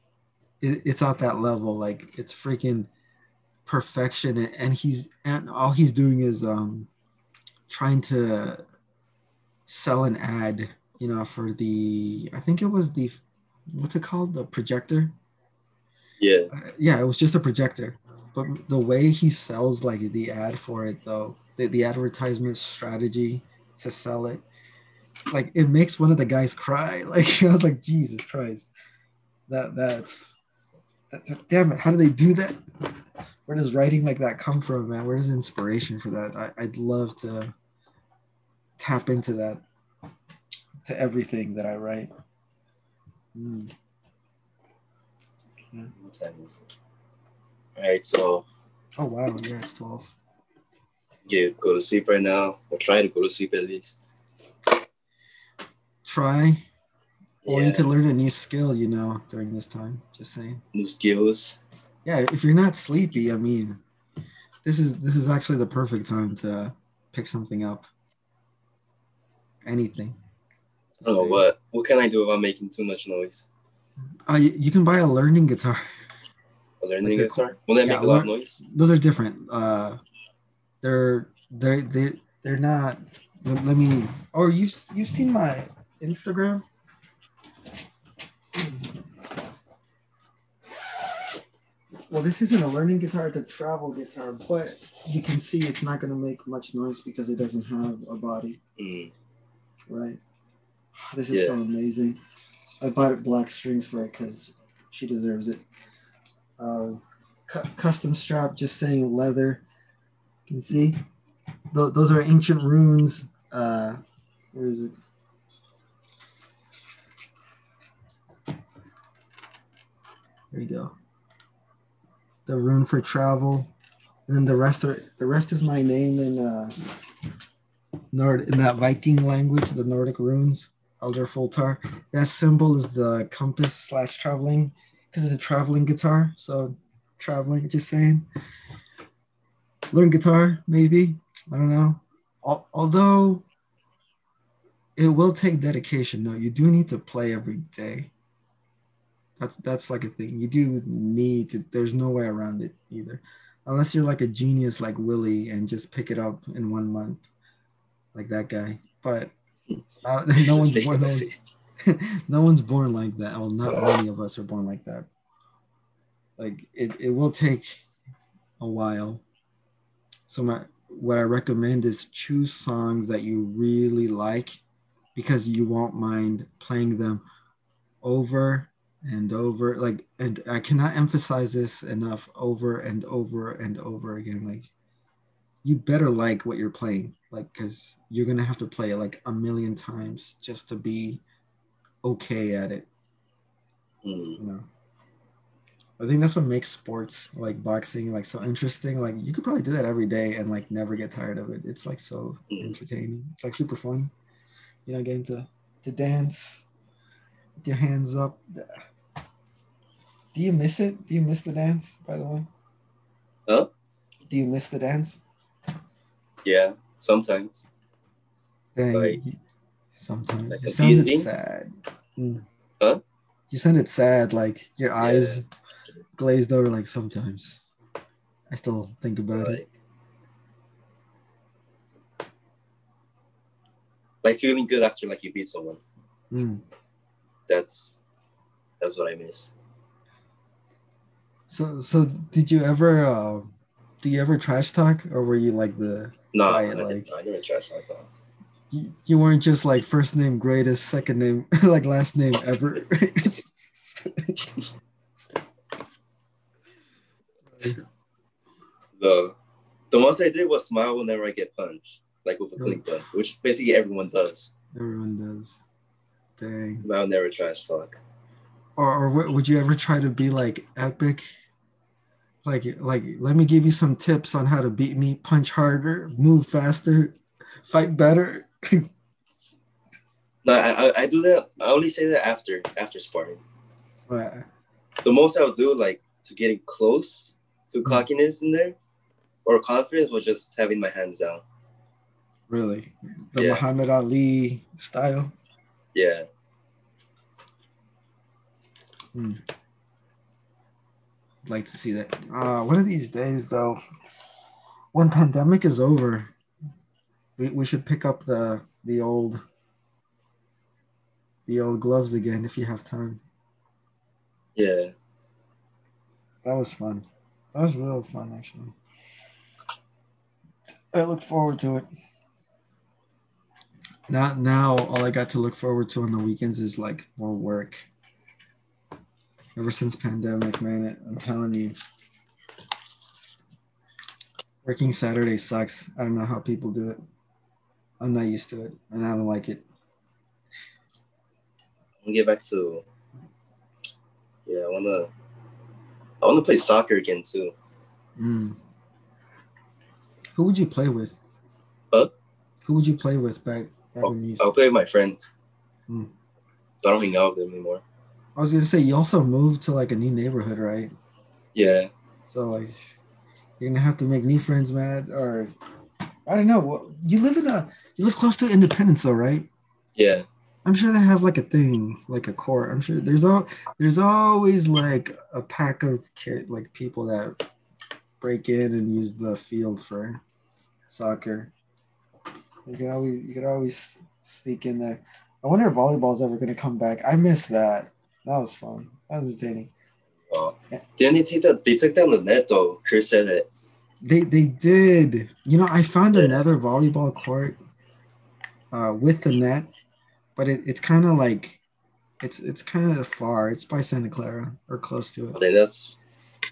it, it's at that level. Like it's freaking perfection, and, and he's and all he's doing is um trying to sell an ad, you know, for the I think it was the what's it called the projector Yeah. uh, yeah, it was just a projector. But the way he sells like the ad for it though, the, the advertisement strategy to sell it, like it makes one of the guys cry. Like I was like, Jesus Christ. That that's that, that- damn it, how do they do that? Where does writing like that come from, man? Where does inspiration for that? I, I'd love to tap into that to everything that I write. Mm. What time is it? All right, so Oh wow, yeah, it's 12. yeah, go to sleep right now, or try to go to sleep at least. Try Or yeah, you could learn a new skill, you know, during this time. Just saying. new skills. Yeah, if you're not sleepy, I mean, this is this is actually the perfect time to pick something up. Anything. I don't what. What can I do about making too much noise? Uh, you, you can buy a learning guitar. Are there Like guitar? Will that yeah, make a lot of noise? Those are different. Uh, they're they're they they're not. Let, let me. Or you've you've seen my Instagram. Well, this isn't a learning guitar; it's a travel guitar. But you can see it's not going to make much noise because it doesn't have a body, Mm. right? This is so amazing. I bought it black strings for it because she deserves it. Uh, cu- custom strap, just saying leather. You can see, Th- those are ancient runes. Uh, where is it? There you go. The rune for travel, and then the rest are the rest is my name in uh, Nord in that Viking language, the Nordic runes. Elder Futhark. That symbol is the compass slash traveling because it's a traveling guitar. So traveling, just saying. Learn guitar, maybe. I don't know. Al- Although it will take dedication, though. You do need to play every day. That's that's like a thing. You do need to. There's no way around it either, unless you're like a genius like Willie and just pick it up in one month, like that guy. But uh, no one's born. No one's, no one's born like that. Well, not many of us are born like that. Like it, it will take a while. So my what I recommend is choose songs that you really like because you won't mind playing them over and over like and I cannot emphasize this enough over and over and over again like you better like what you're playing like because you're gonna have to play it like a million times just to be okay at it. Mm. you know? I think that's what makes sports like boxing like so interesting like you could probably do that every day and like never get tired of it. It's like so Mm. entertaining. It's like super fun. You know getting to to dance with your hands up do you miss it do you miss the dance by the way Huh? do you miss the dance Yeah, sometimes. Dang, Like- sometimes like you sounded sad. Mm. Huh? You sounded sad, like your Yeah. eyes glazed over. Like sometimes, I still think about it. Like, like feeling good after like you beat someone. Mm. That's that's what I miss. So, so did you ever? Uh, do you ever trash talk, or were you like the? No, Right, I, didn't- like- I never trash like that. You, you weren't just like first name greatest, second name like last name ever. The the most I did was smile whenever I get punched, like with a clink bun, which basically everyone does. Everyone does. Dang. I'll never trash talk. or, or would you ever try to be like epic like like let me give you some tips on how to beat me punch harder move faster fight better No, I, I I do that. I only say that after after sparring. But, The most I'll do like to getting close to Hmm. cockiness in there or confidence was just having my hands down. really the Yeah. muhammad ali style Yeah. I'd like to see that uh one of these days though when pandemic is over we, we should pick up the the old the old gloves again if you have time Yeah. That was fun. That was real fun, actually. I look forward to it. Now, now all I got to look forward to on the weekends is like more work. Ever since pandemic, man, I'm telling you, working Saturday sucks. I don't know how people do it. I'm not used to it, and I don't like it. I'll get back to Yeah, I wanna I wanna play soccer again too. Mm. Who would you play with? Huh? Who would you play with back, back I'll, when you used I'll play with my friends. But I don't hang out with them anymore. I was gonna say you also moved to like a new neighborhood, right? Yeah. So like you're gonna have to make new friends, man. Or I don't know. You live in a you live close to Independence though, right? Yeah. I'm sure they have like a thing, like a court. I'm sure there's all there's always like a pack of kid like people that break in and use the field for soccer. You can always you can always sneak in there. I wonder if volleyball's ever gonna come back. I miss that. That was fun. That was entertaining. volleyball. Didn't they take that? They took down the net though. Chris said it. They they did. You know, I found Yeah. another volleyball court uh, with the net, but it, it's kind of like it's it's kind of far. It's by Santa Clara or close to I it. think that's.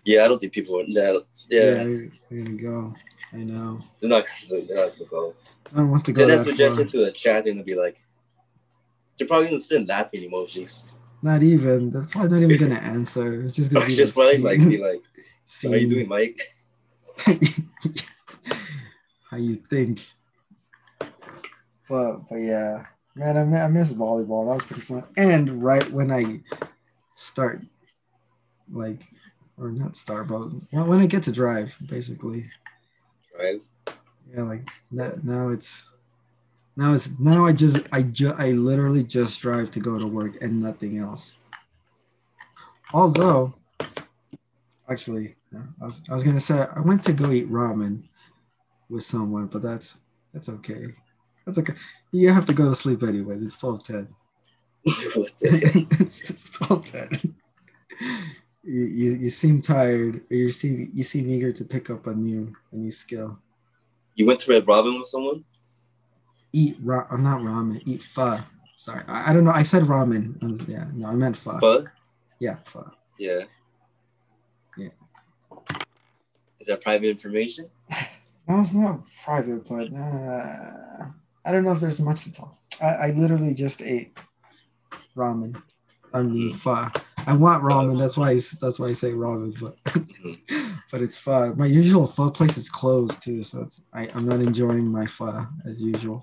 Yeah, I don't think people. would. That, yeah, We're gonna go. I know. they're not. They're not gonna go. No one wants to go Send that that suggestion far. to the chat and they'll be like, they're probably gonna send laughing emojis. Not even. They're probably not even gonna answer. It's just gonna be just like, probably like be like, how scene. you doing, Mike? how you think. But but yeah, man, I, I miss volleyball. That was pretty fun. And right when I start, like, or not start, but when when I get to drive, basically, Right? yeah, like that. Now it's now it's now I just I ju- I literally just drive to go to work and nothing else. Although, actually, I was I was gonna say I went to go eat ramen with someone, but that's that's okay. That's okay. You have to go to sleep anyways. It's twelve ten. it's it's twelve ten. You, you you seem tired, or you seem you seem eager to pick up a new a new skill. You went to Red Robin with someone? Eat ra- uh, not ramen. Eat pho. Sorry, I, I don't know. I said ramen. Um, yeah, no, I meant pho. Pho? Yeah, pho. Yeah. Yeah. Is that private information? No, it's not private, but uh, I don't know if there's much to talk. I, I literally just ate ramen. I mean pho. I want ramen. That's why I, that's why I say ramen, but but it's pho. My usual pho place is closed too, so it's I, I'm not enjoying my pho as usual.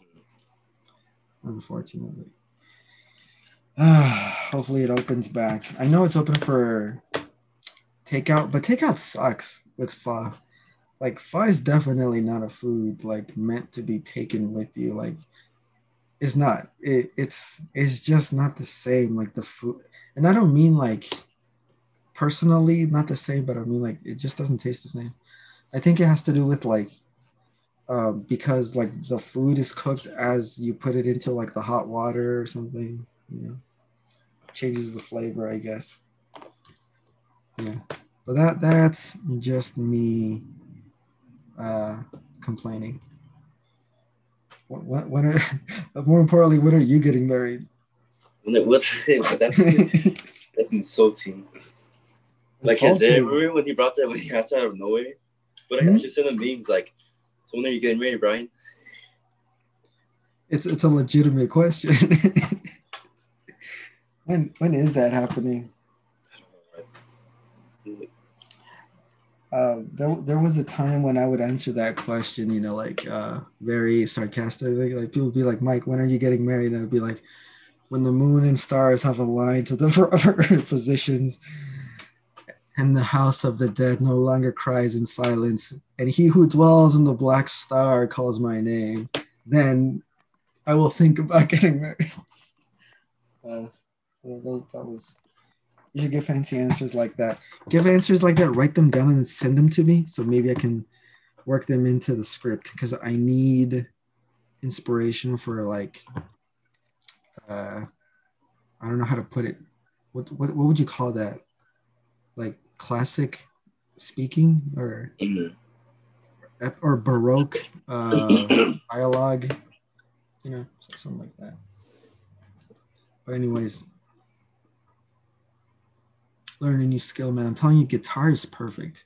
Unfortunately. Ah, hopefully it opens back. I know it's open for takeout, but takeout sucks with pho. Like pho is definitely not a food like meant to be taken with you. Like it's not. It, it's it's just not the same. Like the food and i don't mean like personally not the same but i mean like it just doesn't taste the same. I think it has to do with like um, because like the food is cooked as you put it into like the hot water or something you know changes the flavor i guess yeah but that that's just me uh, complaining. When, when, when are, but more importantly, when are you getting married? What's that's, that's insulting. Like, Insulting. it, remember when he brought that when he asked out of nowhere? But I Hmm? actually sent him memes like, so when are you getting married, Brian? It's it's a legitimate question. when when is that happening? Uh, there, there was a time when I would answer that question, you know, like uh, very sarcastically. Like people would be like, Mike, when are you getting married? And I'd be like, when the moon and stars have aligned to the proper positions and the house of the dead no longer cries in silence, and he who dwells in the black star calls my name, then I will think about getting married. Uh, that was. You should give fancy answers like that. Give answers like that. Write them down and send them to me, so maybe I can work them into the script because I need inspiration for like. Uh, I don't know how to put it. What what what would you call that? Like classic speaking or Mhm. or baroque uh, dialogue, you know, something like that. But anyways, learn a new skill, man. I'm telling you, guitar is perfect.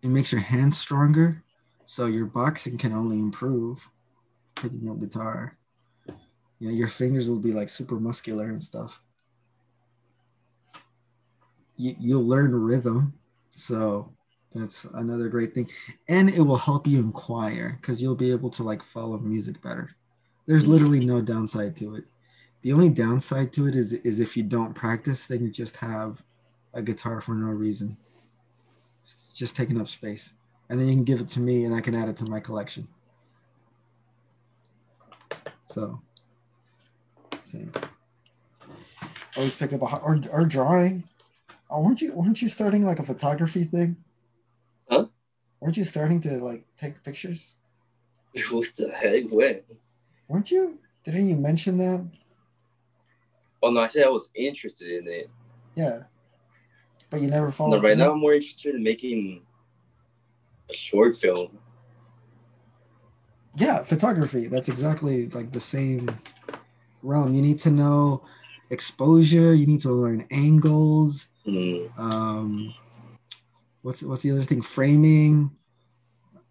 It makes your hands stronger, so your boxing can only improve picking up guitar. You know, your fingers will be like super muscular and stuff. You, you'll learn rhythm, so that's another great thing. And it will help you inquire because you'll be able to like follow music better. There's literally no downside to it. The only downside to it is is if you don't practice then you just have a guitar for no reason. It's just taking up space. And then you can give it to me and i can add it to my collection. So same. Always pick up a or, or drawing oh, weren't you weren't you starting like a photography thing Huh? weren't you starting to like take pictures what the heck? When? weren't you didn't you mention that Oh no, I said I was interested in it. yeah but you never follow. No, right now I'm more interested in making a short film. Yeah, photography. That's exactly like the same realm. You need to know exposure. You need to learn angles. Mm. Um, what's what's the other thing? Framing.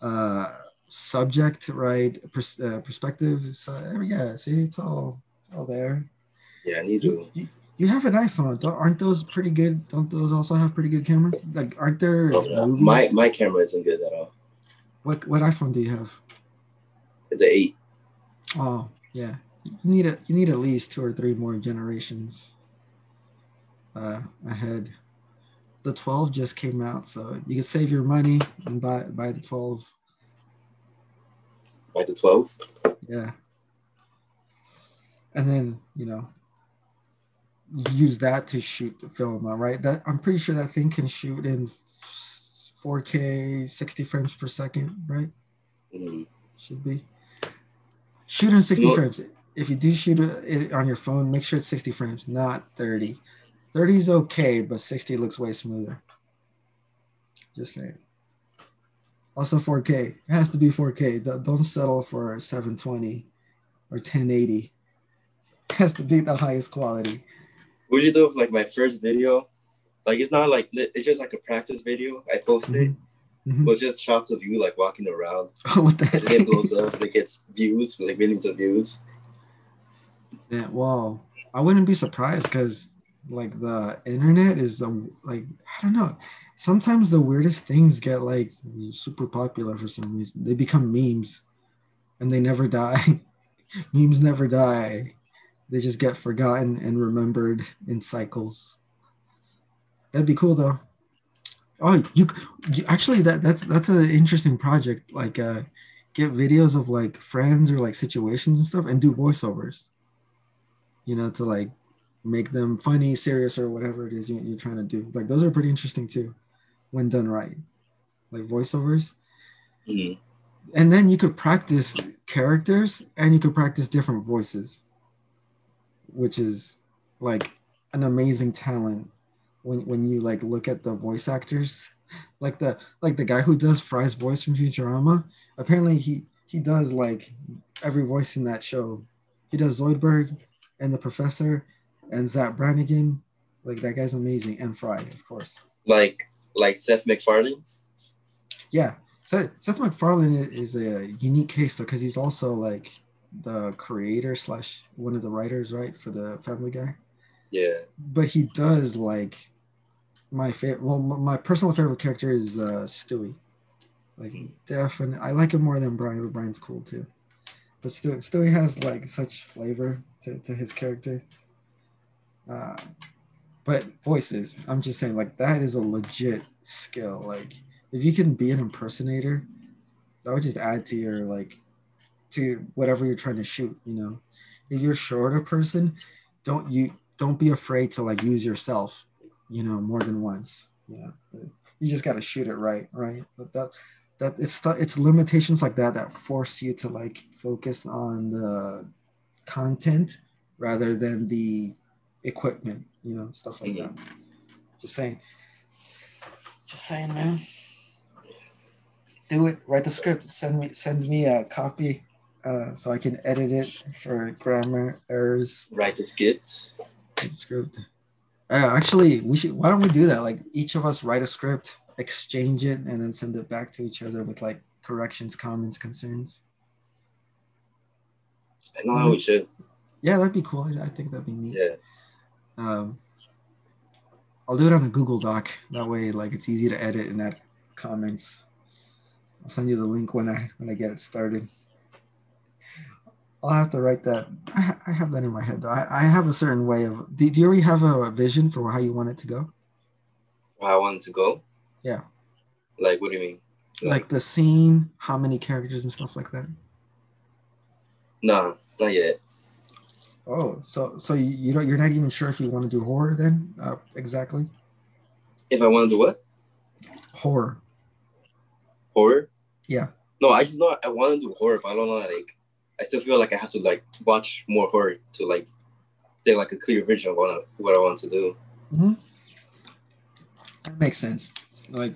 Uh, subject, right? Pers- uh, perspective. So, yeah, see, it's all it's all there. Yeah, I need You, to. you, you have an iPhone. Don't, aren't those pretty good? Don't those also have pretty good cameras? Like, aren't there Oh, movies? my my camera isn't good at all. what what iPhone do you have? The eight. Oh, yeah. You need a you need at least two or three more generations uh, I had The 12 just came out, so you can save your money and buy buy the 12. Like the twelve. Yeah. And then, you know, use that to shoot the film, right? That I'm pretty sure that thing can shoot in 4K 60 frames per second, right? Mm. Should be. Shoot in 60 No. frames. If you do shoot it on your phone, make sure it's 60 frames, not 30. 30 is okay, but 60 looks way smoother. Just saying. Also 4K. It has to be 4K. Don't- settle for 720 or 1080. It has to be the highest quality. What you do with like my first video? Like it's not like it's just like a practice video. I posted it, Mhm. but just shots of you like walking around. Oh, what the And it blows up it gets views, like millions of views. Yeah, well, I wouldn't be surprised because like the internet is like I don't know. Sometimes the weirdest things get like super popular for some reason. They become memes, and they never die. memes never die. They just get forgotten and remembered in cycles. That'd be cool though. Oh, you, you actually that that's that's an interesting project. Like, uh, get videos of like friends or like situations and stuff, and do voiceovers you know, to like make them funny, serious, or whatever it is you, you're trying to do. Like those are pretty interesting too, when done right. Like voiceovers, Mhm. and then you could practice characters and you could practice different voices, which is like an amazing talent when when you like look at the voice actors, like the like the guy who does Fry's voice from Futurama. Apparently he he does like every voice in that show. He does Zoidberg and the professor and Zapp Brannigan. Like that guy's amazing. And Fry, of course. Like like Seth MacFarlane. Yeah. Seth, Seth MacFarlane is a unique case though, because he's also like the creator slash one of the writers, right, for the Family Guy. Yeah. But he does like my favorite. Well, my personal favorite character is uh, Stewie. Like definitely, I like him more than Brian. But Brian's cool too. But Stewie, Stewie has like such flavor to, to his character. Uh, but voices, I'm just saying, like that is a legit skill. Like if you can be an impersonator, that would just add to your like to whatever you're trying to shoot. You know, if you're a shorter person, don't you don't be afraid to like use yourself. You know, more than once. You you just got to shoot it right, right? But that that it's it's limitations like that that force you to like focus on the content rather than the equipment. You know, stuff like that. Just saying. Just saying, man. Do it. Write the script. Send me send me a copy uh, so I can edit it for grammar errors. Write the skits. Write the script. Uh, actually, we should. Why don't we do that? Like each of us write a script, exchange it, and then send it back to each other with like corrections, comments, concerns. I know how we should. Yeah, that'd be cool. I think that'd be neat. Yeah. Um, I'll do it on a Google Doc. That way, like it's easy to edit and add comments. I'll send you the link when I when I get it started. I'll have to write that. I, I have that in my head though. I, I have a certain way of. Do, do you already have a vision for how you want it to go? How I want it to go. Yeah. Like what do you mean? Like the scene, how many characters and stuff like that. No, not yet. Oh, so so you, you don't you're not even sure if you want to do horror then? Uh, exactly. If I want to do what? Horror. Horror? Yeah. No, I just know I want to do horror, but I don't know like I still feel like I have to like watch more horror to like take like a clear vision of what I, what I want to do. Hmm. That makes sense. Like,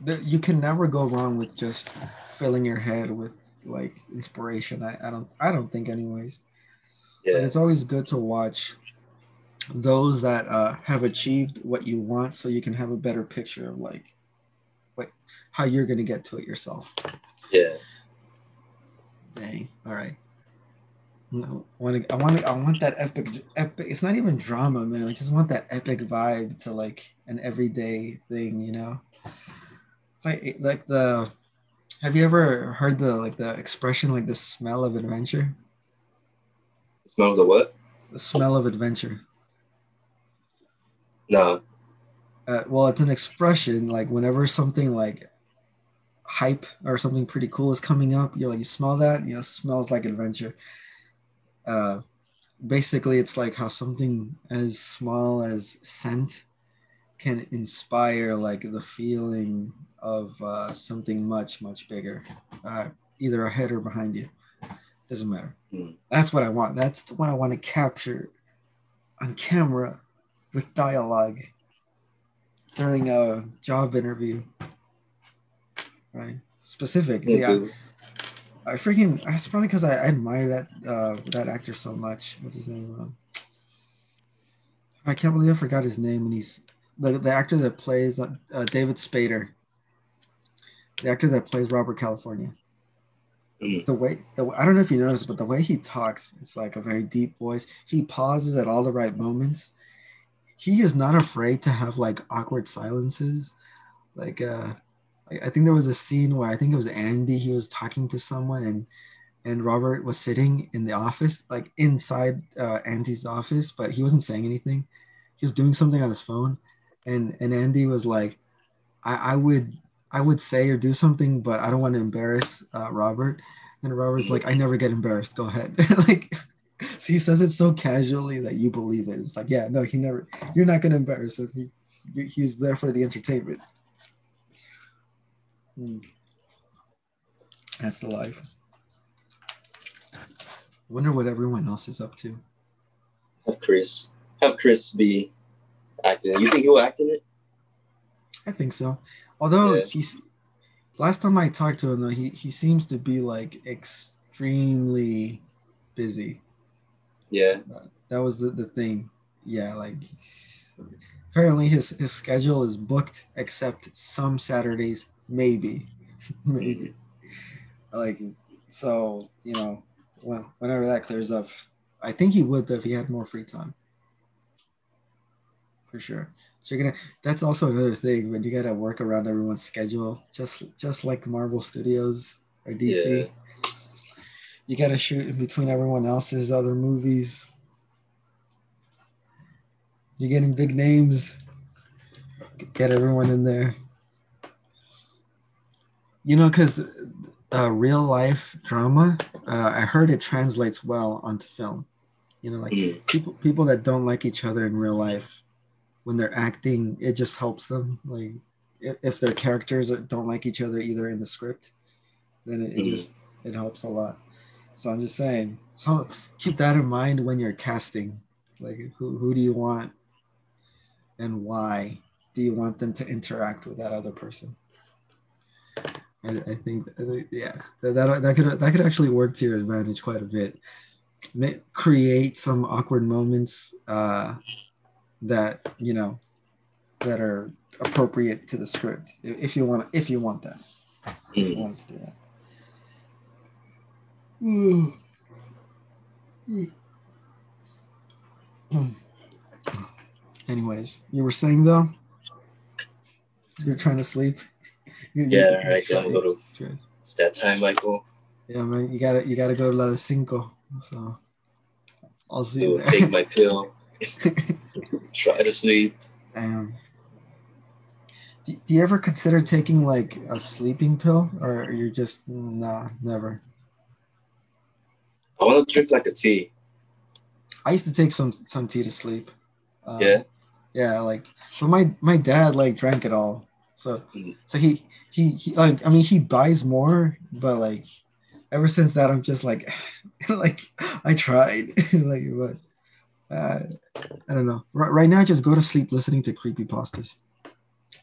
the, you can never go wrong with just filling your head with like inspiration. I, I don't I don't think anyways. Yeah. But it's always good to watch those that uh, have achieved what you want, so you can have a better picture of like what how you're gonna get to it yourself. Yeah. Dang. All right. No, I want to, I want to, I want that epic, epic. It's not even drama, man. I just want that epic vibe to like an everyday thing, you know. Like, like the. Have you ever heard the like the expression like the smell of adventure? Smell the what? The smell of adventure. No. Uh, well, it's an expression like whenever something like hype or something pretty cool is coming up, you're like you smell that, you know, smells like adventure uh, basically it's like how something as small as scent can inspire like the feeling of uh, something much much bigger uh, either ahead or behind you doesn't matter Mm. that's what i want that's what i want to capture on camera with dialogue during a job interview right specific See, I- I freaking. It's probably because I, I admire that uh, that actor so much. What's his name? Um, I can't believe I forgot his name. And he's the, the actor that plays uh, uh, David Spader. The actor that plays Robert California. Mhm. The way the I don't know if you noticed, but the way he talks, it's like a very deep voice. He pauses at all the right moments. He is not afraid to have like awkward silences. Like uh I I think there was a scene where I think it was Andy. He was talking to someone, and and Robert was sitting in the office, like inside uh, Andy's office, but he wasn't saying anything. He was doing something on his phone, and and Andy was like, "I, I would I would say or do something, but I don't want to embarrass uh, Robert." And Robert's like, "I never get embarrassed. Go ahead." like. So he says it so casually that you believe it. It's like, yeah, no, he never. You're not gonna embarrass him. He, he's there for the entertainment. Hmm. That's the life. Wonder what everyone else is up to. Have Chris. Have Chris be acting. You think he'll act in it? I think so. Although Yeah. he's last time I talked to him though, he, he seems to be like extremely busy. Yeah. Uh, that was the, the thing. Yeah, like apparently his, his schedule is booked except some Saturdays, maybe. maybe. Like so, you know, well, whenever that clears up, I think he would though if he had more free time. For sure. So you're gonna that's also another thing when you gotta work around everyone's schedule, just just like Marvel Studios or DC. Yeah. You gotta shoot in between everyone else's other movies. You're getting big names. Get everyone in there. You know, because uh, real life drama, uh, I heard it translates well onto film. You know, like people people that don't like each other in real life, when they're acting, it just helps them. Like if, if their characters are- don't like each other either in the script, then it, it Mhm. just it helps a lot. So I'm just saying. So keep that in mind when you're casting. Like who who do you want, and why do you want them to interact with that other person? I, I think yeah that, that that could that could actually work to your advantage quite a bit. Create some awkward moments uh, that you know that are appropriate to the script if you want if you want that if you Mm. want to do that. Ooh. Anyways, you were saying though, you're trying to sleep. You- Yeah, right. Then we'll go to. It's that time, Michael. Yeah, man, you gotta you gotta go to La Cinco. So I'll see I you will there. take my pill. Try to sleep. Damn. Do, do you ever consider taking like a sleeping pill, or you're just nah, never? I want to drink like a tea. I used to take some some tea to sleep. Um, Yeah. Yeah, like, but my my dad like drank it all. So Mm. so he he he like I mean he buys more, but like ever since that I'm just like like I tried like but uh, I don't know. Right, right now, just go to sleep listening to creepy pastas.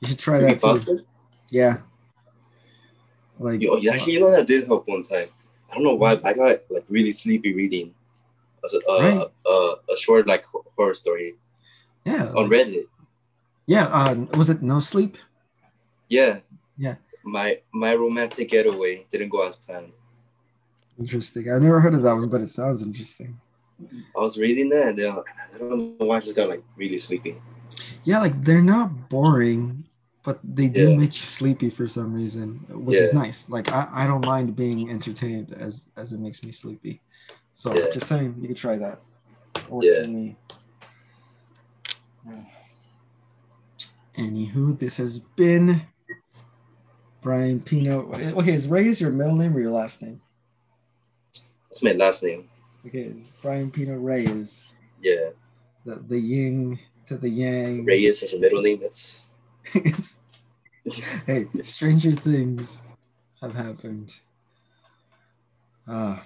You should try Creepy that too. pasta? Yeah. Like Yo, yeah, actually, you know that did help one time. I don't know why, I got like really sleepy reading a, a, Right. a, a short like horror story yeah, on Reddit. yeah. Uh, was it no sleep? Yeah. Yeah. My my romantic getaway didn't go as planned. Interesting. I've never heard of that one, but it sounds interesting. I was reading that and I don't know why I just got like really sleepy. Yeah, like they're not boring, but they do Yeah. make you sleepy for some reason, which is nice. Like I, I don't mind being entertained as as it makes me sleepy. So Yeah. just saying, you could try that. Yeah. me. Anywho, this has been Brian Pino. Okay, is Reyes your middle name or your last name? That's my last name. Okay, Brian Pino Reyes, Yeah. the, the yin to the yang. Reyes is a middle name. That's hey, stranger things have happened. Ah,